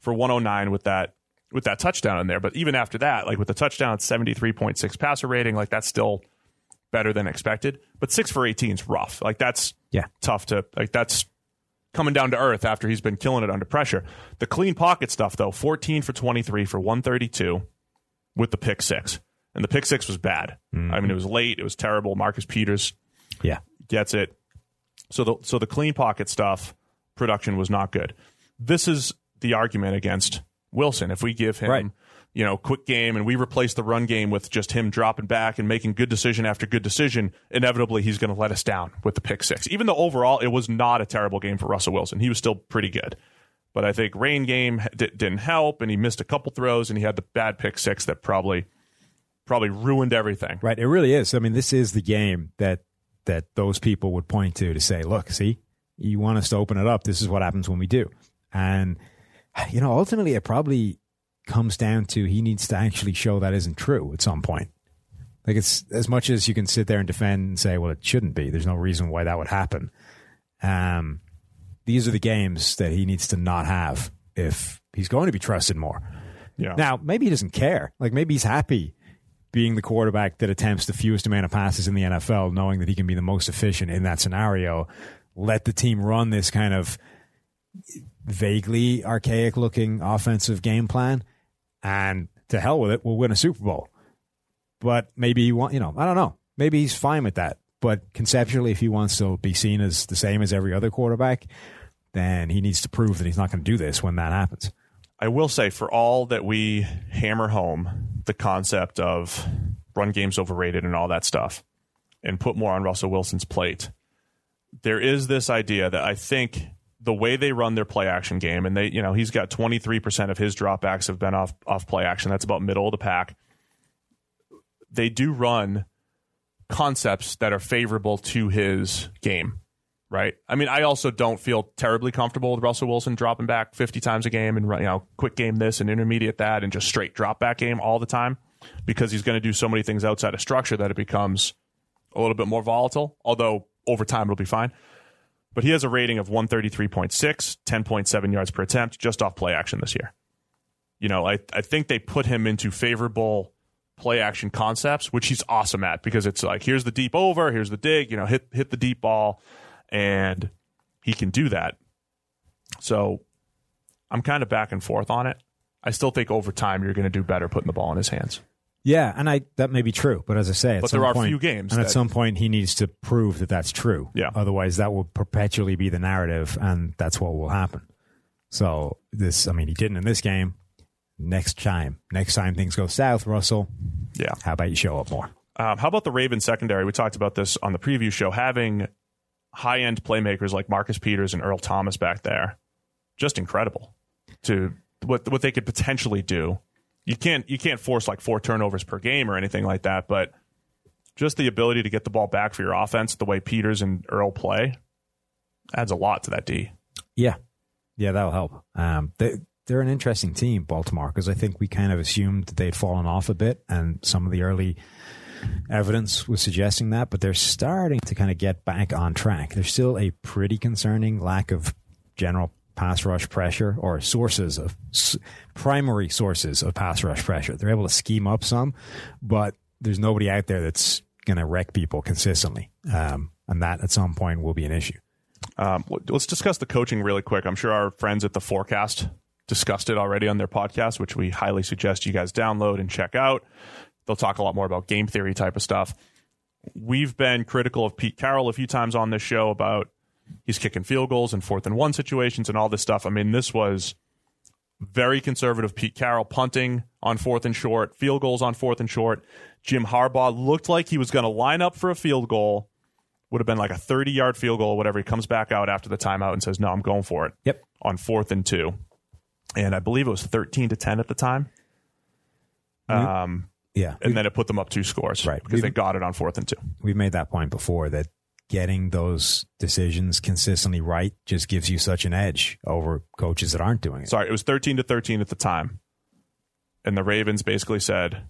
for 109 with that with that touchdown in there. But even after that, like with the touchdown 73.6 passer rating, like that's still better than expected. But six for 18 is rough. Like that's Yeah. tough to like that's coming down to earth after he's been killing it under pressure. The clean pocket stuff though, 14 for 23 for 132 with the pick six. And the pick six was bad. I mean, it mm-hmm. was late. It was terrible. Marcus Peters Yeah. gets it. So the so the clean pocket stuff production was not good. This is the argument against Wilson. If we give him Right. you know quick game and we replace the run game with just him dropping back and making good decision after good decision, inevitably he's going to let us down with the pick six. Even though overall it was not a terrible game for Russell Wilson, he was still pretty good. But I think rain game d- didn't help, and he missed a couple throws, and he had the bad pick six that probably probably ruined everything. Right. It really is. I mean, this is the game that that those people would point to to say, look, see, you want us to open it up. This is what happens when we do. And you know, ultimately, it probably comes down to he needs to actually show that isn't true at some point. Like it's as much as you can sit there and defend and say, well, it shouldn't be. There's no reason why that would happen. Um, these are the games that he needs to not have if he's going to be trusted more. Yeah. Now, maybe he doesn't care. Like maybe he's happy being the quarterback that attempts the fewest amount of passes in the NFL, knowing that he can be the most efficient in that scenario. Let the team run this kind of vaguely archaic looking offensive game plan, and to hell with it, we'll win a Super Bowl. But maybe he want, you know, I don't know. Maybe he's fine with that. But conceptually, if he wants to be seen as the same as every other quarterback, then he needs to prove that he's not going to do this when that happens. I will say, for all that we hammer home the concept of run games overrated and all that stuff, and put more on Russell Wilson's plate, there is this idea that I think the way they run their play action game, and they, you know, he's got 23% of his dropbacks have been off off play action. That's about middle of the pack. They do run concepts that are favorable to his game right? I mean, I also don't feel terribly comfortable with Russell Wilson dropping back 50 times a game and, you know, quick game this and intermediate that and just straight drop back game all the time because he's going to do so many things outside of structure that it becomes a little bit more volatile, although over time it'll be fine. But he has a rating of 133.6, 10.7 yards per attempt just off play action this year. You know, I, I think they put him into favorable play action concepts, which he's awesome at because it's like, here's the deep over, here's the dig, you know, hit hit the deep ball and he can do that. So I'm kind of back and forth on it. I still think over time you're going to do better putting the ball in his hands. Yeah, and I that may be true, but as I say, at But some there are point, few games and at some point he needs to prove that that's true. Yeah. otherwise that will perpetually be the narrative, and that's what will happen. So this, I mean, he didn't in this game. Next time, next time things go south, Russell, Yeah. how about you show up more? Um, how about the Ravens secondary? We talked about this on the preview show. Having high end playmakers like Marcus Peters and Earl Thomas back there, just incredible to what what they could potentially do. You can't you can't force like four turnovers per game or anything like that, but just the ability to get the ball back for your offense, the way Peters and Earl play, adds a lot to that D. Yeah, yeah, that'll help. Um, they, they're an interesting team, Baltimore, because I think we kind of assumed that they'd fallen off a bit, and some of the early evidence was suggesting that, but they're starting to kind of get back on track. There's still a pretty concerning lack of general pass rush pressure or sources of s- primary sources of pass rush pressure. They're able to scheme up some, but there's nobody out there that's going to wreck people consistently. Um, and that at some point will be an issue. Um, let's discuss the coaching really quick. I'm sure our friends at the Forecast discussed it already on their podcast, which we highly suggest you guys download and check out. They'll talk a lot more about game theory type of stuff. We've been critical of Pete Carroll a few times on this show about he's kicking field goals and fourth and one situations and all this stuff. I mean, this was very conservative Pete Carroll punting on fourth and short, field goals on fourth and short. Jim Harbaugh looked like he was going to line up for a field goal, would have been like a 30 yard field goal, whatever. He comes back out after the timeout and says, No, I'm going for it Yep. on fourth and two. And I believe it was 13 to 10 at the time. Um, Yeah, and then it put them up two scores, Right. Because they got it on fourth and two. we've made that point before that getting those decisions consistently right just gives you such an edge over coaches that aren't doing it. Sorry, it was thirteen to thirteen at the time, and the Ravens basically said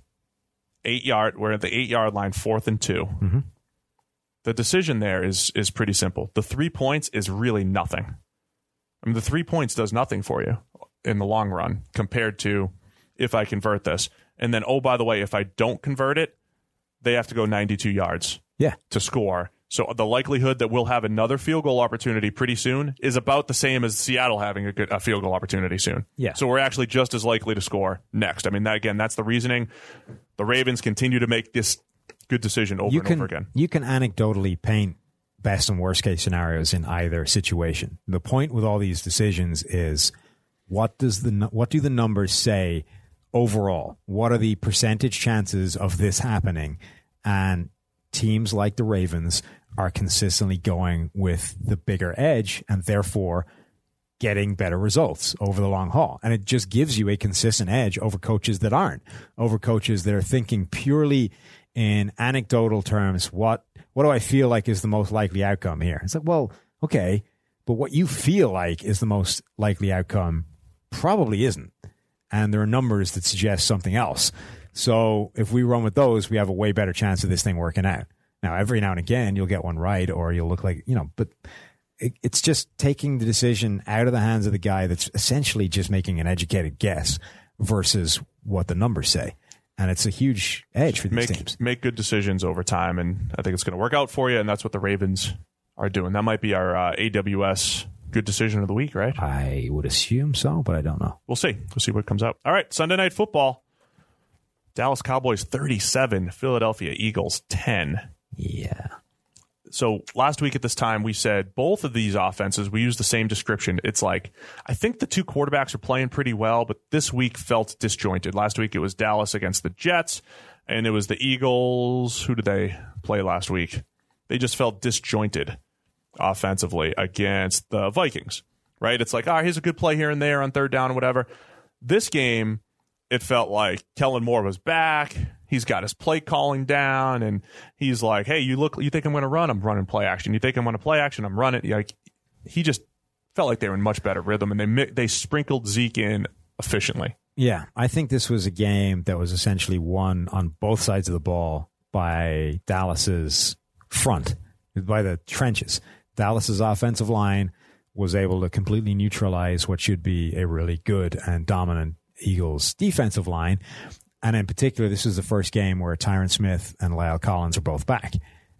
eight yard. We're at the eight yard line, fourth and 2 Mm-hmm. The decision there is is pretty simple. The three points is really nothing. I mean, the three points does nothing for you in the long run compared to if I convert this. And then, oh, by the way, if I don't convert it, they have to go 92 yards Yeah, to score. So the likelihood that we'll have another field goal opportunity pretty soon is about the same as Seattle having a, good, a field goal opportunity soon. Yeah. So we're actually just as likely to score next. I mean, that again, that's the reasoning. The Ravens continue to make this good decision over you and can over again. you can anecdotally paint best and worst case scenarios in either situation. The point with all these decisions is what does the what do the numbers say overall? What are the percentage chances of this happening? And teams like the Ravens are consistently going with the bigger edge and therefore getting better results over the long haul. And it just gives you a consistent edge over coaches that aren't, over coaches that are thinking purely in anecdotal terms. What, what do I feel like is the most likely outcome here? It's like, well, okay, but what you feel like is the most likely outcome probably isn't. And there are numbers that suggest something else. So if we run with those, we have a way better chance of this thing working out. Now, every now and again, you'll get one right, or you'll look like, you know, but it, it's just taking the decision out of the hands of the guy that's essentially just making an educated guess versus what the numbers say. And it's a huge edge for these Make teams. make good decisions over time, and I think it's going to work out for you. And that's what the Ravens are doing. That might be our uh, AWS good decision of the week, right? I would assume so, but I don't know. We'll see. We'll see what comes out. All right, Sunday night football. Dallas Cowboys 37, Philadelphia Eagles 10. Yeah. So last week at this time, we said both of these offenses, we used the same description. It's like, I think the two quarterbacks are playing pretty well, but this week felt disjointed. Last week it was Dallas against the Jets, and it was the Eagles. Who did they play last week? They just felt disjointed offensively against the Vikings, right? It's like, ah, here's a good play here and there on third down or whatever. This game, it felt like Kellen Moore was back. He's got his play calling down, and he's like, "Hey, you look, you think I'm going to run? I'm running play action. You think I'm going to play action? I'm running." Like he just felt like they were in much better rhythm, and they they sprinkled Zeke in efficiently. Yeah, I think this was a game that was essentially won on both sides of the ball by Dallas's front, by the trenches. Dallas's offensive line was able to completely neutralize what should be a really good and dominant Eagles defensive line. And in particular, this is the first game where Tyron Smith and La'el Collins are both back.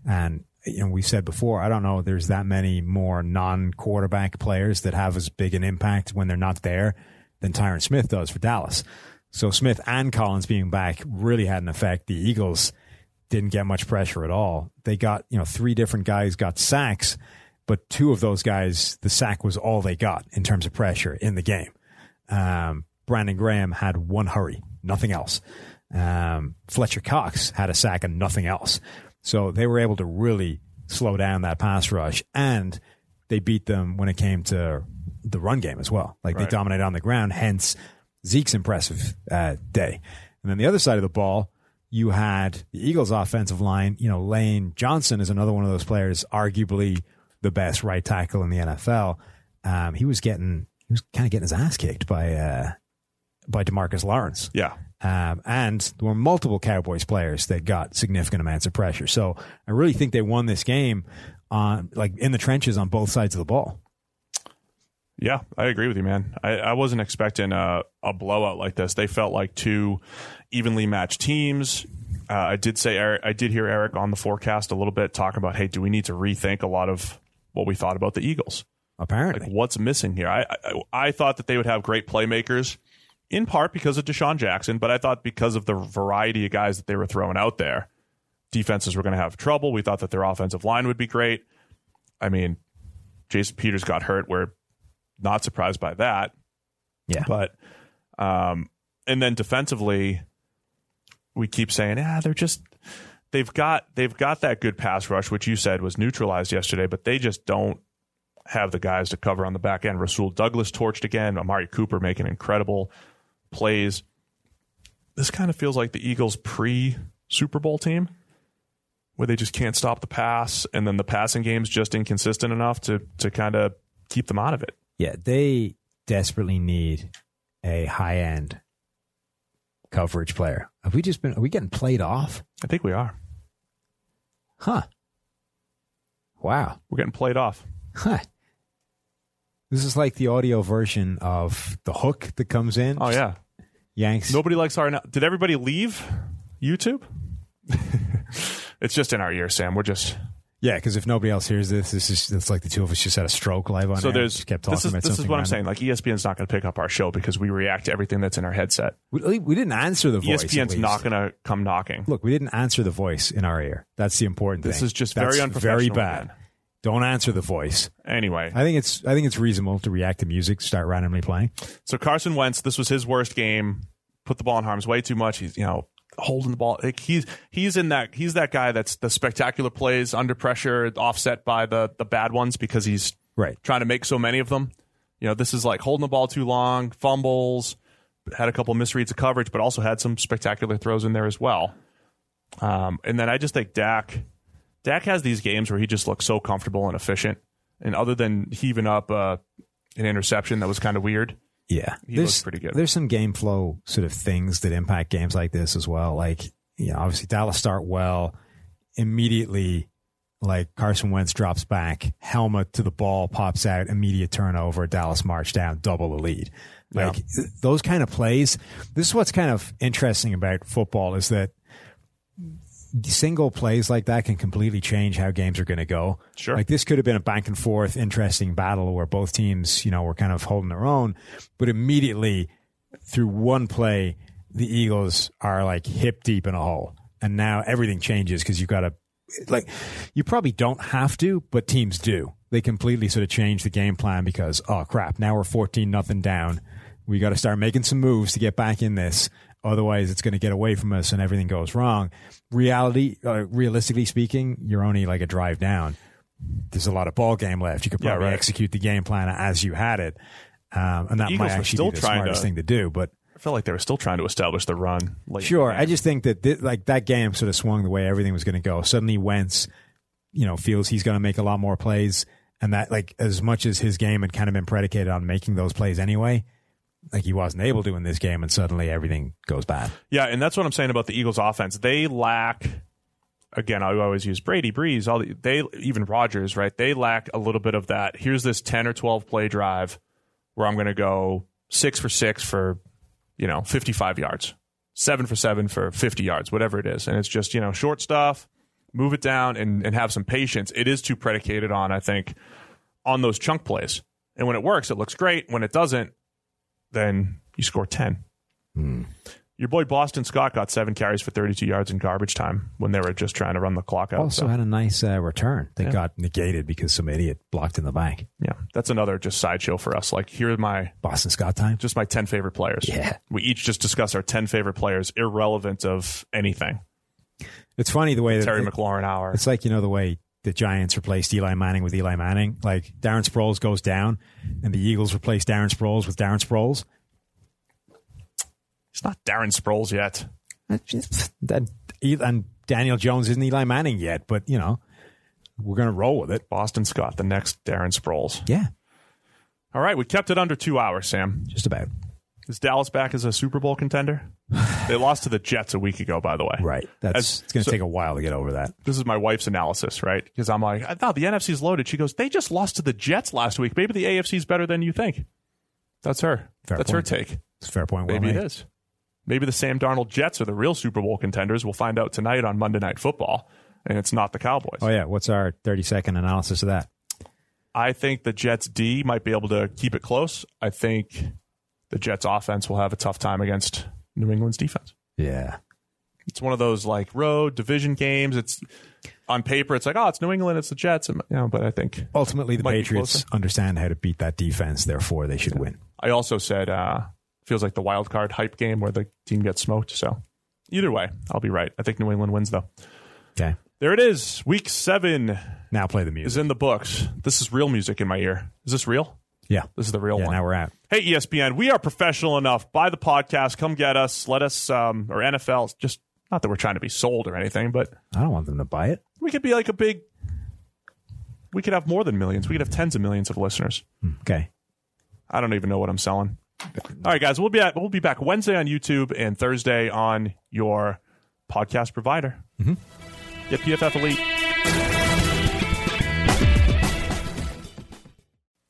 And you know, we said before, I don't know there's that many more non-quarterback players that have as big an impact when they're not there than Tyron Smith does for Dallas. So Smith and Collins being back really had an effect. The Eagles didn't get much pressure at all. They got, you know, three different guys got sacks, but two of those guys, the sack was all they got in terms of pressure in the game. Um, Brandon Graham had one hurry, nothing else. Um, Fletcher Cox had a sack and nothing else. So they were able to really slow down that pass rush and they beat them when it came to the run game as well. Like they dominated on the ground, hence Zeke's impressive uh, day. And then the other side of the ball, you had the Eagles' offensive line. You know, Lane Johnson is another one of those players, arguably the best right tackle in the NFL. Um, he was getting, he was kind of getting his ass kicked by uh, by Demarcus Lawrence. Yeah, Um, and there were multiple Cowboys players that got significant amounts of pressure. So I really think they won this game on like in the trenches on both sides of the ball. Yeah, I agree with you, man. I, I wasn't expecting a, a blowout like this. They felt like two evenly matched teams. Uh, I did say Eric, I did hear Eric on the forecast a little bit talking about, hey, do we need to rethink a lot of what we thought about the Eagles? Apparently, Like, what's missing here? I, I I thought that they would have great playmakers, in part because of DeSean Jackson, but I thought because of the variety of guys that they were throwing out there, defenses were going to have trouble. We thought that their offensive line would be great. I mean, Jason Peters got hurt. We're not surprised by that. yeah. But um, and then defensively, we keep saying, ah, they're just they've got they've got that good pass rush, which you said was neutralized yesterday, but they just don't have the guys to cover on the back end. Rasul Douglas torched again. Amari Cooper making incredible plays. this kind of feels like the Eagles pre Super Bowl team where they just can't stop the pass and then the passing game's just inconsistent enough to to kind of keep them out of it. Yeah, they desperately need a high end coverage player. Have we just been? Are we getting played off? I think we are. Huh. Wow. We're getting played off. Huh. This is like the audio version of the hook that comes in. Oh yeah. Yanks. Nobody likes our. Did everybody leave YouTube? [laughs] it's just in our ear, Sam. We're just Yeah, because if nobody else hears this, this is it's like the two of us just had a stroke live on so air. there's Just kept talking this is about this is what I'm saying. Like ESPN's not going to pick up our show because we react to everything that's in our headset. We, we didn't answer the voice. ESPN's not going to come knocking. Look, we didn't answer the voice in our ear. That's the important This thing. This is just That's very unprofessional. Very bad. man. Don't answer the voice. Anyway, I think it's I think it's reasonable to react to music, start randomly playing. so Carson Wentz, this was his worst game. Put the ball in harm's way too much. He's you know holding the ball. Like he's he's in that he's that guy that's the spectacular plays under pressure, offset by the the bad ones because he's Right. trying to make so many of them. You know, this is like holding the ball too long, fumbles, had a couple misreads of coverage, but also had some spectacular throws in there as well. Um, and then I just think Dak, Dak has these games where he just looks so comfortable and efficient. And other than heaving up uh, an interception that was kind of weird, Yeah, He there's looks pretty good. There's some game flow sort of things that impact games like this as well. Like you know, obviously Dallas start well, immediately. Like Carson Wentz drops back, helmet to the ball pops out, immediate turnover. Dallas march down, double the lead. Like th- those kind of plays. This is what's kind of interesting about football is that single plays like that can completely change how games are going to go. Sure. Like this could have been a back and forth, interesting battle where both teams, you know, were kind of holding their own, but immediately through one play, the Eagles are like hip deep in a hole. And now everything changes because you've got to, like, you probably don't have to, but teams do. They completely sort of change the game plan because, oh crap, now we're 14 nothing down. We got to start making some moves to get back in this. Otherwise, it's going to get away from us and everything goes wrong. Reality, uh, realistically speaking, you're only like a drive down. There's a lot of ball game left. You could Yeah, probably right. execute the game plan as you had it. Um, and that Eagles might actually still be the smartest to- thing to do. But I felt like they were still trying to establish the run. Sure. the I just think that like that game sort of swung the way everything was going to go. Suddenly Wentz, you know, feels he's going to make a lot more plays, and that like as much as his game had kind of been predicated on making those plays anyway, like he wasn't able to in this game, and suddenly everything goes bad. Yeah, and that's what I'm saying about the Eagles' offense. They lack. Again, I always use Brady, Brees, all the, they even Rodgers, right? They lack a little bit of that. Here's this 10 or 12 play drive where I'm going to go six for six for, you know, 55 yards, seven for seven for 50 yards, whatever it is, and it's just you know short stuff. Move it down and and have some patience. It is too predicated on, I think, on those chunk plays. And when it works, it looks great. When it doesn't, then you score 10. Your boy Boston Scott got seven carries for 32 yards in garbage time when they were just trying to run the clock out. Also So, had a nice uh, return that Yeah. got negated because some idiot blocked in the bank. yeah, that's another just sideshow for us. Like, here are my Boston Scott time. just my 10 favorite players. Yeah. We each just discuss our 10 favorite players, irrelevant of anything. It's funny the way that Terry McLaurin hour. It's like you know the way the Giants replaced Eli Manning with Eli Manning. Like Darren Sproles goes down, and the Eagles replace Darren Sproles with Darren Sproles. It's not Darren Sproles yet. And Daniel Jones isn't Eli Manning yet, but you know we're gonna roll with it. Boston Scott, the next Darren Sproles. Yeah, All right, we kept it under two hours, Sam. just about Is Dallas back as a Super Bowl contender? [sighs] they lost to the Jets a week ago, by the way. right. That's As- it's gonna so- take a while to get over that. this is my wife's analysis, right? Because I'm like, I thought the NFC's loaded. She goes, they just lost to the Jets last week. Maybe the AFC's better than you think. That's her. Fair That's point. her take. It's a fair point. Well Maybe it made. is. Maybe the Sam Darnold Jets are the real Super Bowl contenders. We'll find out tonight on Monday Night Football, and it's not the Cowboys. Oh yeah, what's our thirty second analysis of that? I think the Jets D might be able to keep it close. I think the Jets offense will have a tough time against New England's defense. Yeah, It's one of those like road division games. It's on paper, it's like, oh, it's New England, it's the Jets, and, you know, but I think ultimately the Patriots understand how to beat that defense. Therefore, they should win. I also said uh, feels like the wild card hype game where the team gets smoked. So either way, I'll be right. I think New England wins though. Okay, There it is. Week seven now play the music. is in the books. This is real music in my ear. Is this real? Yeah. This is the real yeah, one. Now we're at. Hey, ESPN, we are professional enough. Buy the podcast. Come get us. Let us, um, or NFL, just not that we're trying to be sold or anything, but I don't want them to buy it. we could be like a big, we could have more than millions. We could have tens of millions of listeners. Okay. I don't even know what I'm selling. All right, guys, we'll be at, we'll be back Wednesday on YouTube and Thursday on your podcast provider. Mm-hmm. Get PFF Elite.